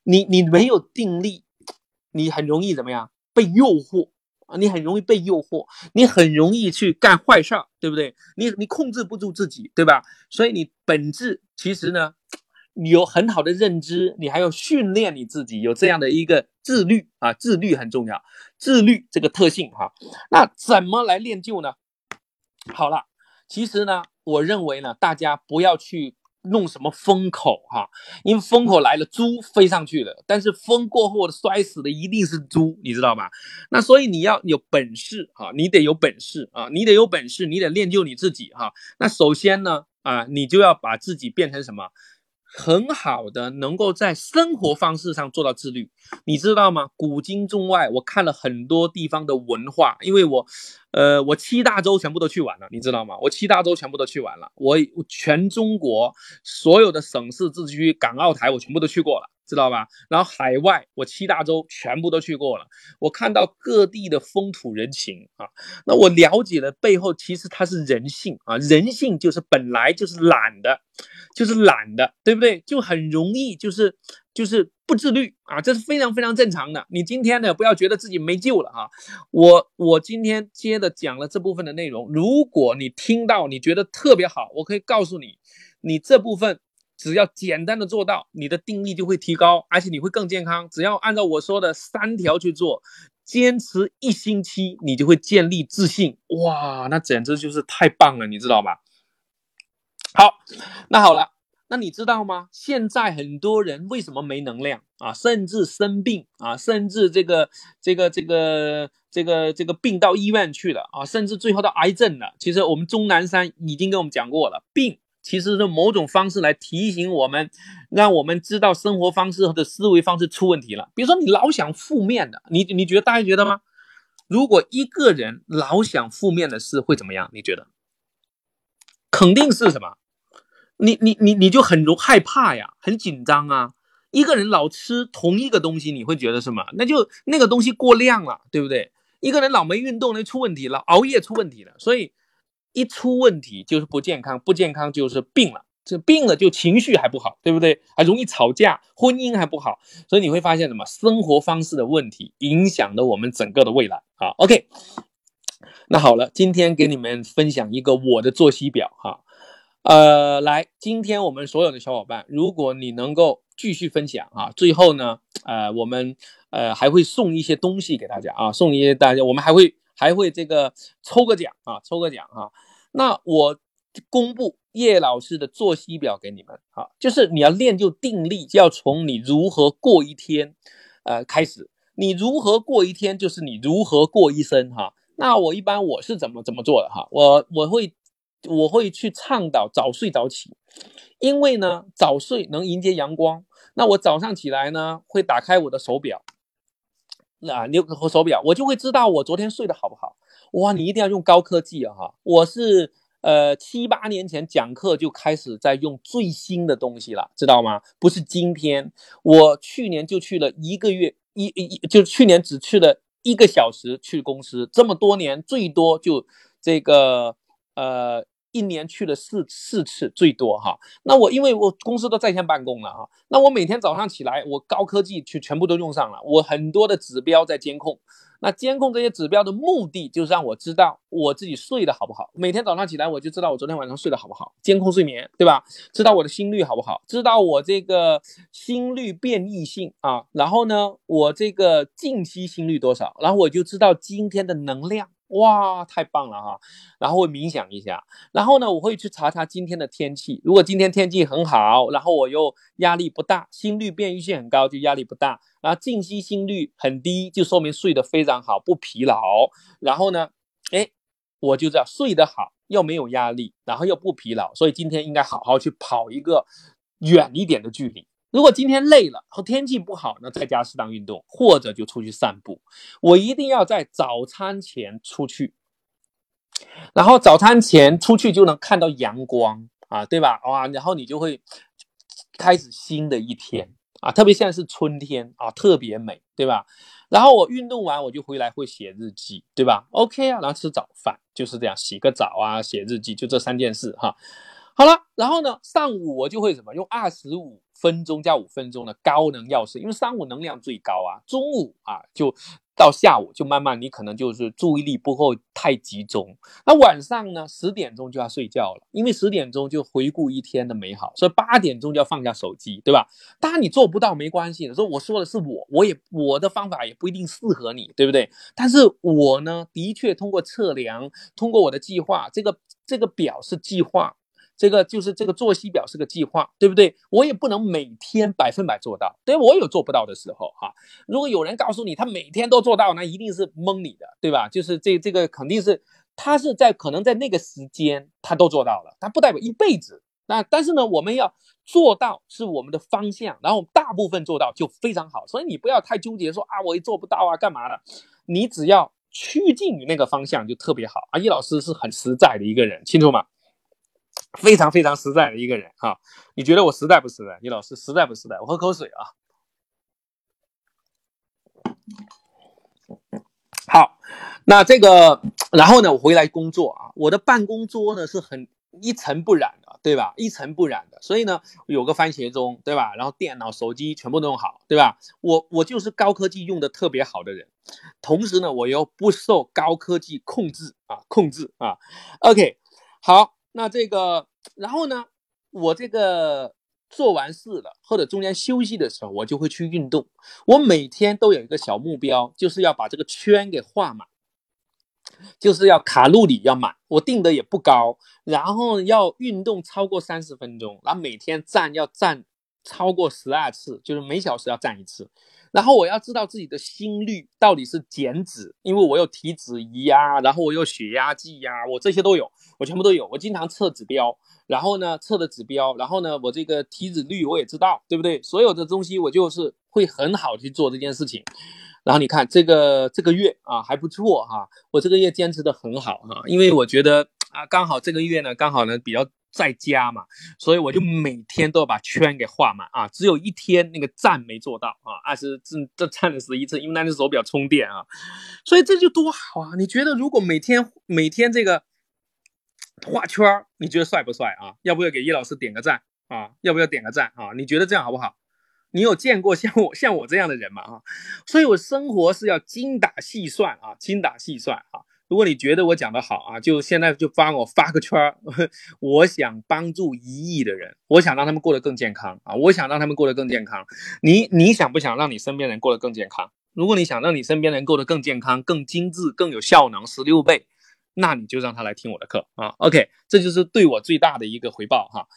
你你没有定力，你很容易怎么样？被诱惑啊，你很容易被诱惑，你很容易去干坏事儿，对不对？你你控制不住自己，对吧？所以你本质其实呢？你有很好的认知，你还要训练你自己有这样的一个自律啊，自律很重要，自律这个特性哈。那怎么来练就呢？好了，其实呢，我认为呢，大家不要去弄什么风口哈，因为风口来了，猪飞上去了，但是风过后的摔死的一定是猪，你知道吧？那所以你要有本事哈，你得有本事啊，你得有本事，你得练就你自己哈。那首先呢，啊，你就要把自己变成什么？很好的能够在生活方式上做到自律，你知道吗？古今中外，我看了很多地方的文化，因为我，呃，我七大洲全部都去完了，你知道吗？我七大洲全部都去完了，我全中国所有的省市自治区、港澳台我全部都去过了。知道吧？然后海外我七大洲全部都去过了，我看到各地的风土人情啊，那我了解了背后其实它是人性啊，人性就是本来就是懒的，就是懒的，对不对？就很容易就是就是不自律啊，这是非常非常正常的。你今天呢不要觉得自己没救了啊，我我今天接着讲了这部分的内容，如果你听到你觉得特别好，我可以告诉你，你这部分。只要简单的做到，你的定力就会提高，而且你会更健康。只要按照我说的三条去做，坚持一星期，你就会建立自信。哇，那简直就是太棒了，你知道吗？好，那好了，那你知道吗？现在很多人为什么没能量啊？甚至生病啊？甚至这个这个这个这个这个病到医院去了啊？甚至最后到癌症了。其实我们钟南山已经跟我们讲过了，病。其实是某种方式来提醒我们，让我们知道生活方式或者思维方式出问题了。比如说，你老想负面的，你你觉得大家觉得吗？如果一个人老想负面的事会怎么样？你觉得？肯定是什么？你你你你就很容害怕呀，很紧张啊。一个人老吃同一个东西，你会觉得什么？那就那个东西过量了，对不对？一个人老没运动，那出问题了，熬夜出问题了，所以。一出问题就是不健康，不健康就是病了，这病了就情绪还不好，对不对？还容易吵架，婚姻还不好，所以你会发现什么？生活方式的问题影响了我们整个的未来啊。OK，那好了，今天给你们分享一个我的作息表哈。呃，来，今天我们所有的小伙伴，如果你能够继续分享啊，最后呢，呃，我们呃还会送一些东西给大家啊，送一些大家，我们还会还会这个抽个奖啊，抽个奖哈。那我公布叶老师的作息表给你们，哈，就是你要练就定力，就要从你如何过一天，呃开始。你如何过一天，就是你如何过一生，哈。那我一般我是怎么怎么做的，哈，我我会我会去倡导早睡早起，因为呢早睡能迎接阳光。那我早上起来呢，会打开我的手表，那你和手表，我就会知道我昨天睡得好不好。哇，你一定要用高科技啊！哈，我是呃七八年前讲课就开始在用最新的东西了，知道吗？不是今天，我去年就去了一个月，一一就去年只去了一个小时去公司，这么多年最多就这个呃。一年去了四四次最多哈，那我因为我公司都在线办公了哈，那我每天早上起来，我高科技去全部都用上了，我很多的指标在监控，那监控这些指标的目的就是让我知道我自己睡得好不好，每天早上起来我就知道我昨天晚上睡得好不好，监控睡眠对吧？知道我的心率好不好？知道我这个心率变异性啊，然后呢，我这个静息心率多少，然后我就知道今天的能量。哇，太棒了哈！然后会冥想一下，然后呢，我会去查查今天的天气。如果今天天气很好，然后我又压力不大，心率变异性很高，就压力不大。然后静息心率很低，就说明睡得非常好，不疲劳。然后呢，哎，我就知道睡得好，又没有压力，然后又不疲劳，所以今天应该好好去跑一个远一点的距离。如果今天累了和天气不好那，在家适当运动，或者就出去散步。我一定要在早餐前出去，然后早餐前出去就能看到阳光啊，对吧？哇，然后你就会开始新的一天啊，特别现在是春天啊，特别美，对吧？然后我运动完我就回来会写日记，对吧？OK 啊，然后吃早饭就是这样，洗个澡啊，写日记，就这三件事哈。好了，然后呢，上午我就会什么用二十五。分钟加五分钟的高能药水，因为上午能量最高啊，中午啊就到下午就慢慢你可能就是注意力不够太集中，那晚上呢十点钟就要睡觉了，因为十点钟就回顾一天的美好，所以八点钟就要放下手机，对吧？当然你做不到没关系的，说我说的是我，我也我的方法也不一定适合你，对不对？但是我呢，的确通过测量，通过我的计划，这个这个表是计划。这个就是这个作息表是个计划，对不对？我也不能每天百分百做到，对我有做不到的时候哈。如果有人告诉你他每天都做到，那一定是蒙你的，对吧？就是这这个肯定是他是在可能在那个时间他都做到了，他不代表一辈子那但是呢，我们要做到是我们的方向，然后大部分做到就非常好。所以你不要太纠结说啊，我也做不到啊，干嘛的？你只要趋近于那个方向就特别好。啊，易老师是很实在的一个人，清楚吗？非常非常实在的一个人啊！你觉得我实在不实在？叶老师实在不实在？我喝口水啊。好，那这个，然后呢，我回来工作啊，我的办公桌呢是很一尘不染的，对吧？一尘不染的，所以呢，有个番茄钟，对吧？然后电脑、手机全部都用好，对吧？我我就是高科技用的特别好的人，同时呢，我又不受高科技控制啊，控制啊。OK，好，那这个，然后呢，我这个。做完事了，或者中间休息的时候，我就会去运动。我每天都有一个小目标，就是要把这个圈给画满，就是要卡路里要满。我定的也不高，然后要运动超过三十分钟，然后每天站要站超过十二次，就是每小时要站一次。然后我要知道自己的心率到底是减脂，因为我有体脂仪呀，然后我有血压计呀，我这些都有，我全部都有。我经常测指标，然后呢测的指标，然后呢我这个体脂率我也知道，对不对？所有的东西我就是会很好去做这件事情。然后你看这个这个月啊还不错哈，我这个月坚持的很好哈，因为我觉得啊刚好这个月呢刚好呢比较。在家嘛，所以我就每天都要把圈给画满啊，只有一天那个站没做到啊，二十这这站了十一次，因为那是手表充电啊，所以这就多好啊！你觉得如果每天每天这个画圈你觉得帅不帅啊？要不要给叶老师点个赞啊？要不要点个赞啊？你觉得这样好不好？你有见过像我像我这样的人吗？啊，所以我生活是要精打细算啊，精打细算啊。如果你觉得我讲的好啊，就现在就帮我发个圈儿。我想帮助一亿的人，我想让他们过得更健康啊！我想让他们过得更健康。你你想不想让你身边人过得更健康？如果你想让你身边人过得更健康、更精致、更有效能，十六倍，那你就让他来听我的课啊！OK，这就是对我最大的一个回报哈。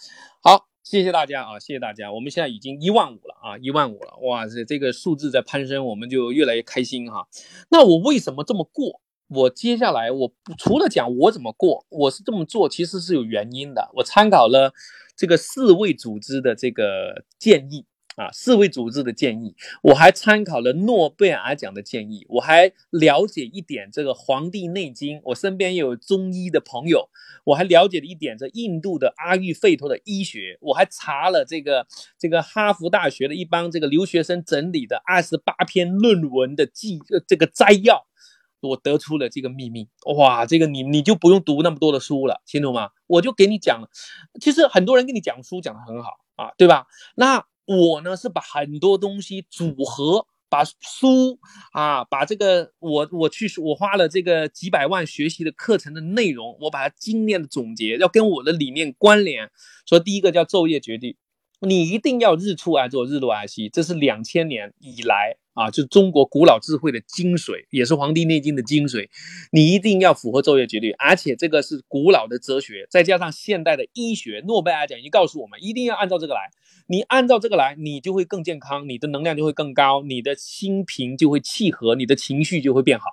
好，谢谢大家啊，谢谢大家。我们现在已经一万五了啊，一万五了，哇塞，这个数字在攀升，我们就越来越开心哈。那我为什么这么过？我接下来，我除了讲我怎么过，我是这么做，其实是有原因的。我参考了这个世卫组织的这个建议啊，世卫组织的建议，我还参考了诺贝尔奖的建议，我还了解一点这个《黄帝内经》，我身边也有中医的朋友，我还了解了一点这印度的阿育吠陀的医学，我还查了这个这个哈佛大学的一帮这个留学生整理的二十八篇论文的记这个摘要。我得出了这个秘密，哇，这个你你就不用读那么多的书了，清楚吗？我就给你讲，其实很多人跟你讲书讲的很好啊，对吧？那我呢是把很多东西组合，把书啊，把这个我我去我花了这个几百万学习的课程的内容，我把它精炼的总结，要跟我的理念关联。说第一个叫昼夜绝对，你一定要日出而作，日落而息，这是两千年以来。啊，就中国古老智慧的精髓，也是《黄帝内经》的精髓。你一定要符合昼夜节律，而且这个是古老的哲学，再加上现代的医学，诺贝尔奖已经告诉我们，一定要按照这个来。你按照这个来，你就会更健康，你的能量就会更高，你的心平就会契合，你的情绪就会变好。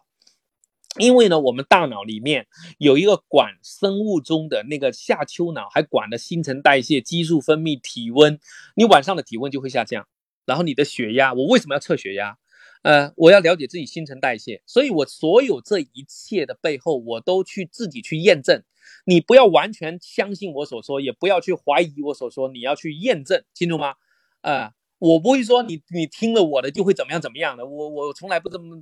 因为呢，我们大脑里面有一个管生物钟的那个下丘脑，还管了新陈代谢、激素分泌、体温，你晚上的体温就会下降。然后你的血压，我为什么要测血压？呃，我要了解自己新陈代谢，所以我所有这一切的背后，我都去自己去验证。你不要完全相信我所说，也不要去怀疑我所说，你要去验证，清楚吗？啊，我不会说你你听了我的就会怎么样怎么样的，我我从来不这么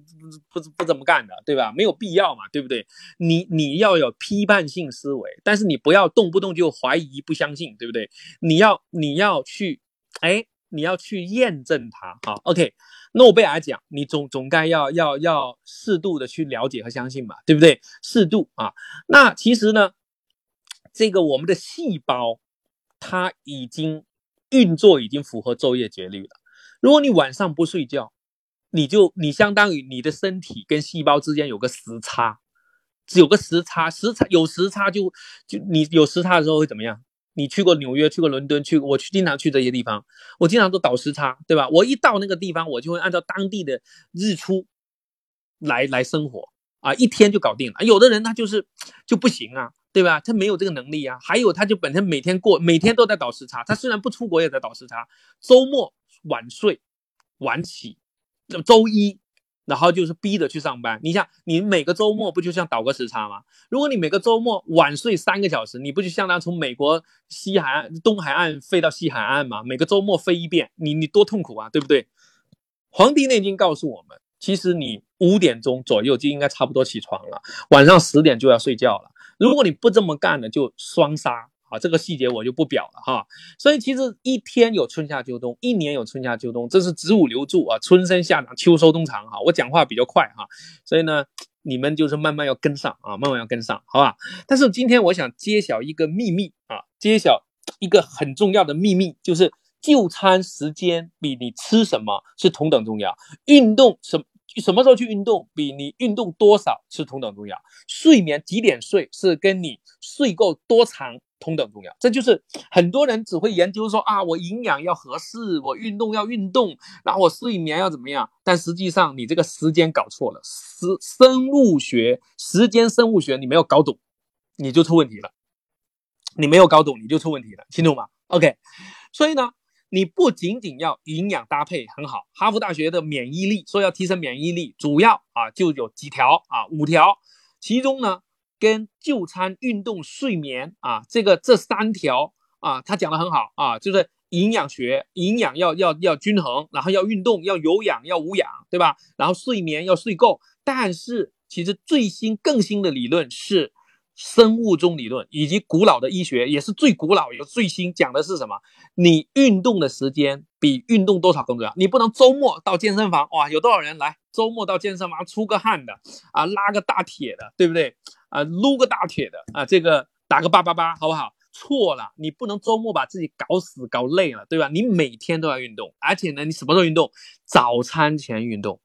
不不不怎么干的，对吧？没有必要嘛，对不对？你你要有批判性思维，但是你不要动不动就怀疑不相信，对不对？你要你要去，哎。你要去验证它，好，OK。诺贝尔奖，你总总该要要要适度的去了解和相信吧，对不对？适度啊。那其实呢，这个我们的细胞，它已经运作已经符合昼夜节律了。如果你晚上不睡觉，你就你相当于你的身体跟细胞之间有个时差，只有个时差，时差有时差就就你有时差的时候会怎么样？你去过纽约，去过伦敦，去我去经常去这些地方，我经常都倒时差，对吧？我一到那个地方，我就会按照当地的日出来来生活啊，一天就搞定了。有的人他就是就不行啊，对吧？他没有这个能力啊。还有，他就本身每天过，每天都在倒时差。他虽然不出国，也在倒时差。周末晚睡晚起，那么周一。然后就是逼着去上班。你想，你每个周末不就像倒个时差吗？如果你每个周末晚睡三个小时，你不就相当于从美国西海岸、东海岸飞到西海岸吗？每个周末飞一遍，你你多痛苦啊，对不对？《黄帝内经》告诉我们，其实你五点钟左右就应该差不多起床了，晚上十点就要睡觉了。如果你不这么干呢，就双杀。啊，这个细节我就不表了哈。所以其实一天有春夏秋冬，一年有春夏秋冬，这是子午流注啊，春生夏长，秋收冬藏哈。我讲话比较快哈，所以呢，你们就是慢慢要跟上啊，慢慢要跟上，好吧？但是今天我想揭晓一个秘密啊，揭晓一个很重要的秘密，就是就餐时间比你吃什么是同等重要，运动什。什么时候去运动，比你运动多少是同等重要。睡眠几点睡是跟你睡够多长同等重要。这就是很多人只会研究说啊，我营养要合适，我运动要运动，然后我睡眠要怎么样。但实际上你这个时间搞错了，时生物学时间生物学你没有搞懂，你就出问题了。你没有搞懂你就出问题了，清楚吗？OK，所以呢。你不仅仅要营养搭配很好，哈佛大学的免疫力说要提升免疫力，主要啊就有几条啊五条，其中呢跟就餐、运动、睡眠啊这个这三条啊他讲的很好啊，就是营养学，营养要要要均衡，然后要运动，要有氧，要无氧，对吧？然后睡眠要睡够，但是其实最新更新的理论是。生物钟理论以及古老的医学也是最古老也最新，讲的是什么？你运动的时间比运动多少更重要。你不能周末到健身房哇，有多少人来周末到健身房出个汗的啊，拉个大铁的，对不对？啊，撸个大铁的啊，这个打个八八八，好不好？错了，你不能周末把自己搞死搞累了，对吧？你每天都要运动，而且呢，你什么时候运动？早餐前运动。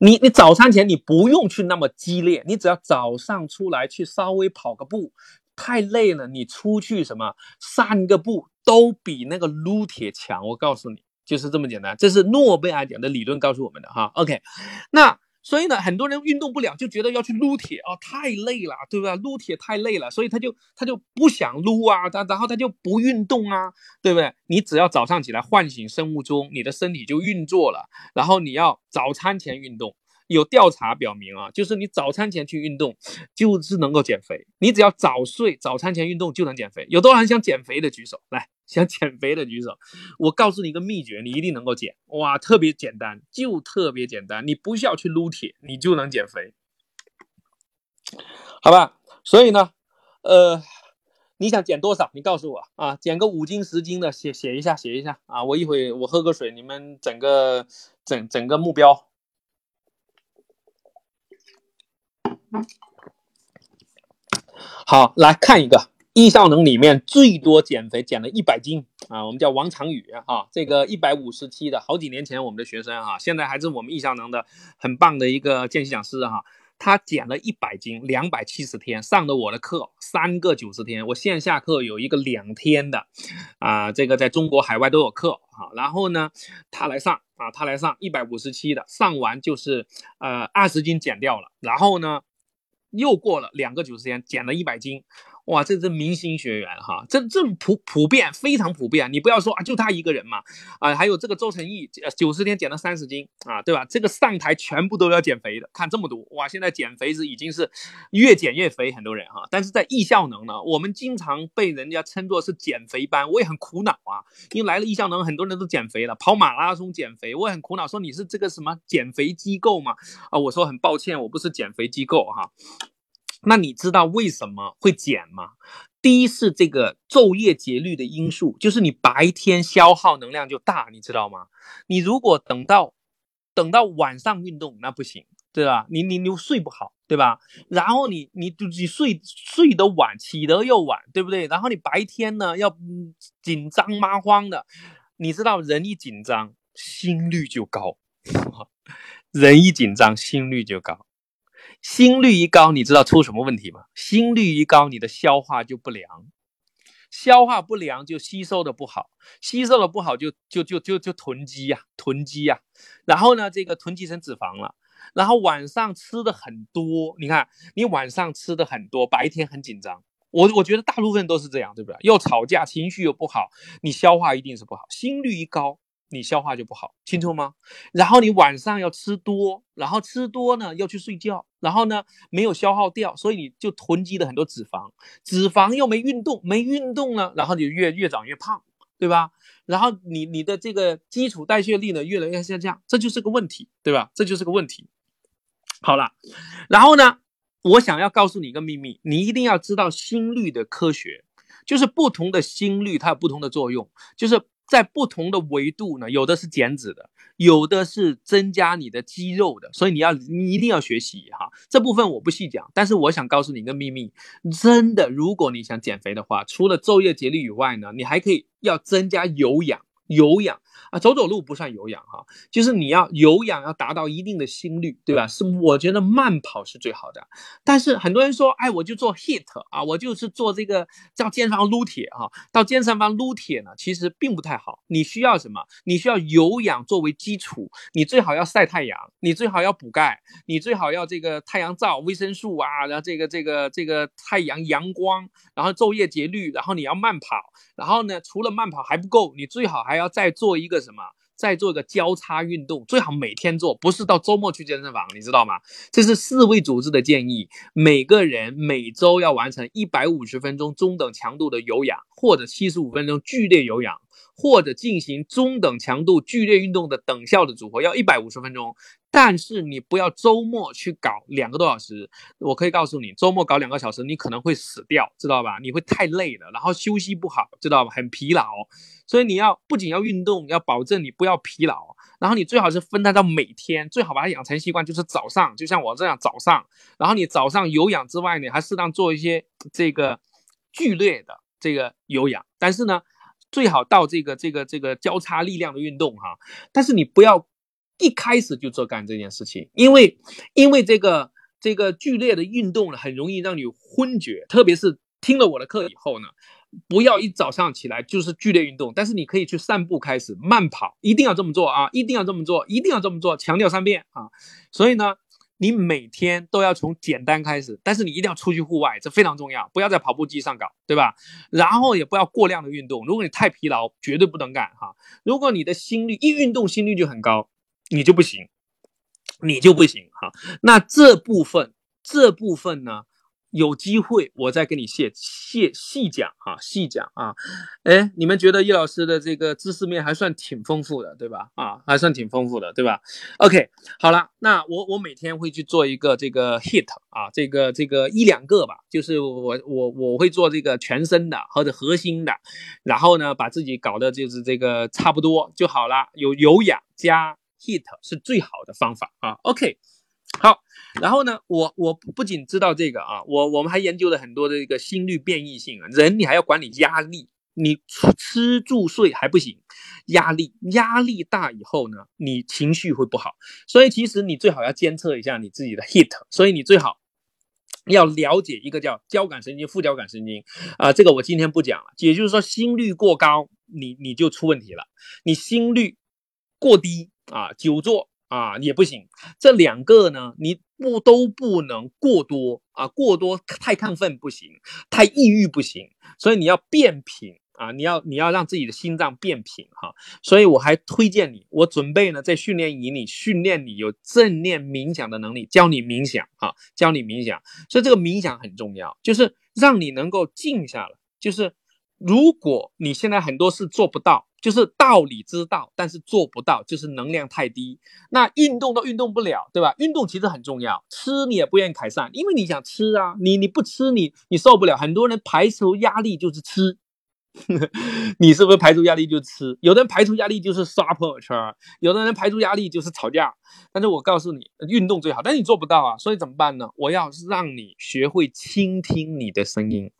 你你早餐前你不用去那么激烈，你只要早上出来去稍微跑个步，太累了，你出去什么散个步都比那个撸铁强。我告诉你，就是这么简单，这是诺贝尔奖的理论告诉我们的哈。OK，那。所以呢，很多人运动不了，就觉得要去撸铁啊，太累了，对吧？撸铁太累了，所以他就他就不想撸啊，他然后他就不运动啊，对不对？你只要早上起来唤醒生物钟，你的身体就运作了，然后你要早餐前运动。有调查表明啊，就是你早餐前去运动，就是能够减肥。你只要早睡，早餐前运动就能减肥。有多少人想减肥的举手？来，想减肥的举手。我告诉你一个秘诀，你一定能够减。哇，特别简单，就特别简单，你不需要去撸铁，你就能减肥。好吧，所以呢，呃，你想减多少？你告诉我啊，减个五斤十斤的，写写一下，写一下啊。我一会我喝个水，你们整个整整个目标。好，来看一个易效能里面最多减肥减了一百斤啊，我们叫王长宇啊，这个一百五十七的好几年前我们的学生啊，现在还是我们易效能的很棒的一个见习讲师哈，他减了一百斤，两百七十天上的我的课三个九十天，我线下课有一个两天的啊，这个在中国海外都有课哈，然后呢他来上啊，他来上一百五十七的，上完就是呃二十斤减掉了，然后呢。又过了两个九十天，减了一百斤。哇，这是明星学员哈，这这普普遍非常普遍。你不要说啊，就他一个人嘛，啊，还有这个周成义，九十天减了三十斤啊，对吧？这个上台全部都要减肥的，看这么多哇，现在减肥是已经是越减越肥，很多人哈。但是在易效能呢，我们经常被人家称作是减肥班，我也很苦恼啊，因为来了易效能，很多人都减肥了，跑马拉松减肥，我也很苦恼，说你是这个什么减肥机构吗？啊，我说很抱歉，我不是减肥机构哈。那你知道为什么会减吗？第一是这个昼夜节律的因素，就是你白天消耗能量就大，你知道吗？你如果等到等到晚上运动，那不行，对吧？你你你睡不好，对吧？然后你你你睡睡得晚，起得又晚，对不对？然后你白天呢要紧张麻慌的，你知道人一紧张心率就高，人一紧张心率就高。心率一高，你知道出什么问题吗？心率一高，你的消化就不良，消化不良就吸收的不好，吸收的不好就就就就就囤积呀，囤积呀，然后呢，这个囤积成脂肪了，然后晚上吃的很多，你看你晚上吃的很多，白天很紧张。我我觉得大部分都是这样，对不对？又吵架，情绪又不好，你消化一定是不好，心率一高，你消化就不好，清楚吗？然后你晚上要吃多，然后吃多呢要去睡觉，然后呢没有消耗掉，所以你就囤积了很多脂肪，脂肪又没运动，没运动呢，然后你就越越长越胖，对吧？然后你你的这个基础代谢力呢越来越下降，这就是个问题，对吧？这就是个问题。好了，然后呢？我想要告诉你一个秘密，你一定要知道心率的科学，就是不同的心率它有不同的作用，就是在不同的维度呢，有的是减脂的，有的是增加你的肌肉的，所以你要你一定要学习哈。这部分我不细讲，但是我想告诉你一个秘密，真的，如果你想减肥的话，除了昼夜节律以外呢，你还可以要增加有氧，有氧。啊，走走路不算有氧哈，就是你要有氧要达到一定的心率，对吧？是我觉得慢跑是最好的。但是很多人说，哎，我就做 hit 啊，我就是做这个叫健身房撸铁哈。到健身房撸铁呢，其实并不太好。你需要什么？你需要有氧作为基础，你最好要晒太阳，你最好要补钙，你最好要这个太阳照、维生素啊，然后这个这个这个太阳阳光，然后昼夜节律，然后你要慢跑，然后呢，除了慢跑还不够，你最好还要再做一个。什么？再做一个交叉运动，最好每天做，不是到周末去健身房，你知道吗？这是世卫组织的建议，每个人每周要完成一百五十分钟中等强度的有氧，或者七十五分钟剧烈有氧，或者进行中等强度剧烈运动的等效的组合，要一百五十分钟。但是你不要周末去搞两个多小时，我可以告诉你，周末搞两个小时，你可能会死掉，知道吧？你会太累了，然后休息不好，知道吧？很疲劳，所以你要不仅要运动，要保证你不要疲劳，然后你最好是分摊到每天，最好把它养成习惯，就是早上，就像我这样早上，然后你早上有氧之外你，还适当做一些这个剧烈的这个有氧，但是呢，最好到这个这个这个交叉力量的运动哈，但是你不要。一开始就做干这件事情，因为因为这个这个剧烈的运动呢，很容易让你昏厥。特别是听了我的课以后呢，不要一早上起来就是剧烈运动，但是你可以去散步，开始慢跑，一定要这么做啊！一定要这么做，一定要这么做，强调三遍啊！所以呢，你每天都要从简单开始，但是你一定要出去户外，这非常重要，不要在跑步机上搞，对吧？然后也不要过量的运动，如果你太疲劳，绝对不能干哈。如果你的心率一运动，心率就很高。你就不行，你就不行哈。那这部分，这部分呢，有机会我再跟你细细细讲啊，细讲啊。哎，你们觉得叶老师的这个知识面还算挺丰富的，对吧？啊，还算挺丰富的，对吧？OK，好了，那我我每天会去做一个这个 hit 啊，这个这个一两个吧，就是我我我会做这个全身的或者核心的，然后呢，把自己搞的就是这个差不多就好了，有有氧加。Hit 是最好的方法啊，OK，好，然后呢，我我不仅知道这个啊，我我们还研究了很多的一个心率变异性啊，人你还要管理压力，你吃住睡还不行，压力压力大以后呢，你情绪会不好，所以其实你最好要监测一下你自己的 Hit，所以你最好要了解一个叫交感神经、副交感神经啊，这个我今天不讲了，也就是说心率过高，你你就出问题了，你心率过低。啊，久坐啊也不行，这两个呢，你不都不能过多啊，过多太亢奋不行，太抑郁不行，所以你要变频啊，你要你要让自己的心脏变频哈，所以我还推荐你，我准备呢在训练营里训练你有正念冥想的能力，教你冥想啊，教你冥想，所以这个冥想很重要，就是让你能够静下来，就是如果你现在很多事做不到。就是道理知道，但是做不到，就是能量太低。那运动都运动不了，对吧？运动其实很重要，吃你也不愿意改善，因为你想吃啊，你你不吃你你受不了。很多人排除压力就是吃，你是不是排除压力就吃？有的人排除压力就是刷朋友圈，有的人排除压力就是吵架。但是我告诉你，运动最好，但是你做不到啊，所以怎么办呢？我要让你学会倾听你的声音，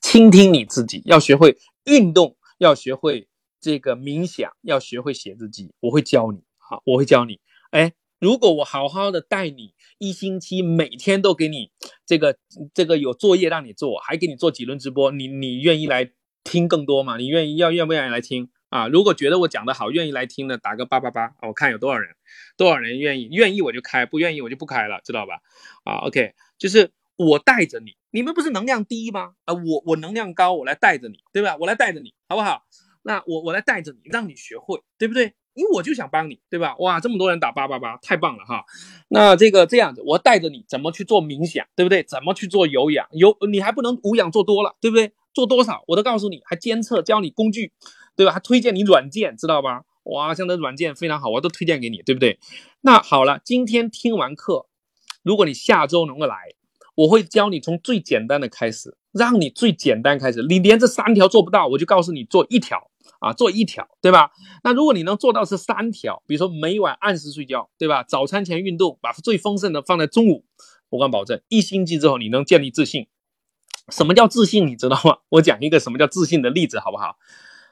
倾听你自己，要学会运动。要学会这个冥想，要学会写日记，我会教你，好，我会教你。哎，如果我好好的带你一星期，每天都给你这个这个有作业让你做，还给你做几轮直播，你你愿意来听更多吗？你愿意要愿不愿意来听？啊。如果觉得我讲的好，愿意来听的，打个八八八，我看有多少人，多少人愿意，愿意我就开，不愿意我就不开了，知道吧？啊，OK，就是我带着你，你们不是能量低吗？啊，我我能量高，我来带着你，对吧？我来带着你，好不好？那我我来带着你，让你学会，对不对？因为我就想帮你，对吧？哇，这么多人打八八八，太棒了哈！那这个这样子，我带着你怎么去做冥想，对不对？怎么去做有氧？有你还不能无氧做多了，对不对？做多少我都告诉你，还监测，教你工具，对吧？还推荐你软件，知道吧？哇，像这软件非常好，我都推荐给你，对不对？那好了，今天听完课，如果你下周能够来，我会教你从最简单的开始，让你最简单开始。你连这三条做不到，我就告诉你做一条。啊，做一条，对吧？那如果你能做到是三条，比如说每晚按时睡觉，对吧？早餐前运动，把最丰盛的放在中午，我敢保证，一星期之后你能建立自信。什么叫自信？你知道吗？我讲一个什么叫自信的例子，好不好？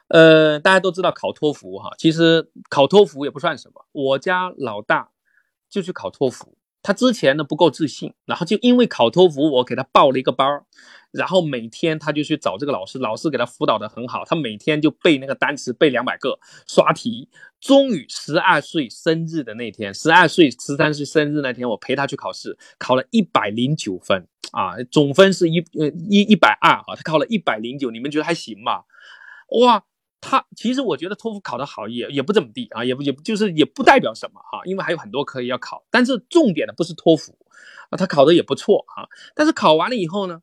呃，大家都知道考托福哈，其实考托福也不算什么。我家老大就去考托福。他之前呢不够自信，然后就因为考托福，我给他报了一个班儿，然后每天他就去找这个老师，老师给他辅导的很好，他每天就背那个单词，背两百个，刷题。终于十二岁生日的那天，十二岁十三岁生日那天，我陪他去考试，考了一百零九分啊，总分是一呃一一百二啊，他考了一百零九，你们觉得还行吗？哇！他其实我觉得托福考得好也也不怎么地啊，也不也就是也不代表什么哈，因为还有很多科要考。但是重点的不是托福啊，他考的也不错啊。但是考完了以后呢，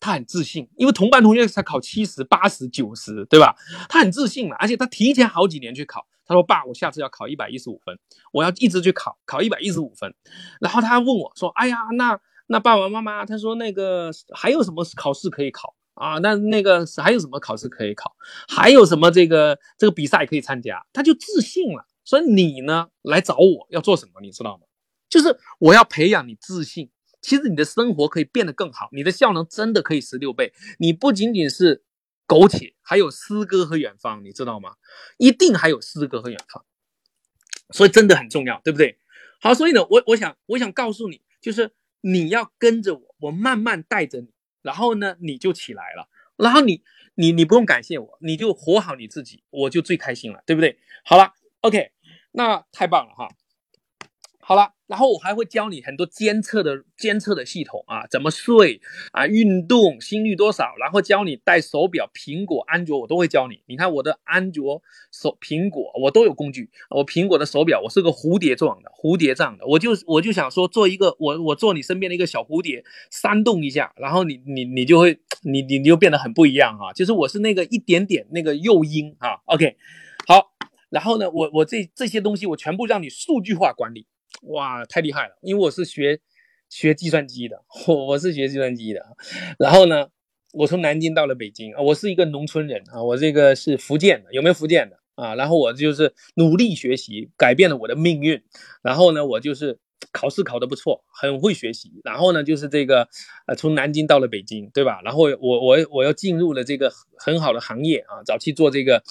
他很自信，因为同班同学才考七十八十九十，对吧？他很自信了，而且他提前好几年去考。他说：“爸，我下次要考一百一十五分，我要一直去考，考一百一十五分。”然后他问我说：“哎呀，那那爸爸妈妈，他说那个还有什么考试可以考？”啊，那那个还有什么考试可以考？还有什么这个这个比赛可以参加？他就自信了。所以你呢来找我要做什么？你知道吗？就是我要培养你自信。其实你的生活可以变得更好，你的效能真的可以十六倍。你不仅仅是苟且，还有诗歌和远方，你知道吗？一定还有诗歌和远方。所以真的很重要，对不对？好，所以呢，我我想我想告诉你，就是你要跟着我，我慢慢带着你。然后呢，你就起来了。然后你，你，你不用感谢我，你就活好你自己，我就最开心了，对不对？好了，OK，那太棒了哈。好了。然后我还会教你很多监测的监测的系统啊，怎么睡啊，运动，心率多少，然后教你戴手表，苹果、安卓我都会教你。你看我的安卓手苹果，我都有工具。我苹果的手表，我是个蝴蝶状的，蝴蝶状的。我就我就想说，做一个我我做你身边的一个小蝴蝶，扇动一下，然后你你你就会你你你就变得很不一样哈。就是我是那个一点点那个诱因哈。OK，好，然后呢，我我这这些东西我全部让你数据化管理。哇，太厉害了！因为我是学学计算机的，我 我是学计算机的。然后呢，我从南京到了北京啊，我是一个农村人啊，我这个是福建的，有没有福建的啊？然后我就是努力学习，改变了我的命运。然后呢，我就是考试考得不错，很会学习。然后呢，就是这个呃，从南京到了北京，对吧？然后我我我又进入了这个很好的行业啊，早期做这个。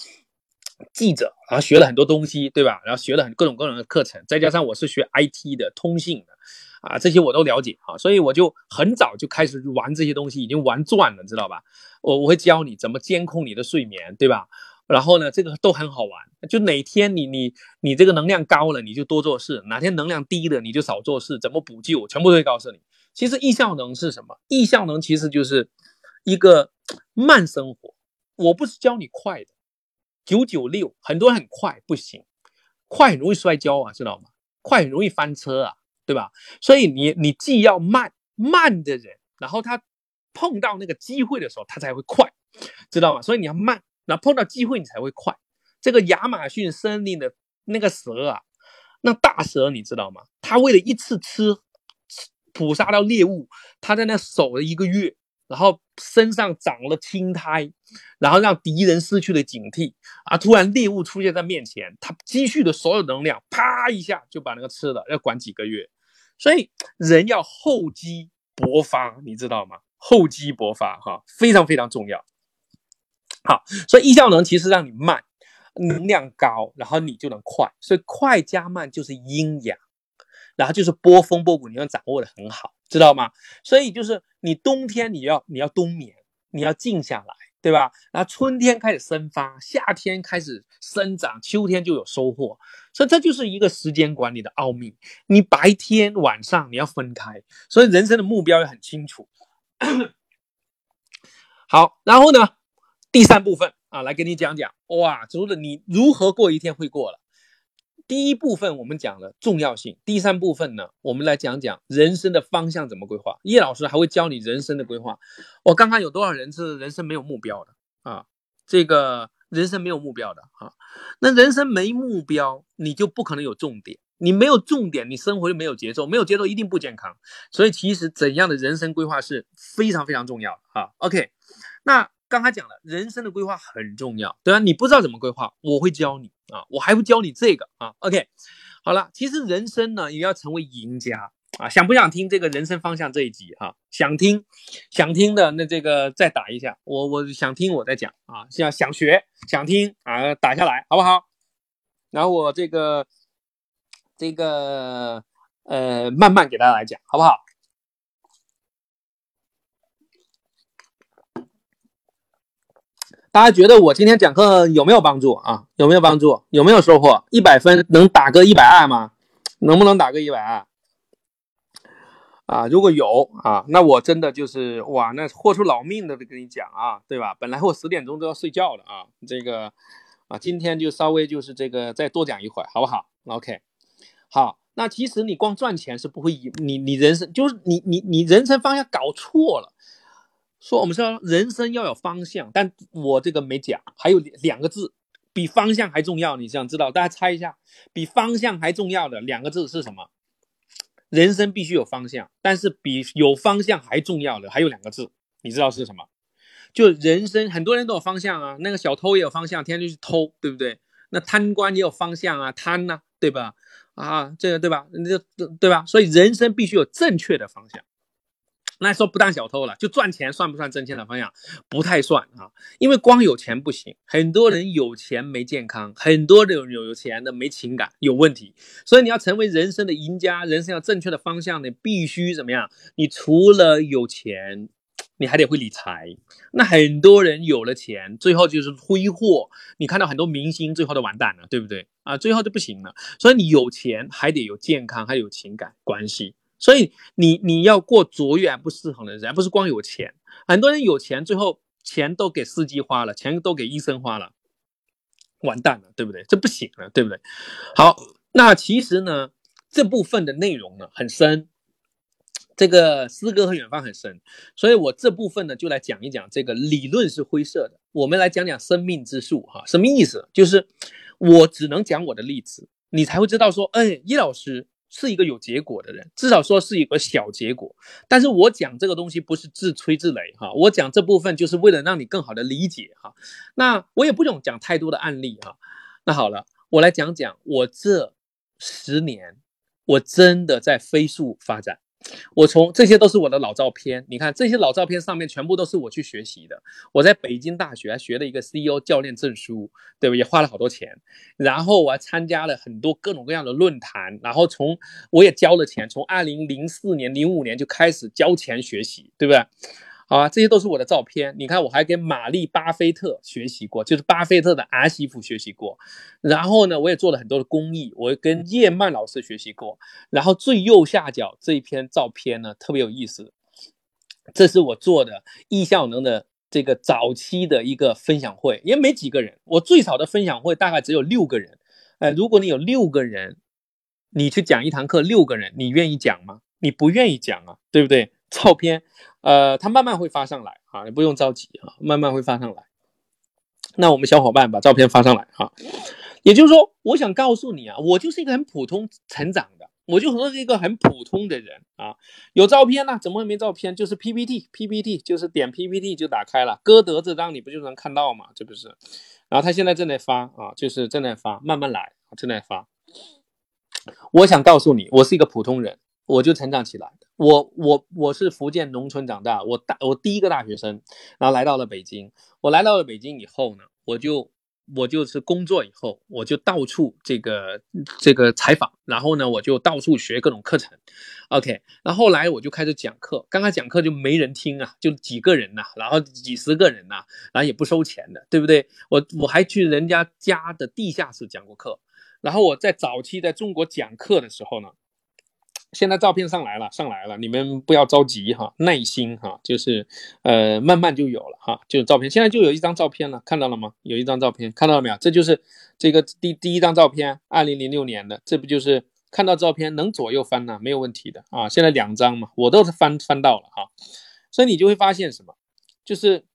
记者，然后学了很多东西，对吧？然后学了很各种各种的课程，再加上我是学 IT 的，通信的，啊，这些我都了解啊，所以我就很早就开始玩这些东西，已经玩转了，知道吧？我我会教你怎么监控你的睡眠，对吧？然后呢，这个都很好玩，就哪天你你你这个能量高了，你就多做事；哪天能量低了，你就少做事。怎么补救，全部都会告诉你。其实易效能是什么？易效能其实就是一个慢生活，我不是教你快的。九九六，很多人很快不行，快很容易摔跤啊，知道吗？快很容易翻车啊，对吧？所以你你既要慢慢的人，然后他碰到那个机会的时候，他才会快，知道吗？所以你要慢，然后碰到机会你才会快。这个亚马逊森林的那个蛇啊，那大蛇你知道吗？他为了一次吃捕杀到猎物，他在那守了一个月。然后身上长了青苔，然后让敌人失去了警惕啊！突然猎物出现在面前，他积蓄的所有能量，啪一下就把那个吃了，要管几个月。所以人要厚积薄发，你知道吗？厚积薄发哈，非常非常重要。好，所以易效能其实让你慢，能量高，然后你就能快。所以快加慢就是阴阳。然后就是波峰波谷，你要掌握的很好，知道吗？所以就是你冬天你要你要冬眠，你要静下来，对吧？然后春天开始生发，夏天开始生长，秋天就有收获。所以这就是一个时间管理的奥秘。你白天晚上你要分开，所以人生的目标也很清楚。好，然后呢，第三部分啊，来给你讲讲哇，除了你如何过一天会过了。第一部分我们讲了重要性，第三部分呢，我们来讲讲人生的方向怎么规划。叶老师还会教你人生的规划。我刚刚有多少人是人生没有目标的啊？这个人生没有目标的啊？那人生没目标，你就不可能有重点。你没有重点，你生活就没有节奏，没有节奏一定不健康。所以其实怎样的人生规划是非常非常重要的啊。OK，那。刚才讲了，人生的规划很重要，对吧？你不知道怎么规划，我会教你啊，我还会教你这个啊。OK，好了，其实人生呢也要成为赢家啊。想不想听这个人生方向这一集哈？想听，想听的那这个再打一下，我我想听我再讲啊。想想学想听啊，打下来好不好？然后我这个这个呃慢慢给大家来讲，好不好？大家觉得我今天讲课有没有帮助啊？有没有帮助？有没有收获？一百分能打个一百二吗？能不能打个一百二？啊，如果有啊，那我真的就是哇，那豁出老命的跟你讲啊，对吧？本来我十点钟都要睡觉了啊，这个啊，今天就稍微就是这个再多讲一会儿，好不好？OK，好，那其实你光赚钱是不会，你你人生就是你你你人生方向搞错了。说我们说人生要有方向，但我这个没讲，还有两个字比方向还重要。你想知道？大家猜一下，比方向还重要的两个字是什么？人生必须有方向，但是比有方向还重要的还有两个字，你知道是什么？就人生很多人都有方向啊，那个小偷也有方向，天天去偷，对不对？那贪官也有方向啊，贪呐，对吧？啊，这个对吧？这对吧？所以人生必须有正确的方向。那说不当小偷了，就赚钱算不算挣钱的方向？不太算啊，因为光有钱不行，很多人有钱没健康，很多人有有钱的没情感，有问题。所以你要成为人生的赢家，人生要正确的方向呢，必须怎么样？你除了有钱，你还得会理财。那很多人有了钱，最后就是挥霍。你看到很多明星最后都完蛋了，对不对啊？最后就不行了。所以你有钱还得有健康，还有情感关系。所以你你要过卓越而不失衡的人，而不是光有钱。很多人有钱，最后钱都给司机花了，钱都给医生花了，完蛋了，对不对？这不行了，对不对？好，那其实呢，这部分的内容呢很深，这个诗歌和远方很深，所以我这部分呢就来讲一讲这个理论是灰色的，我们来讲讲生命之树哈，什么意思？就是我只能讲我的例子，你才会知道说，哎，叶老师。是一个有结果的人，至少说是一个小结果。但是我讲这个东西不是自吹自擂哈，我讲这部分就是为了让你更好的理解哈。那我也不用讲太多的案例哈。那好了，我来讲讲我这十年，我真的在飞速发展。我从这些都是我的老照片，你看这些老照片上面全部都是我去学习的。我在北京大学学了一个 CEO 教练证书，对吧？也花了好多钱。然后我还参加了很多各种各样的论坛，然后从我也交了钱，从二零零四年、零五年就开始交钱学习，对不对？好啊，这些都是我的照片。你看，我还跟玛丽巴菲特学习过，就是巴菲特的儿媳妇学习过。然后呢，我也做了很多的公益，我跟叶曼老师学习过。然后最右下角这一篇照片呢，特别有意思，这是我做的易效能的这个早期的一个分享会，也没几个人，我最少的分享会大概只有六个人。哎，如果你有六个人，你去讲一堂课，六个人，你愿意讲吗？你不愿意讲啊，对不对？照片。呃，它慢慢会发上来啊，你不用着急啊，慢慢会发上来。那我们小伙伴把照片发上来哈，也就是说，我想告诉你啊，我就是一个很普通成长的，我就是一个很普通的人啊。有照片呢，怎么会没照片？就是 PPT，PPT 就是点 PPT 就打开了，歌德这张你不就能看到吗？这不是？然后他现在正在发啊，就是正在发，慢慢来，正在发。我想告诉你，我是一个普通人，我就成长起来。我我我是福建农村长大，我大我第一个大学生，然后来到了北京。我来到了北京以后呢，我就我就是工作以后，我就到处这个这个采访，然后呢，我就到处学各种课程。OK，然后来我就开始讲课，刚开始讲课就没人听啊，就几个人呐、然后几十个人呐、然后也不收钱的，对不对？我我还去人家家的地下室讲过课，然后我在早期在中国讲课的时候呢，现在照片上来了，上来了，你们不要着急哈，耐心哈，就是呃慢慢就有了哈，就是照片，现在就有一张照片了，看到了吗？有一张照片，看到了没有？这就是这个第第一张照片，二零零六年的，这不就是看到照片能左右翻呢、没有问题的啊。现在两张嘛，我都是翻翻到了哈，所以你就会发现什么，就是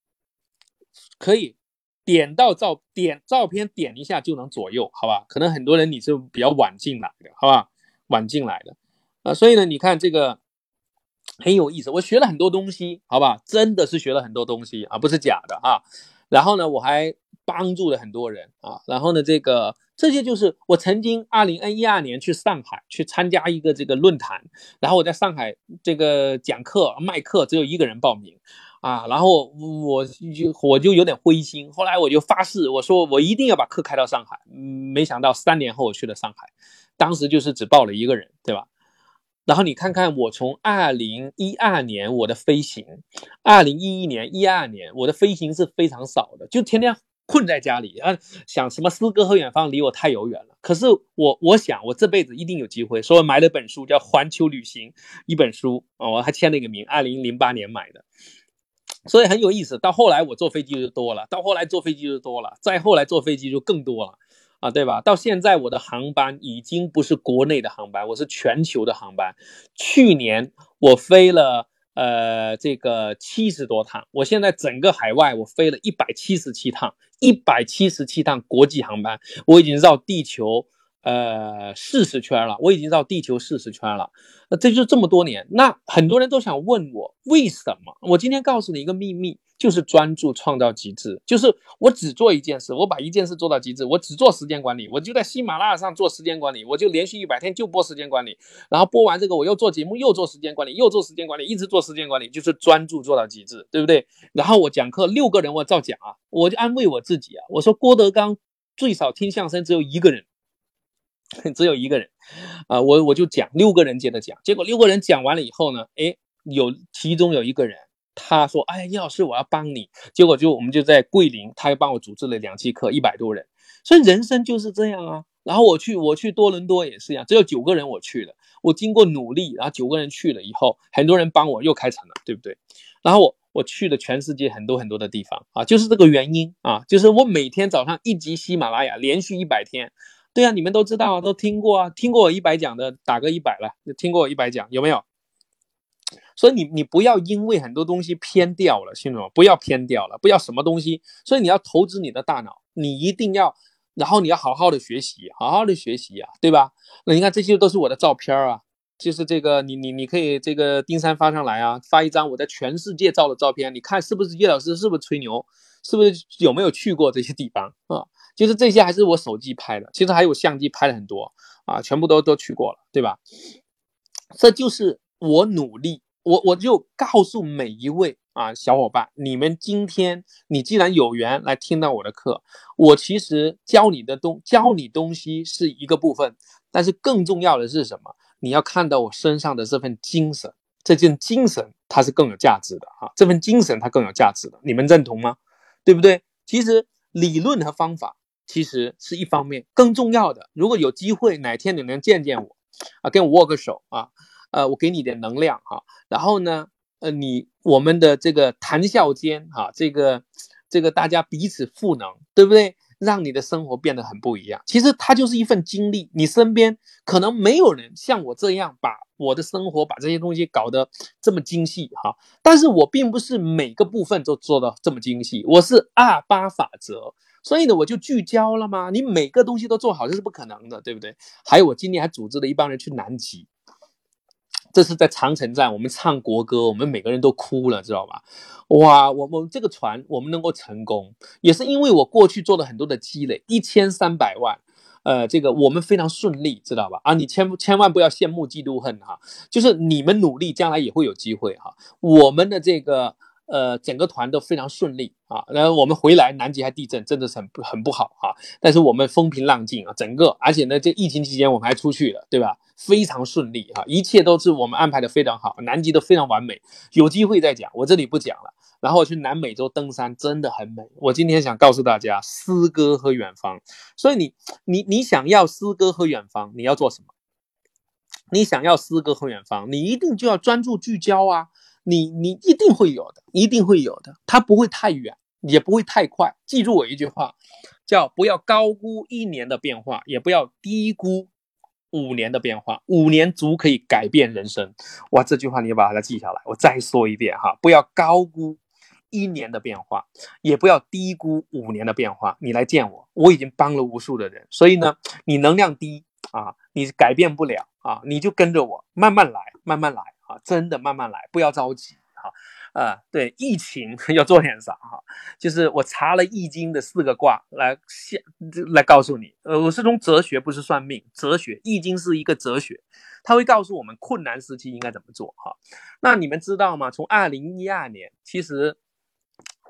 可以点到照点照片点一下就能左右，好吧？可能很多人你是比较晚进来的，好吧？晚进来的。啊，所以呢，你看这个很有意思，我学了很多东西，好吧，真的是学了很多东西啊，不是假的啊。然后呢，我还帮助了很多人啊。然后呢，这个这些就是我曾经二零二一二年去上海去参加一个这个论坛，然后我在上海这个讲课卖课，只有一个人报名啊，然后我就我就有点灰心，后来我就发誓，我说我一定要把课开到上海。没想到三年后我去了上海，当时就是只报了一个人，对吧？然后你看看我从二零一二年我的飞行，二零一一年、一二年我的飞行是非常少的，就天天困在家里啊，想什么诗歌和远方离我太遥远了。可是我我想我这辈子一定有机会，所以我买了本书叫《环球旅行》一本书啊，我还签了一个名，二零零八年买的，所以很有意思。到后来我坐飞机就多了，到后来坐飞机就多了，再后来坐飞机就更多了。啊，对吧？到现在我的航班已经不是国内的航班，我是全球的航班。去年我飞了呃这个七十多趟，我现在整个海外我飞了一百七十七趟，一百七十七趟国际航班，我已经绕地球呃四十圈了，我已经绕地球四十圈了。那这就是这么多年，那很多人都想问我为什么？我今天告诉你一个秘密。就是专注创造极致，就是我只做一件事，我把一件事做到极致，我只做时间管理，我就在喜马拉雅上做时间管理，我就连续一百天就播时间管理，然后播完这个我又做节目，又做时间管理，又做时间管理，一直做时间管理，就是专注做到极致，对不对？然后我讲课六个人我照讲啊，我就安慰我自己啊，我说郭德纲最少听相声只有一个人，只有一个人，啊、我我就讲六个人接着讲，结果六个人讲完了以后呢，诶，有其中有一个人。他说：“哎，叶老师，我要帮你。”结果就我们就在桂林，他又帮我组织了两期课，一百多人。所以人生就是这样啊。然后我去，我去多伦多也是一样，只有九个人我去了。我经过努力，然后九个人去了以后，很多人帮我又开成了，对不对？然后我我去了全世界很多很多的地方啊，就是这个原因啊，就是我每天早上一集喜马拉雅，连续一百天。对啊，你们都知道啊，都听过啊，听过我一百讲的打个一百了，听过我一百讲有没有？所以你你不要因为很多东西偏掉了，听懂吗？不要偏掉了，不要什么东西。所以你要投资你的大脑，你一定要，然后你要好好的学习，好好的学习啊，对吧？那你看这些都是我的照片啊，就是这个你你你可以这个丁山发上来啊，发一张我在全世界照的照片，你看是不是叶老师是不是吹牛？是不是有没有去过这些地方啊？就是这些还是我手机拍的，其实还有相机拍了很多啊，全部都都去过了，对吧？这就是我努力。我我就告诉每一位啊小伙伴，你们今天你既然有缘来听到我的课，我其实教你的东教你东西是一个部分，但是更重要的是什么？你要看到我身上的这份精神，这件精神它是更有价值的啊，这份精神它更有价值的，你们认同吗？对不对？其实理论和方法其实是一方面，更重要的，如果有机会哪天你能见见我啊，跟我握个手啊。呃，我给你点能量哈，然后呢，呃，你我们的这个谈笑间哈，这个这个大家彼此赋能，对不对？让你的生活变得很不一样。其实它就是一份经历，你身边可能没有人像我这样把我的生活把这些东西搞得这么精细哈，但是我并不是每个部分都做到这么精细，我是二八法则，所以呢，我就聚焦了嘛？你每个东西都做好，这是不可能的，对不对？还有我今天还组织了一帮人去南极。这是在长城站，我们唱国歌，我们每个人都哭了，知道吧？哇，我们这个船我们能够成功，也是因为我过去做了很多的积累，一千三百万，呃，这个我们非常顺利，知道吧？啊，你千千万不要羡慕嫉妒恨哈，就是你们努力，将来也会有机会哈。我们的这个呃，整个团都非常顺利啊。然后我们回来，南极还地震，真的是很不很不好啊。但是我们风平浪静啊，整个，而且呢，这疫情期间我们还出去了，对吧？非常顺利啊，一切都是我们安排的非常好，南极都非常完美。有机会再讲，我这里不讲了。然后我去南美洲登山，真的很美。我今天想告诉大家，诗歌和远方。所以你你你想要诗歌和远方，你要做什么？你想要诗歌和远方，你一定就要专注聚焦啊！你你一定会有的，一定会有的。它不会太远，也不会太快。记住我一句话，叫不要高估一年的变化，也不要低估五年的变化。五年足可以改变人生。哇，这句话你要把它记下来。我再说一遍哈，不要高估一年的变化，也不要低估五年的变化。你来见我，我已经帮了无数的人。所以呢，你能量低啊，你改变不了。啊，你就跟着我慢慢来，慢慢来啊！真的慢慢来，不要着急哈。呃，对，疫情 要做点啥哈？就是我查了《易经》的四个卦来现来告诉你。呃，我是从哲学，不是算命。哲学，《易经》是一个哲学，它会告诉我们困难时期应该怎么做哈。那你们知道吗？从二零一二年，其实。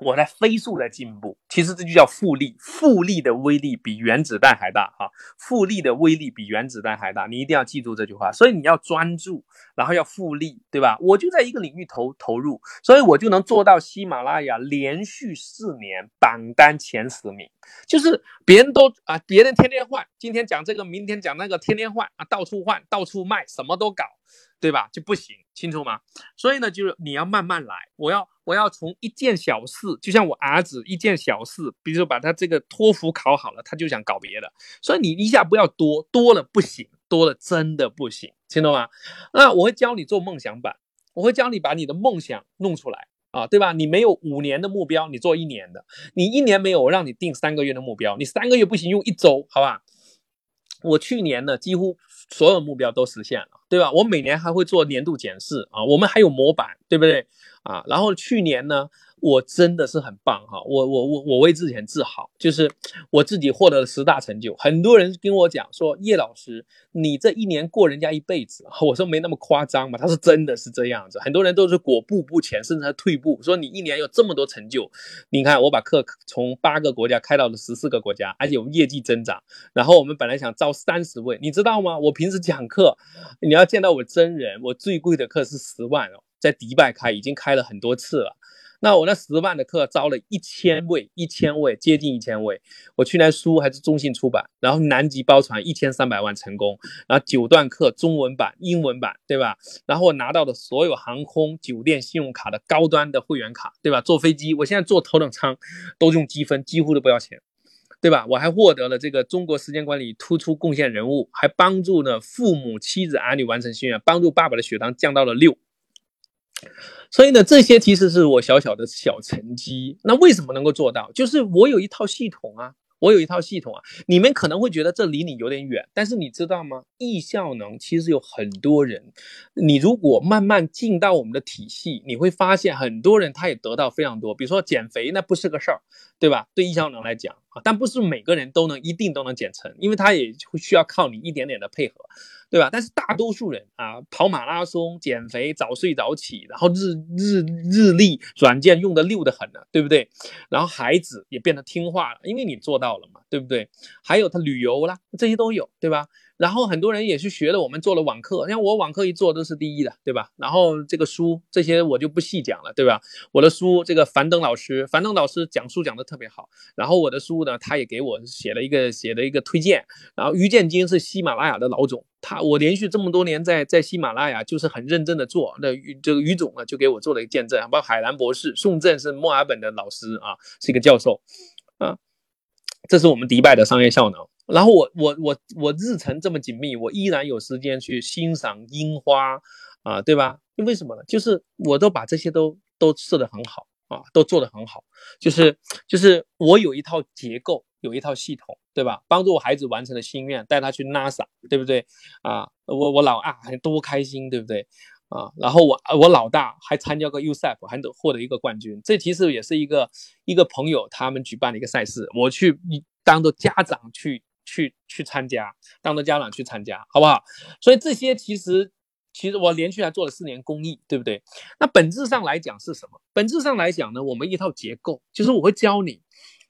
我在飞速的进步，其实这就叫复利，复利的威力比原子弹还大哈，复利的威力比原子弹还大，你一定要记住这句话。所以你要专注，然后要复利，对吧？我就在一个领域投投入，所以我就能做到喜马拉雅连续四年榜单前十名，就是别人都啊，别人天天换，今天讲这个，明天讲那个，天天换啊，到处换，到处卖，什么都搞。对吧？就不行，清楚吗？所以呢，就是你要慢慢来。我要，我要从一件小事，就像我儿子一件小事，比如说把他这个托福考好了，他就想搞别的。所以你一下不要多，多了不行，多了真的不行，听懂吗？那我会教你做梦想版，我会教你把你的梦想弄出来啊，对吧？你没有五年的目标，你做一年的；你一年没有，我让你定三个月的目标，你三个月不行，用一周，好吧？我去年呢，几乎所有目标都实现了。对吧？我每年还会做年度检视啊，我们还有模板，对不对啊？然后去年呢？我真的是很棒哈，我我我我为自己很自豪，就是我自己获得了十大成就。很多人跟我讲说，叶老师，你这一年过人家一辈子。我说没那么夸张嘛，他说真的是这样子。很多人都是裹步不前，甚至还退步。说你一年有这么多成就，你看我把课从八个国家开到了十四个国家，而且我们业绩增长。然后我们本来想招三十位，你知道吗？我平时讲课，你要见到我真人，我最贵的课是十万哦，在迪拜开，已经开了很多次了。那我那十万的课招了一千位，一千位接近一千位。我去年书还是中信出版，然后南极包船一千三百万成功，然后九段课中文版、英文版，对吧？然后我拿到的所有航空、酒店信用卡的高端的会员卡，对吧？坐飞机，我现在坐头等舱都用积分，几乎都不要钱，对吧？我还获得了这个中国时间管理突出贡献人物，还帮助呢父母、妻子、儿女完成心愿，帮助爸爸的血糖降到了六。所以呢，这些其实是我小小的小成绩。那为什么能够做到？就是我有一套系统啊，我有一套系统啊。你们可能会觉得这离你有点远，但是你知道吗？易效能其实有很多人，你如果慢慢进到我们的体系，你会发现很多人他也得到非常多。比如说减肥，那不是个事儿，对吧？对易效能来讲但不是每个人都能一定都能减成，因为他也会需要靠你一点点的配合。对吧？但是大多数人啊，跑马拉松、减肥、早睡早起，然后日日日历软件用的溜的很了，对不对？然后孩子也变得听话了，因为你做到了嘛，对不对？还有他旅游啦，这些都有，对吧？然后很多人也去学了，我们做了网课，像我网课一做都是第一的，对吧？然后这个书这些我就不细讲了，对吧？我的书，这个樊登老师，樊登老师讲书讲的特别好。然后我的书呢，他也给我写了一个写了一个推荐。然后于建金是喜马拉雅的老总，他我连续这么多年在在喜马拉雅就是很认真的做。那于这个于总呢就给我做了一个见证，包括海兰博士，宋正是墨尔本的老师啊，是一个教授啊。这是我们迪拜的商业效能。然后我我我我日程这么紧密，我依然有时间去欣赏樱花，啊，对吧？因为什么呢？就是我都把这些都都设得很好啊，都做得很好。就是就是我有一套结构，有一套系统，对吧？帮助我孩子完成了心愿，带他去 NASA，对不对？啊，我我老二还多开心，对不对？啊，然后我我老大还参加过 USF，还得获得一个冠军。这其实也是一个一个朋友他们举办的一个赛事，我去当做家长去。去去参加，当着家长去参加，好不好？所以这些其实其实我连续还做了四年公益，对不对？那本质上来讲是什么？本质上来讲呢，我们一套结构，就是我会教你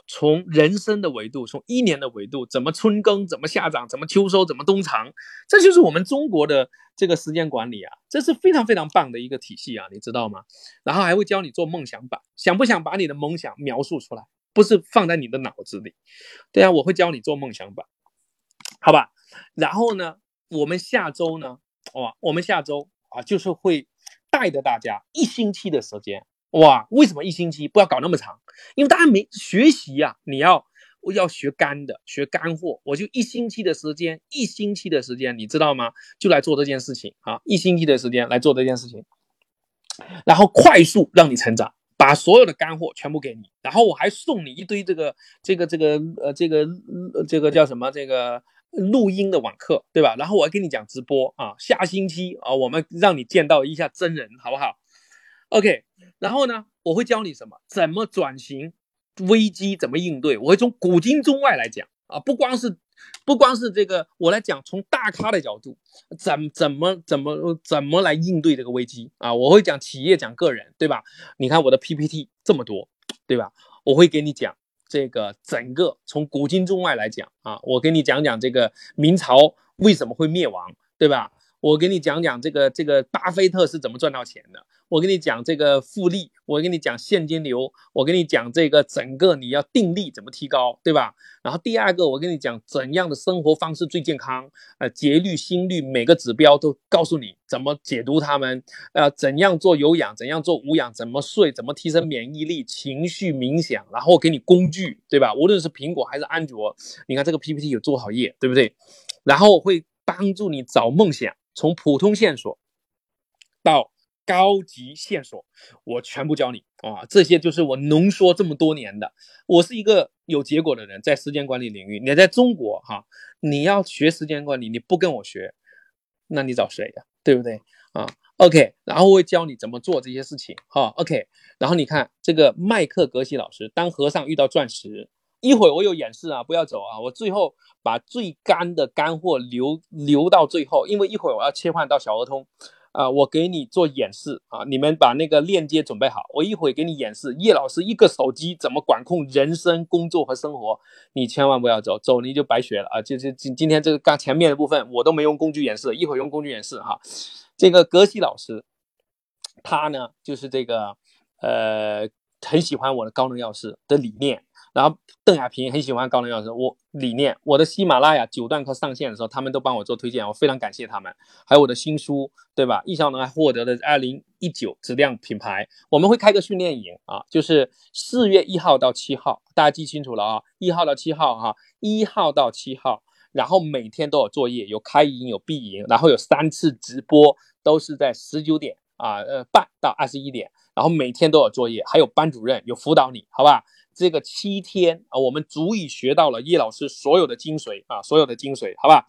从人生的维度，从一年的维度，怎么春耕，怎么夏长，怎么秋收，怎么冬藏，这就是我们中国的这个时间管理啊，这是非常非常棒的一个体系啊，你知道吗？然后还会教你做梦想版，想不想把你的梦想描述出来？不是放在你的脑子里，对啊，我会教你做梦想版，好吧？然后呢，我们下周呢？哇，我们下周啊，就是会带着大家一星期的时间。哇，为什么一星期不要搞那么长？因为大家没学习呀，你要要学干的，学干货。我就一星期的时间，一星期的时间，你知道吗？就来做这件事情啊，一星期的时间来做这件事情，然后快速让你成长，把所有的干货全部给你，然后我还送你一堆这个这个这个呃这个这个叫什么这个。录音的网课，对吧？然后我还跟你讲直播啊，下星期啊，我们让你见到一下真人，好不好？OK，然后呢，我会教你什么？怎么转型？危机怎么应对？我会从古今中外来讲啊，不光是不光是这个，我来讲从大咖的角度，怎怎么怎么怎么来应对这个危机啊？我会讲企业，讲个人，对吧？你看我的 PPT 这么多，对吧？我会给你讲。这个整个从古今中外来讲啊，我给你讲讲这个明朝为什么会灭亡，对吧？我给你讲讲这个这个巴菲特是怎么赚到钱的。我跟你讲这个复利，我跟你讲现金流，我跟你讲这个整个你要定力怎么提高，对吧？然后第二个，我跟你讲怎样的生活方式最健康，呃，节律、心率每个指标都告诉你怎么解读它们，呃，怎样做有氧，怎样做无氧，怎么睡，怎么提升免疫力、情绪、冥想，然后给你工具，对吧？无论是苹果还是安卓，你看这个 PPT 有做好页，对不对？然后会帮助你找梦想，从普通线索到。高级线索，我全部教你啊！这些就是我浓缩这么多年的。我是一个有结果的人，在时间管理领域，你在中国哈，你要学时间管理，你不跟我学，那你找谁呀？对不对啊？OK，然后我会教你怎么做这些事情哈。OK，然后你看这个麦克格西老师，当和尚遇到钻石，一会儿我有演示啊，不要走啊！我最后把最干的干货留留到最后，因为一会儿我要切换到小儿通。啊，我给你做演示啊！你们把那个链接准备好，我一会给你演示。叶老师一个手机怎么管控人生、工作和生活？你千万不要走，走你就白学了啊！就就今今天这个刚前面的部分我都没用工具演示，一会用工具演示哈。这个格西老师，他呢就是这个呃很喜欢我的高能钥匙的理念。然后邓亚萍很喜欢高能钥匙，我理念，我的喜马拉雅九段课上线的时候，他们都帮我做推荐，我非常感谢他们。还有我的新书，对吧？易效能还获得了二零一九质量品牌。我们会开个训练营啊，就是四月一号到七号，大家记清楚了啊，一号到七号哈，一号到七号，然后每天都有作业，有开营有闭营，然后有三次直播，都是在十九点啊呃半到二十一点，然后每天都有作业，还有班主任有辅导你，好吧？这个七天啊，我们足以学到了叶老师所有的精髓啊，所有的精髓，好吧？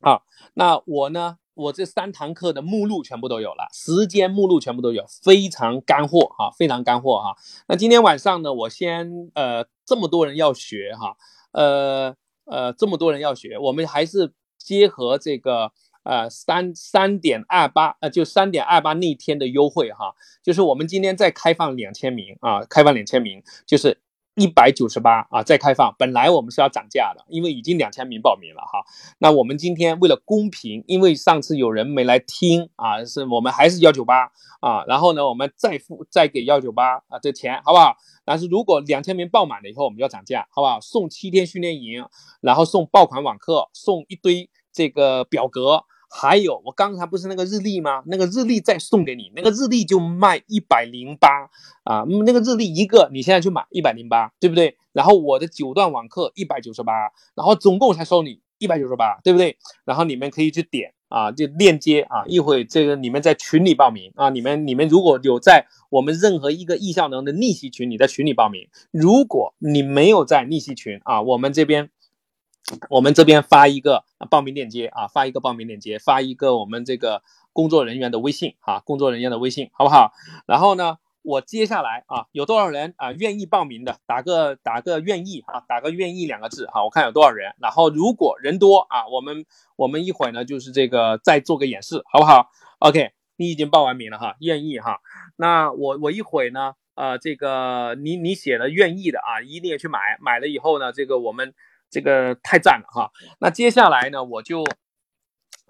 好，那我呢，我这三堂课的目录全部都有了，时间目录全部都有，非常干货哈，非常干货哈。那今天晚上呢，我先呃，这么多人要学哈，呃呃，这么多人要学，我们还是结合这个。呃，三三点二八，呃，就三点二八那天的优惠哈，就是我们今天再开放两千名啊，开放两千名，就是一百九十八啊，再开放。本来我们是要涨价的，因为已经两千名报名了哈。那我们今天为了公平，因为上次有人没来听啊，是我们还是幺九八啊，然后呢，我们再付再给幺九八啊这钱，好不好？但是如果两千名报满了以后，我们要涨价，好不好？送七天训练营，然后送爆款网课，送一堆这个表格。还有，我刚才不是那个日历吗？那个日历再送给你，那个日历就卖一百零八啊，那个日历一个，你现在去买一百零八，对不对？然后我的九段网课一百九十八，然后总共才收你一百九十八，对不对？然后你们可以去点啊，就链接啊，一会这个你们在群里报名啊，你们你们如果有在我们任何一个易效能的逆袭群，你在群里报名；如果你没有在逆袭群啊，我们这边。我们这边发一个报名链接啊，发一个报名链接，发一个我们这个工作人员的微信啊，工作人员的微信，好不好？然后呢，我接下来啊，有多少人啊愿意报名的？打个打个愿意啊，打个愿意两个字哈，我看有多少人。然后如果人多啊，我们我们一会儿呢就是这个再做个演示，好不好？OK，你已经报完名了哈，愿意哈。那我我一会呢，呃，这个你你写了愿意的啊，一定要去买，买了以后呢，这个我们这个太赞了哈。那接下来呢，我就。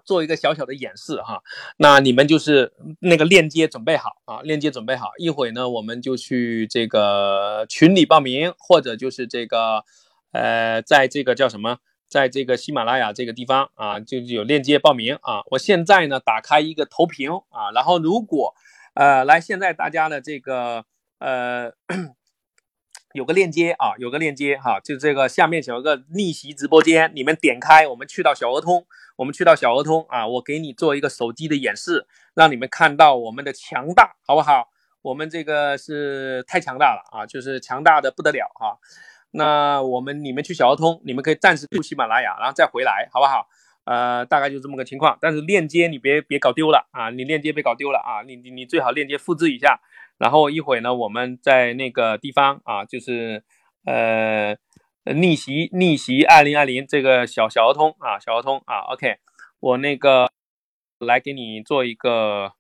做一个小小的演示哈，那你们就是那个链接准备好啊，链接准备好，一会呢我们就去这个群里报名，或者就是这个呃，在这个叫什么，在这个喜马拉雅这个地方啊，就有链接报名啊。我现在呢打开一个投屏啊，然后如果呃来现在大家的这个呃。有个链接啊，有个链接哈，就这个下面有个逆袭直播间，你们点开，我们去到小鹅通，我们去到小鹅通啊，我给你做一个手机的演示，让你们看到我们的强大，好不好？我们这个是太强大了啊，就是强大的不得了哈。那我们你们去小鹅通，你们可以暂时住喜马拉雅，然后再回来，好不好？呃，大概就这么个情况。但是链接你别别搞丢了啊，你链接别搞丢了啊，你你你最好链接复制一下。然后一会呢，我们在那个地方啊，就是呃逆袭逆袭二零二零这个小小儿通啊，小儿通啊，OK，我那个来给你做一个，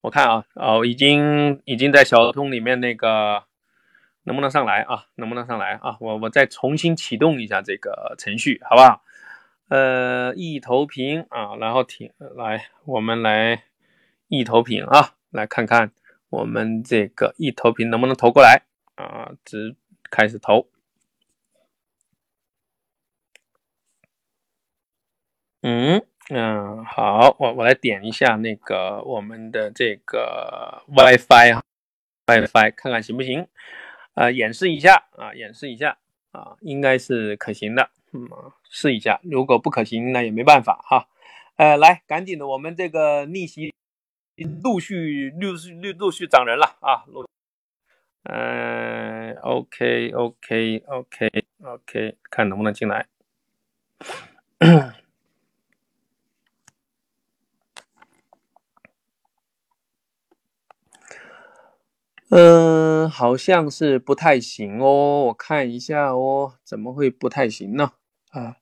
我看啊，哦，已经已经在小儿通里面那个能不能上来啊？能不能上来啊？我我再重新启动一下这个程序，好不好？呃，一投屏啊，然后停来，我们来一投屏啊。来看看我们这个一投屏能不能投过来啊？直开始投。嗯嗯，好，我我来点一下那个我们的这个 WiFi 啊，WiFi 看看行不行？啊，演示一下啊，演示一下啊，应该是可行的。嗯，试一下，如果不可行，那也没办法哈。呃，来，赶紧的，我们这个逆袭。陆续陆续陆陆续涨人了啊！陆，嗯，OK OK OK OK，看能不能进来。嗯，好像是不太行哦，我看一下哦，怎么会不太行呢？啊？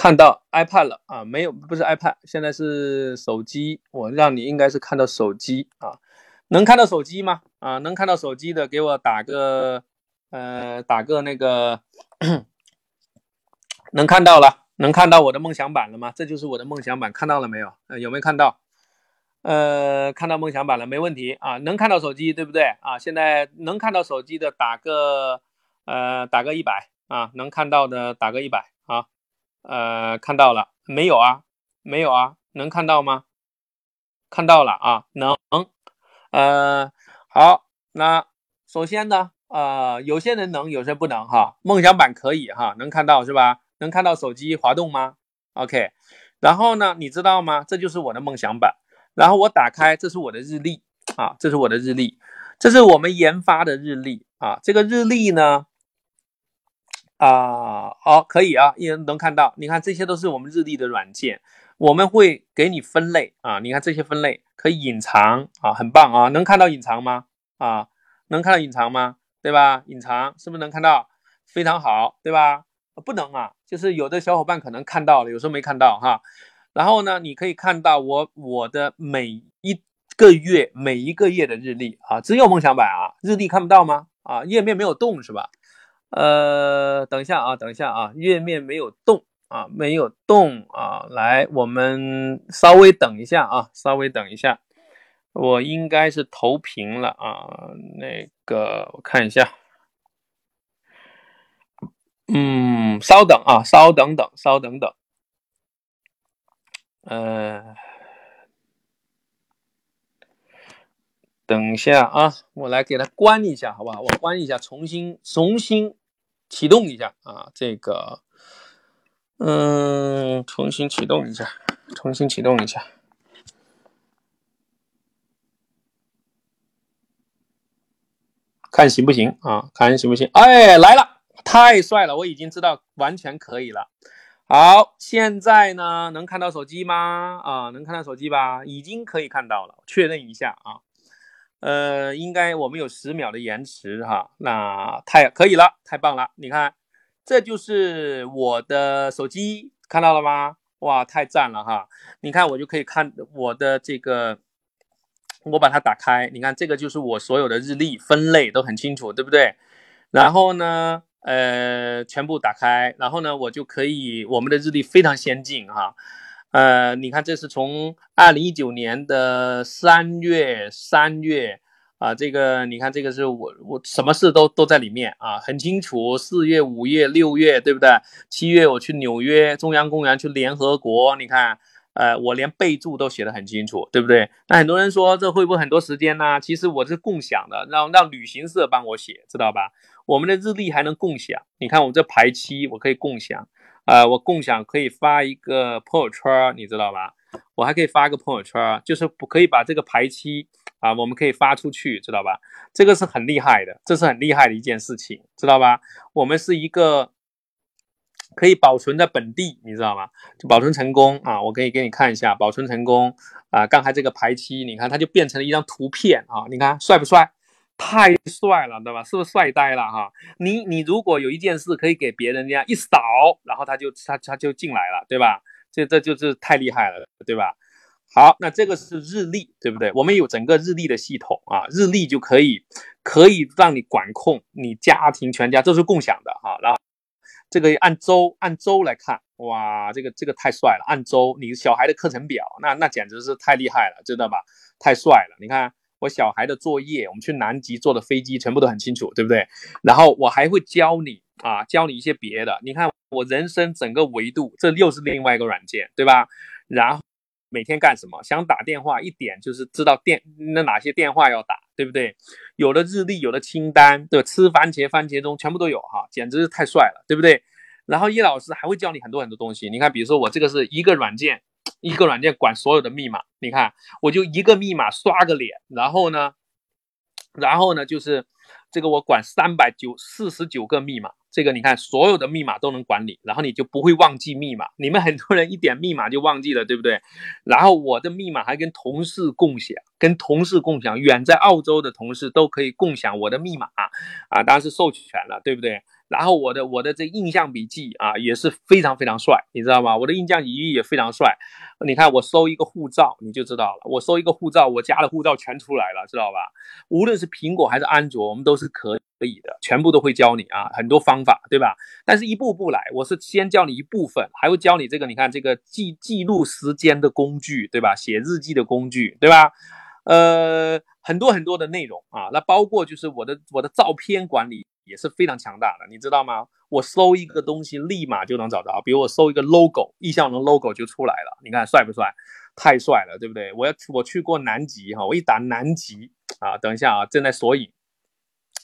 看到 iPad 了啊？没有，不是 iPad，现在是手机。我让你应该是看到手机啊，能看到手机吗？啊，能看到手机的，给我打个呃，打个那个，能看到了，能看到我的梦想版了吗？这就是我的梦想版，看到了没有？呃，有没有看到？呃，看到梦想版了，没问题啊，能看到手机对不对啊？现在能看到手机的打个呃，打个一百啊，能看到的打个一百啊。呃，看到了没有啊？没有啊？能看到吗？看到了啊，能。呃，好，那首先呢，呃，有些人能，有些不能哈。梦想版可以哈，能看到是吧？能看到手机滑动吗？OK。然后呢，你知道吗？这就是我的梦想版。然后我打开，这是我的日历啊，这是我的日历，这是我们研发的日历啊。这个日历呢？啊，好，可以啊，一人能看到。你看，这些都是我们日历的软件，我们会给你分类啊。你看这些分类可以隐藏啊，很棒啊。能看到隐藏吗？啊，能看到隐藏吗？对吧？隐藏是不是能看到？非常好，对吧？不能啊，就是有的小伙伴可能看到了，有时候没看到哈。然后呢，你可以看到我我的每一个月每一个月的日历啊，只有梦想版啊，日历看不到吗？啊，页面没有动是吧？呃，等一下啊，等一下啊，页面没有动啊，没有动啊，来，我们稍微等一下啊，稍微等一下，我应该是投屏了啊，那个我看一下，嗯，稍等啊，稍等等，稍等等，呃，等一下啊，我来给它关一下，好不好？我关一下，重新重新。启动一下啊，这个，嗯，重新启动一下，重新启动一下，看行不行啊？看行不行？哎，来了，太帅了！我已经知道完全可以了。好，现在呢，能看到手机吗？啊，能看到手机吧？已经可以看到了，确认一下啊。呃，应该我们有十秒的延迟哈，那太可以了，太棒了！你看，这就是我的手机，看到了吗？哇，太赞了哈！你看，我就可以看我的这个，我把它打开，你看这个就是我所有的日历分类都很清楚，对不对？然后呢，呃，全部打开，然后呢，我就可以，我们的日历非常先进哈。呃，你看，这是从二零一九年的三月三月啊，这个你看，这个是我我什么事都都在里面啊，很清楚。四月、五月、六月，对不对？七月我去纽约中央公园去联合国，你看，呃，我连备注都写的很清楚，对不对？那很多人说这会不会很多时间呢？其实我是共享的，让让旅行社帮我写，知道吧？我们的日历还能共享，你看我这排期我可以共享。啊，我共享可以发一个朋友圈，你知道吧？我还可以发个朋友圈，就是不可以把这个排期啊，我们可以发出去，知道吧？这个是很厉害的，这是很厉害的一件事情，知道吧？我们是一个可以保存在本地，你知道吗？就保存成功啊！我可以给你看一下，保存成功啊！刚才这个排期，你看它就变成了一张图片啊！你看帅不帅？太帅了，对吧？是不是帅呆了哈？你你如果有一件事可以给别人家一扫，然后他就他他就进来了，对吧？这这就是太厉害了，对吧？好，那这个是日历，对不对？我们有整个日历的系统啊，日历就可以可以让你管控你家庭全家，这是共享的哈。然后这个按周按周来看，哇，这个这个太帅了，按周你小孩的课程表，那那简直是太厉害了，知道吧？太帅了，你看。我小孩的作业，我们去南极坐的飞机，全部都很清楚，对不对？然后我还会教你啊，教你一些别的。你看我人生整个维度，这又是另外一个软件，对吧？然后每天干什么？想打电话，一点就是知道电那哪些电话要打，对不对？有的日历，有的清单，对吧，吃番茄，番茄钟全部都有哈，简直是太帅了，对不对？然后叶老师还会教你很多很多东西。你看，比如说我这个是一个软件。一个软件管所有的密码，你看，我就一个密码刷个脸，然后呢，然后呢，就是这个我管三百九四十九个密码，这个你看所有的密码都能管理，然后你就不会忘记密码。你们很多人一点密码就忘记了，对不对？然后我的密码还跟同事共享，跟同事共享，远在澳洲的同事都可以共享我的密码啊，当然是授权了，对不对？然后我的我的这印象笔记啊也是非常非常帅，你知道吗？我的印象笔记也非常帅。你看我搜一个护照你就知道了，我搜一个护照，我家的护照全出来了，知道吧？无论是苹果还是安卓，我们都是可以的，全部都会教你啊，很多方法，对吧？但是一步步来，我是先教你一部分，还会教你这个，你看这个记记录时间的工具，对吧？写日记的工具，对吧？呃，很多很多的内容啊，那包括就是我的我的照片管理。也是非常强大的，你知道吗？我搜一个东西，立马就能找到。比如我搜一个 logo，意向龙 logo 就出来了。你看帅不帅？太帅了，对不对？我要我去过南极哈，我一打南极啊，等一下啊，正在索引。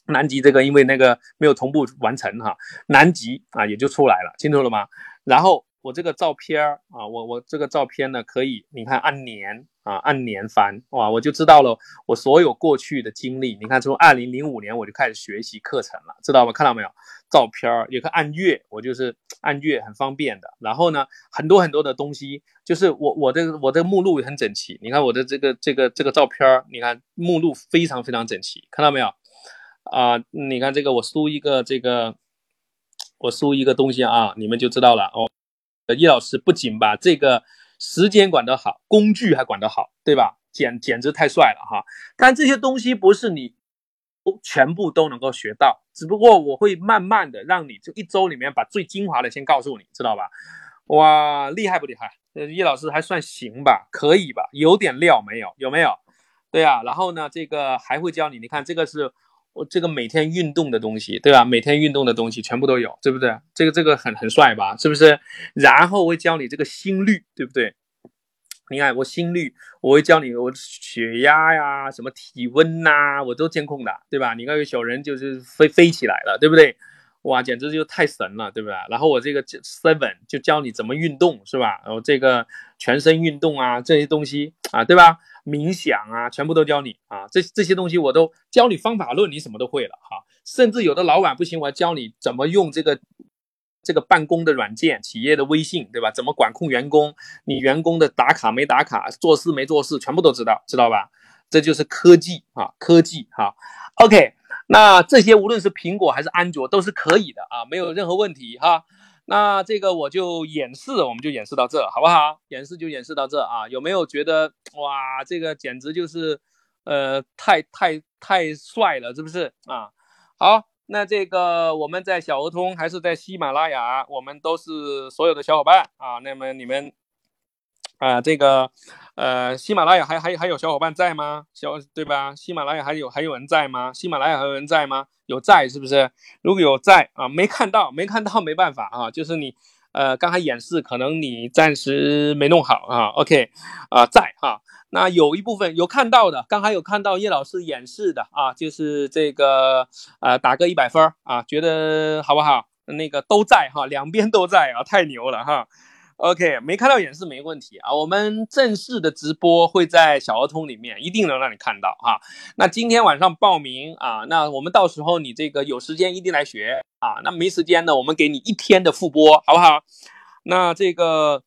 南极这个因为那个没有同步完成哈，南极啊也就出来了，清楚了吗？然后。我这个照片啊，我我这个照片呢，可以你看按年啊，按年翻哇，我就知道了我所有过去的经历。你看从二零零五年我就开始学习课程了，知道吗？看到没有？照片儿也可按月，我就是按月很方便的。然后呢，很多很多的东西，就是我我的我的目录也很整齐。你看我的这个这个这个照片儿，你看目录非常非常整齐，看到没有？啊，你看这个我输一个这个，我输一个东西啊，你们就知道了哦。叶老师不仅把这个时间管得好，工具还管得好，对吧？简简直太帅了哈！但这些东西不是你全部都能够学到，只不过我会慢慢的让你就一周里面把最精华的先告诉你，知道吧？哇，厉害不厉害？叶老师还算行吧，可以吧？有点料没有？有没有？对啊，然后呢，这个还会教你，你看这个是。我这个每天运动的东西，对吧？每天运动的东西全部都有，对不对？这个这个很很帅吧？是不是？然后我会教你这个心率，对不对？你看我心率，我会教你我血压呀，什么体温呐，我都监控的，对吧？你看有小人就是飞飞起来了，对不对？哇，简直就太神了，对不对？然后我这个 seven 就教你怎么运动，是吧？然后这个全身运动啊，这些东西啊，对吧？冥想啊，全部都教你啊，这这些东西我都教你方法论，你什么都会了哈。甚至有的老板不行，我要教你怎么用这个这个办公的软件，企业的微信，对吧？怎么管控员工，你员工的打卡没打卡，做事没做事，全部都知道，知道吧？这就是科技啊，科技哈。OK，那这些无论是苹果还是安卓都是可以的啊，没有任何问题哈。那这个我就演示，我们就演示到这，好不好？演示就演示到这啊。有没有觉得哇，这个简直就是呃，太太太帅了，是不是啊？好，那这个我们在小鹅通还是在喜马拉雅，我们都是所有的小伙伴啊。那么你们。啊，这个，呃，喜马拉雅还还还有小伙伴在吗？小对吧？喜马拉雅还有还有人在吗？喜马拉雅还有人在吗？有在是不是？如果有在啊，没看到，没看到没办法啊，就是你，呃，刚才演示可能你暂时没弄好啊。OK，啊，在哈，那有一部分有看到的，刚才有看到叶老师演示的啊，就是这个，呃，打个一百分啊，觉得好不好？那个都在哈，两边都在啊，太牛了哈。OK，没看到演示没问题啊。我们正式的直播会在小儿通里面，一定能让你看到哈。那今天晚上报名啊，那我们到时候你这个有时间一定来学啊。那没时间呢，我们给你一天的复播，好不好？那这个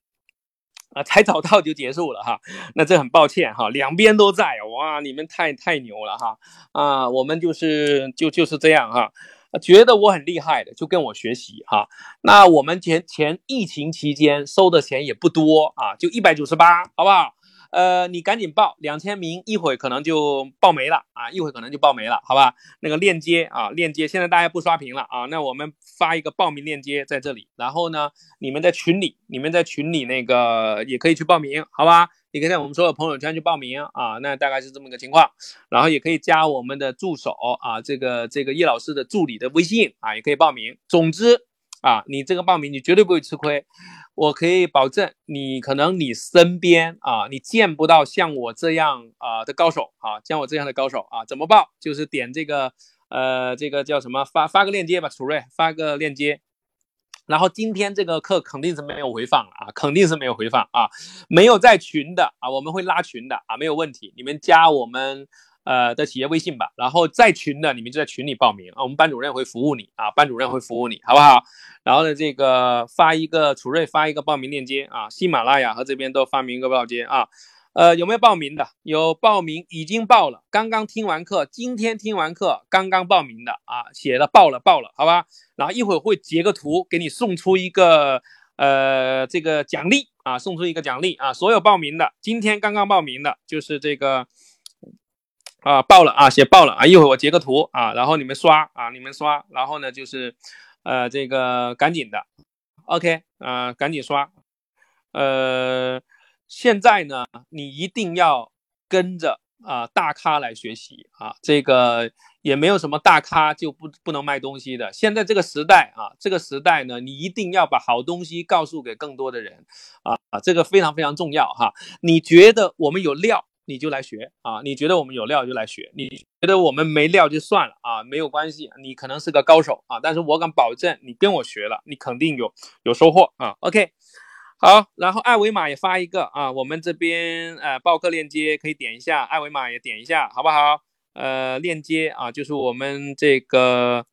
啊，才早到就结束了哈。那这很抱歉哈，两边都在哇，你们太太牛了哈啊，我们就是就就是这样哈。觉得我很厉害的，就跟我学习哈。那我们前前疫情期间收的钱也不多啊，就一百九十八，好不好？呃，你赶紧报两千名，一会可能就报没了啊，一会可能就报没了，好吧？那个链接啊，链接现在大家不刷屏了啊，那我们发一个报名链接在这里，然后呢，你们在群里，你们在群里那个也可以去报名，好吧？你可以在我们所有朋友圈去报名啊，那大概是这么个情况，然后也可以加我们的助手啊，这个这个叶老师的助理的微信啊，也可以报名。总之啊，你这个报名你绝对不会吃亏。我可以保证，你可能你身边啊，你见不到像我这样啊的高手啊，像我这样的高手啊，怎么报？就是点这个呃，这个叫什么？发发个链接吧，楚瑞发个链接。然后今天这个课肯定是没有回放啊，肯定是没有回放啊，没有在群的啊，我们会拉群的啊，没有问题，你们加我们。呃的企业微信吧，然后在群的你们就在群里报名啊，我们班主任会服务你啊，班主任会服务你，好不好？然后呢，这个发一个楚瑞发一个报名链接啊，喜马拉雅和这边都发明一个报接啊，呃，有没有报名的？有报名已经报了，刚刚听完课，今天听完课刚刚报名的啊，写了报了报了，好吧？然后一会儿会截个图给你送出一个呃这个奖励啊，送出一个奖励啊，所有报名的今天刚刚报名的就是这个。啊，报了啊，写报了啊，一会儿我截个图啊，然后你们刷啊，你们刷，然后呢就是，呃，这个赶紧的，OK 啊，赶紧刷，呃，现在呢，你一定要跟着啊大咖来学习啊，这个也没有什么大咖就不不能卖东西的，现在这个时代啊，这个时代呢，你一定要把好东西告诉给更多的人啊啊，这个非常非常重要哈，你觉得我们有料？你就来学啊！你觉得我们有料就来学，你觉得我们没料就算了啊，没有关系，你可能是个高手啊，但是我敢保证，你跟我学了，你肯定有有收获啊。OK，好，然后二维码也发一个啊，我们这边呃报课链接可以点一下，二维码也点一下，好不好？呃，链接啊，就是我们这个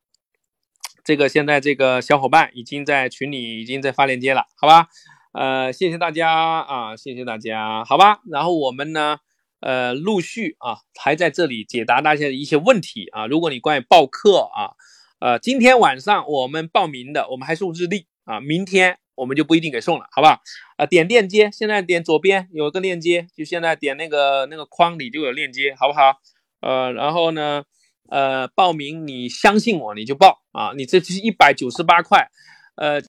这个现在这个小伙伴已经在群里已经在发链接了，好吧？呃，谢谢大家啊，谢谢大家，好吧？然后我们呢？呃，陆续啊，还在这里解答大家的一些问题啊。如果你关于报课啊，呃，今天晚上我们报名的，我们还送日历啊，明天我们就不一定给送了，好不好？啊，点链接，现在点左边有个链接，就现在点那个那个框里就有链接，好不好？呃，然后呢，呃，报名你相信我，你就报啊，你这就是一百九十八块，呃，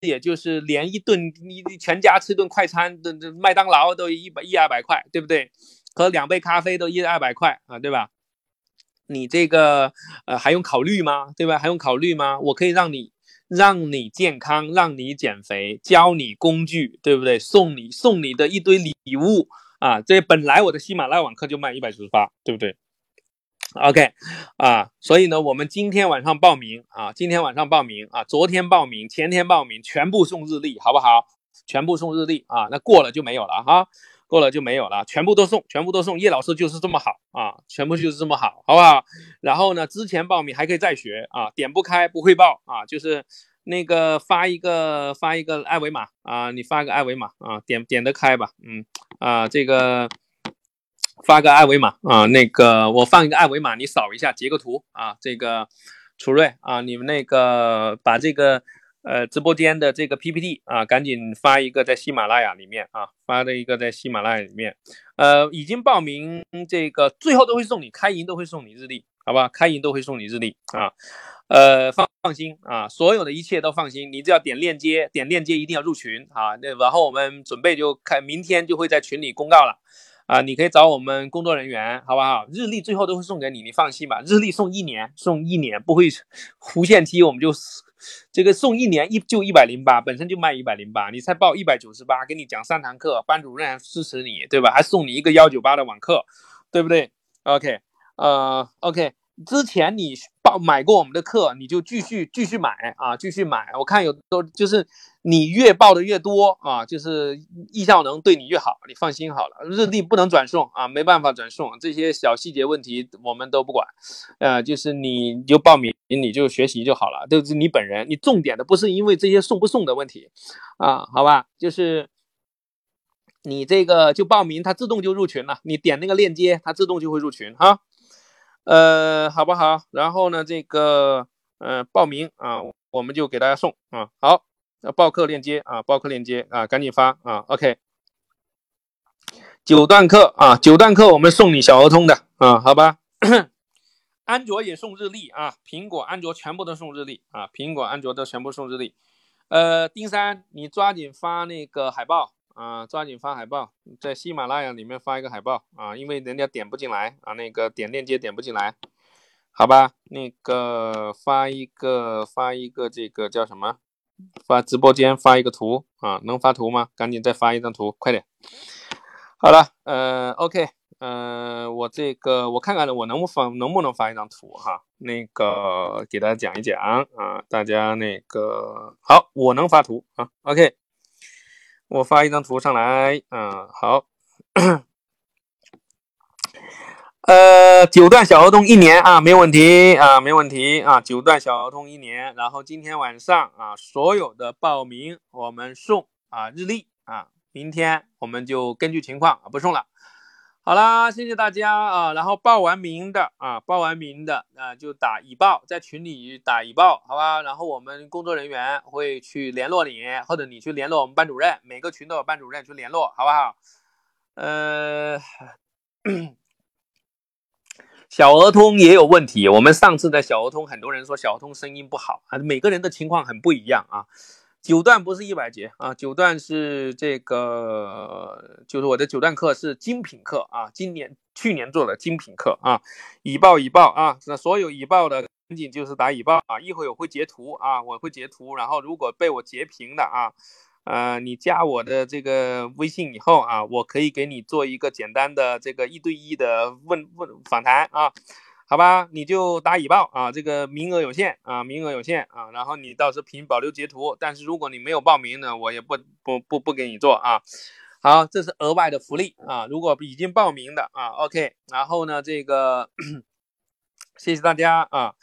也就是连一顿你全家吃顿快餐，这这麦当劳都一百一二百块，对不对？喝两杯咖啡都一二百块啊，对吧？你这个呃还用考虑吗？对吧？还用考虑吗？我可以让你让你健康，让你减肥，教你工具，对不对？送你送你的一堆礼物啊！这本来我的喜马拉雅网课就卖一百九十八，对不对？OK 啊，所以呢，我们今天晚上报名啊，今天晚上报名啊，昨天报名，前天报名，全部送日历，好不好？全部送日历啊，那过了就没有了哈。过了就没有了，全部都送，全部都送。叶老师就是这么好啊，全部就是这么好，好不好？然后呢，之前报名还可以再学啊，点不开不会报啊，就是那个发一个发一个二维码啊，你发个二维码啊，点点得开吧，嗯啊，这个发个二维码啊，那个我放一个二维码，你扫一下，截个图啊。这个楚瑞啊，你们那个把这个呃直播间的这个 PPT 啊，赶紧发一个在喜马拉雅里面啊，发的一个在喜马拉雅里面。呃，已经报名这个最后都会送你开营都会送你日历，好吧？开营都会送你日历啊。呃，放放心啊，所有的一切都放心，你只要点链接，点链接一定要入群啊。那然后我们准备就开，明天就会在群里公告了啊。你可以找我们工作人员，好不好？日历最后都会送给你，你放心吧。日历送一年，送一年不会无限期，我们就这个送一年一就一百零八，本身就卖一百零八，你才报一百九十八，给你讲三堂课，班主任支持你，对吧？还送你一个幺九八的网课，对不对？OK，呃，OK。之前你报买过我们的课，你就继续继续买啊，继续买。我看有都就是你越报的越多啊，就是易效能对你越好，你放心好了。日历不能转送啊，没办法转送，这些小细节问题我们都不管。呃，就是你就报名，你就学习就好了，都是你本人。你重点的不是因为这些送不送的问题啊，好吧？就是你这个就报名，它自动就入群了。你点那个链接，它自动就会入群哈。呃，好不好？然后呢，这个呃，报名啊，我们就给大家送啊。好，报课链接啊，报课链接啊，赶紧发啊。OK，九段课啊，九段课我们送你小儿通的啊，好吧？安卓也送日历啊，苹果、安卓全部都送日历啊，苹果、安卓都全部送日历。呃，丁三，你抓紧发那个海报。啊，抓紧发海报，在喜马拉雅里面发一个海报啊，因为人家点不进来啊，那个点链接点不进来，好吧，那个发一个发一个这个叫什么？发直播间发一个图啊，能发图吗？赶紧再发一张图，快点。好了，呃，OK，呃，我这个我看看我能不发能不能发一张图哈，那个给大家讲一讲啊，大家那个好，我能发图啊，OK。我发一张图上来，嗯，好，呃，九段小合同一年啊，没问题啊，没问题啊，九段小合同一年，然后今天晚上啊，所有的报名我们送啊日历啊，明天我们就根据情况不送了。好啦，谢谢大家啊！然后报完名的啊，报完名的啊，就打已报，在群里打已报，好吧？然后我们工作人员会去联络你，或者你去联络我们班主任，每个群都有班主任去联络，好不好？呃，小儿通也有问题，我们上次的小儿通，很多人说小儿通声音不好啊，每个人的情况很不一样啊。九段不是一百节啊，九段是这个，就是我的九段课是精品课啊，今年去年做的精品课啊，已报已报啊，那所有已报的赶紧就是打已报啊，一会儿我会截图啊，我会截图，然后如果被我截屏的啊，呃，你加我的这个微信以后啊，我可以给你做一个简单的这个一对一的问问访谈啊。好吧，你就打已报啊，这个名额有限啊，名额有限啊，然后你到时候凭保留截图，但是如果你没有报名呢，我也不不不不给你做啊。好，这是额外的福利啊，如果已经报名的啊，OK，然后呢，这个谢谢大家啊，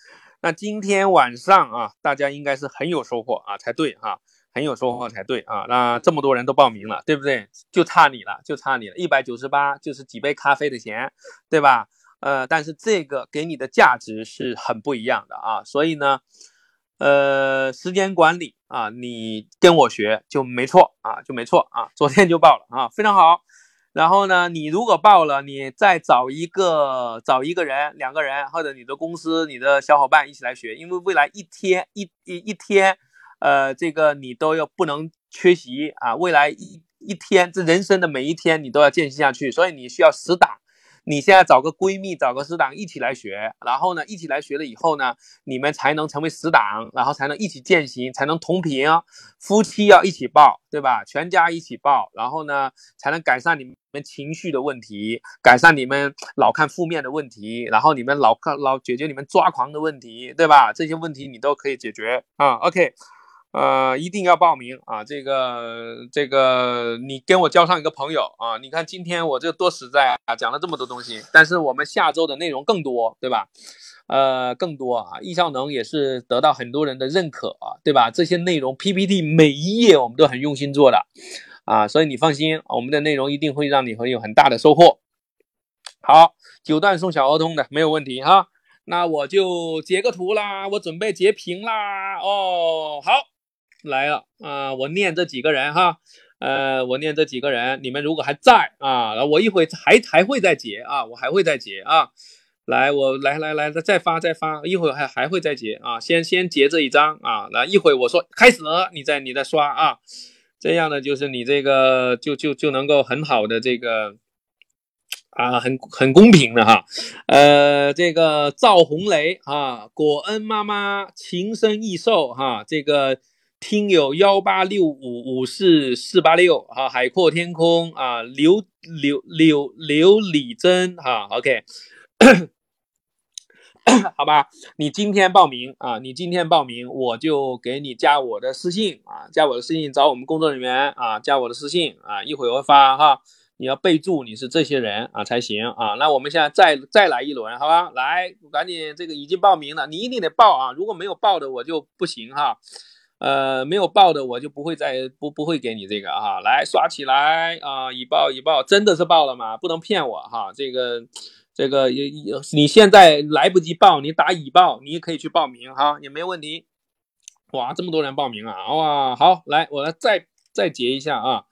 那今天晚上啊，大家应该是很有收获啊才对哈，很有收获才对啊，那这么多人都报名了，对不对？就差你了，就差你了，一百九十八就是几杯咖啡的钱，对吧？呃，但是这个给你的价值是很不一样的啊，所以呢，呃，时间管理啊，你跟我学就没错啊，就没错啊，昨天就报了啊，非常好。然后呢，你如果报了，你再找一个找一个人、两个人，或者你的公司、你的小伙伴一起来学，因为未来一天一一一天，呃，这个你都要不能缺席啊，未来一一天，这人生的每一天你都要践行下去，所以你需要实打。你现在找个闺蜜，找个死党一起来学，然后呢，一起来学了以后呢，你们才能成为死党，然后才能一起践行，才能同频。夫妻要一起报，对吧？全家一起报，然后呢，才能改善你们情绪的问题，改善你们老看负面的问题，然后你们老看老解决你们抓狂的问题，对吧？这些问题你都可以解决啊。OK。呃，一定要报名啊！这个这个，你跟我交上一个朋友啊！你看今天我这多实在啊，讲了这么多东西，但是我们下周的内容更多，对吧？呃，更多啊！易效能也是得到很多人的认可啊，对吧？这些内容 PPT 每一页我们都很用心做的啊，所以你放心，我们的内容一定会让你会有很大的收获。好，九段送小儿通的没有问题哈。那我就截个图啦，我准备截屏啦。哦，好，来了啊！我念这几个人哈，呃，我念这几个人，你们如果还在啊，然后我一会还还会再截啊，我还会再截啊。来，我来来来，再再发再发，一会还还会再截啊。先先截这一张啊，来一会我说开始，你再你再刷啊。这样呢，就是你这个就就就能够很好的这个。啊，很很公平的哈，呃，这个赵红雷啊，果恩妈妈，情深意寿哈，这个听友幺八六五五四四八六哈，海阔天空啊，刘刘刘刘李珍哈，OK，好吧，你今天报名啊，你今天报名，我就给你加我的私信啊，加我的私信找我们工作人员啊，加我的私信啊，一会儿我会发哈。你要备注你是这些人啊才行啊！那我们现在再再来一轮，好吧？来，赶紧这个已经报名了，你一定得报啊！如果没有报的我就不行哈，呃，没有报的我就不会再不不会给你这个啊。来刷起来啊！已报已报，真的是报了吗？不能骗我哈！这个这个也也你现在来不及报，你打已报，你也可以去报名哈，也没问题。哇，这么多人报名啊！哇，好，来我来再再截一下啊。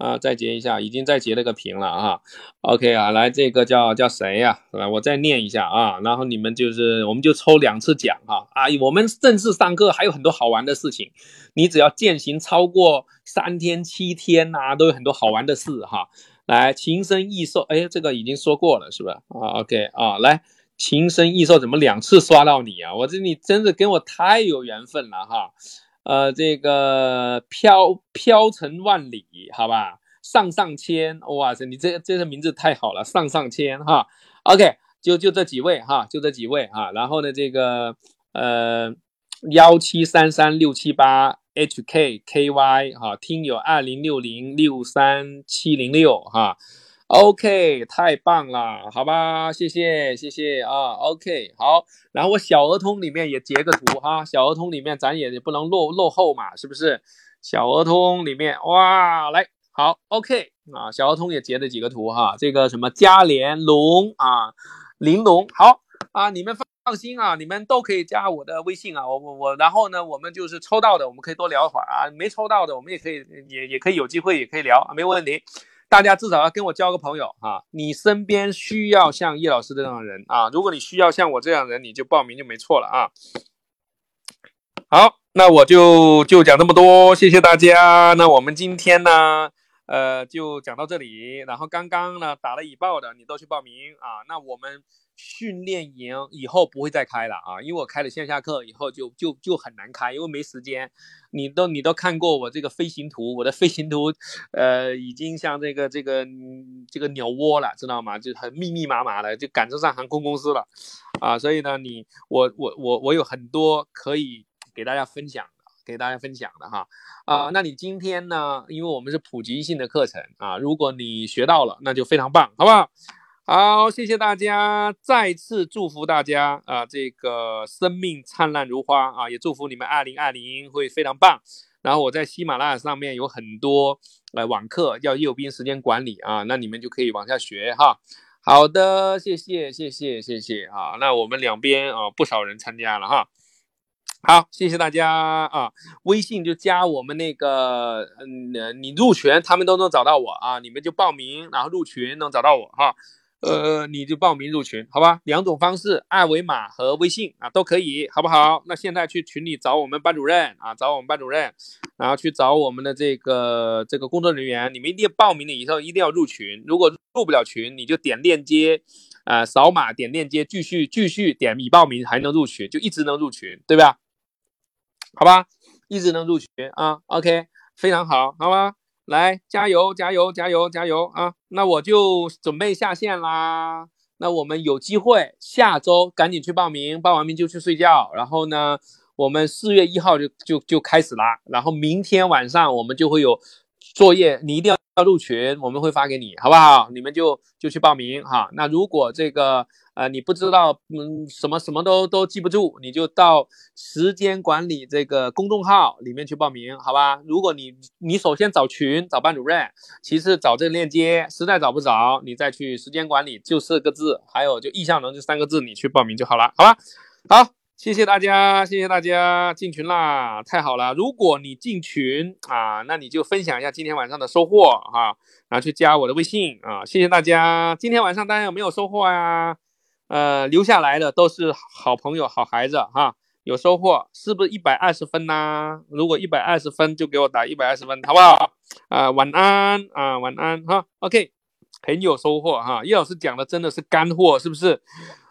啊，再截一下，已经再截了个屏了啊。OK 啊，来这个叫叫谁呀？来，我再念一下啊。然后你们就是，我们就抽两次奖哈。啊，我们正式上课还有很多好玩的事情，你只要践行超过三天七天呐，都有很多好玩的事哈。来，情深意寿，哎，这个已经说过了是吧？啊，OK 啊，来，情深意寿怎么两次刷到你啊？我这你真的跟我太有缘分了哈。呃，这个飘飘成万里，好吧，上上签，哇塞，你这这个名字太好了，上上签哈。OK，就就这几位哈，就这几位哈。然后呢，这个呃幺七三三六七八 HKKY 哈，听友二零六零六三七零六哈。OK，太棒了，好吧，谢谢谢谢啊，OK，好，然后我小儿通里面也截个图哈，小儿通里面咱也不能落落后嘛，是不是？小儿通里面哇，来，好，OK 啊，小儿通也截了几个图哈，这个什么嘉联龙啊，玲珑，好啊，你们放放心啊，你们都可以加我的微信啊，我我我，然后呢，我们就是抽到的，我们可以多聊会儿啊，没抽到的，我们也可以也也可以有机会也可以聊，没问题。大家至少要跟我交个朋友啊，你身边需要像叶老师这样的人啊，如果你需要像我这样的人，你就报名就没错了啊。好，那我就就讲这么多，谢谢大家。那我们今天呢，呃，就讲到这里。然后刚刚呢打了已报的，你都去报名啊。那我们。训练营以后不会再开了啊，因为我开了线下课以后就就就很难开，因为没时间。你都你都看过我这个飞行图，我的飞行图，呃，已经像这个这个这个鸟窝了，知道吗？就很密密麻麻的，就赶得上航空公司了啊。所以呢，你我我我我有很多可以给大家分享的，给大家分享的哈啊。那你今天呢？因为我们是普及性的课程啊，如果你学到了，那就非常棒，好不好？好，谢谢大家，再次祝福大家啊，这个生命灿烂如花啊，也祝福你们二零二零会非常棒。然后我在喜马拉雅上面有很多呃网课，叫右边时间管理啊，那你们就可以往下学哈。好的，谢谢谢谢谢谢啊，那我们两边啊不少人参加了哈。好，谢谢大家啊，微信就加我们那个嗯，你入群他们都能找到我啊，你们就报名然后入群能找到我哈。呃，你就报名入群，好吧？两种方式，二维码和微信啊，都可以，好不好？那现在去群里找我们班主任啊，找我们班主任，然后去找我们的这个这个工作人员。你们一定报名了以后一定要入群，如果入不了群，你就点链接，啊，扫码点链接，继续继续点已报名还能入群，就一直能入群，对吧？好吧，一直能入群啊，OK，非常好，好吧？来，加油，加油，加油，加油啊！那我就准备下线啦。那我们有机会下周赶紧去报名，报完名就去睡觉。然后呢，我们四月一号就就就开始啦。然后明天晚上我们就会有作业你一定要要入群，我们会发给你，好不好？你们就就去报名哈。那如果这个呃你不知道，嗯，什么什么都都记不住，你就到时间管理这个公众号里面去报名，好吧？如果你你首先找群找班主任，其次找这个链接，实在找不着，你再去时间管理就四个字，还有就意向能这三个字，你去报名就好了，好吧？好。谢谢大家，谢谢大家进群啦，太好了！如果你进群啊，那你就分享一下今天晚上的收获哈，然后去加我的微信啊。谢谢大家，今天晚上大家有没有收获呀？呃，留下来的都是好朋友、好孩子哈，有收获是不是一百二十分呢？如果一百二十分，就给我打一百二十分，好不好？啊，晚安啊，晚安哈。OK，很有收获哈，叶老师讲的真的是干货，是不是？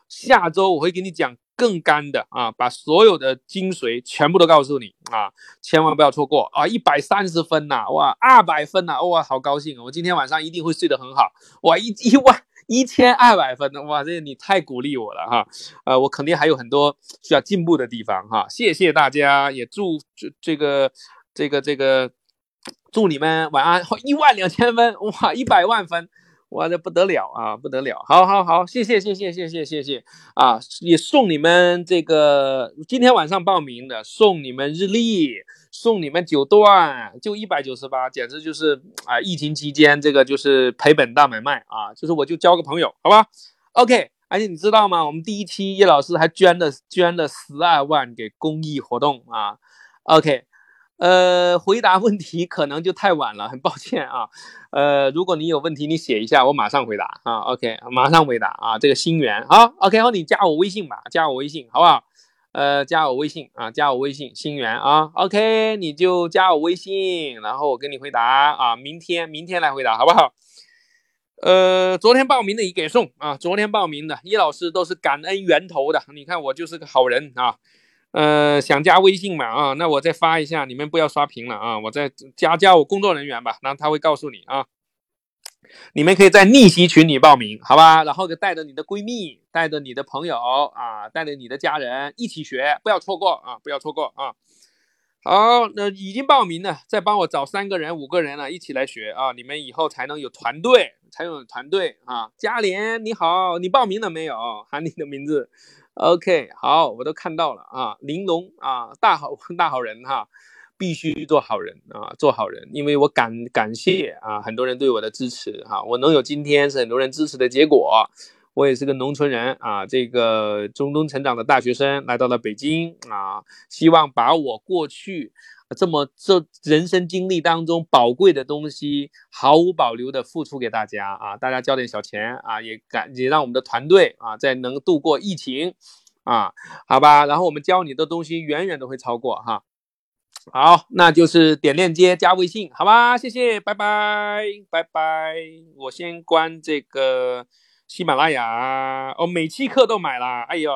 下周我会给你讲。更干的啊，把所有的精髓全部都告诉你啊，千万不要错过啊！一百三十分呐，哇，二百分呐，哇，好高兴！我今天晚上一定会睡得很好。哇，一一万一千二百分，哇，这你太鼓励我了哈！呃，我肯定还有很多需要进步的地方哈。谢谢大家，也祝这这个这个这个祝你们晚安！一万两千分，哇，一百万分。哇，这不得了啊，不得了！好，好，好，谢谢，谢谢，谢谢，谢谢啊！也送你们这个今天晚上报名的，送你们日历，送你们九段，就一百九十八，简直就是啊！疫情期间这个就是赔本大买卖啊！就是我就交个朋友，好吧？OK，而且你知道吗？我们第一期叶老师还捐了捐了十二万给公益活动啊！OK。呃，回答问题可能就太晚了，很抱歉啊。呃，如果你有问题，你写一下，我马上回答啊。OK，马上回答啊。这个心源啊，OK，好，你加我微信吧，加我微信好不好？呃，加我微信啊，加我微信，心源啊。OK，你就加我微信，然后我给你回答啊。明天，明天来回答好不好？呃，昨天报名的已给送啊，昨天报名的叶老师都是感恩源头的，你看我就是个好人啊。呃，想加微信嘛？啊，那我再发一下，你们不要刷屏了啊！我再加加我工作人员吧，然后他会告诉你啊。你们可以在逆袭群里报名，好吧？然后就带着你的闺蜜，带着你的朋友啊，带着你的家人一起学，不要错过啊！不要错过啊！好，那已经报名了，再帮我找三个人、五个人了，一起来学啊！你们以后才能有团队，才有团队啊！嘉莲你好，你报名了没有？喊你的名字。OK，好，我都看到了啊，玲珑啊，大好 大好人哈，必须做好人啊，做好人，因为我感感谢啊，很多人对我的支持哈，我能有今天是很多人支持的结果。我也是个农村人啊，这个中东成长的大学生，来到了北京啊，希望把我过去。这么这人生经历当中宝贵的东西，毫无保留的付出给大家啊！大家交点小钱啊，也感也让我们的团队啊，在能度过疫情啊，好吧？然后我们教你的东西远远都会超过哈。好，那就是点链接加微信，好吧？谢谢，拜拜，拜拜。我先关这个喜马拉雅哦，每期课都买了，哎呦，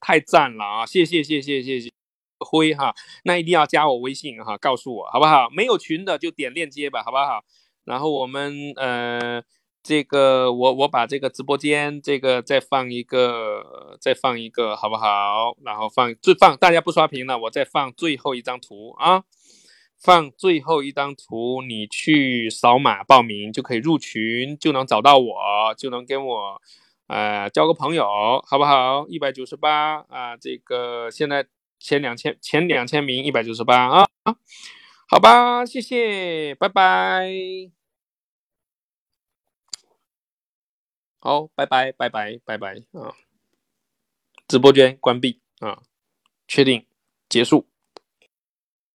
太赞了啊！谢谢，谢谢，谢谢。灰哈，那一定要加我微信哈，告诉我好不好？没有群的就点链接吧，好不好？然后我们呃，这个我我把这个直播间这个再放一个，再放一个好不好？然后放最放大家不刷屏了，我再放最后一张图啊，放最后一张图，你去扫码报名就可以入群，就能找到我，就能跟我呃交个朋友，好不好？一百九十八啊，这个现在。前两千前两千名一百九十八啊，好吧，谢谢，拜拜，好，拜拜拜拜拜拜啊，直播间关闭啊，确定结束。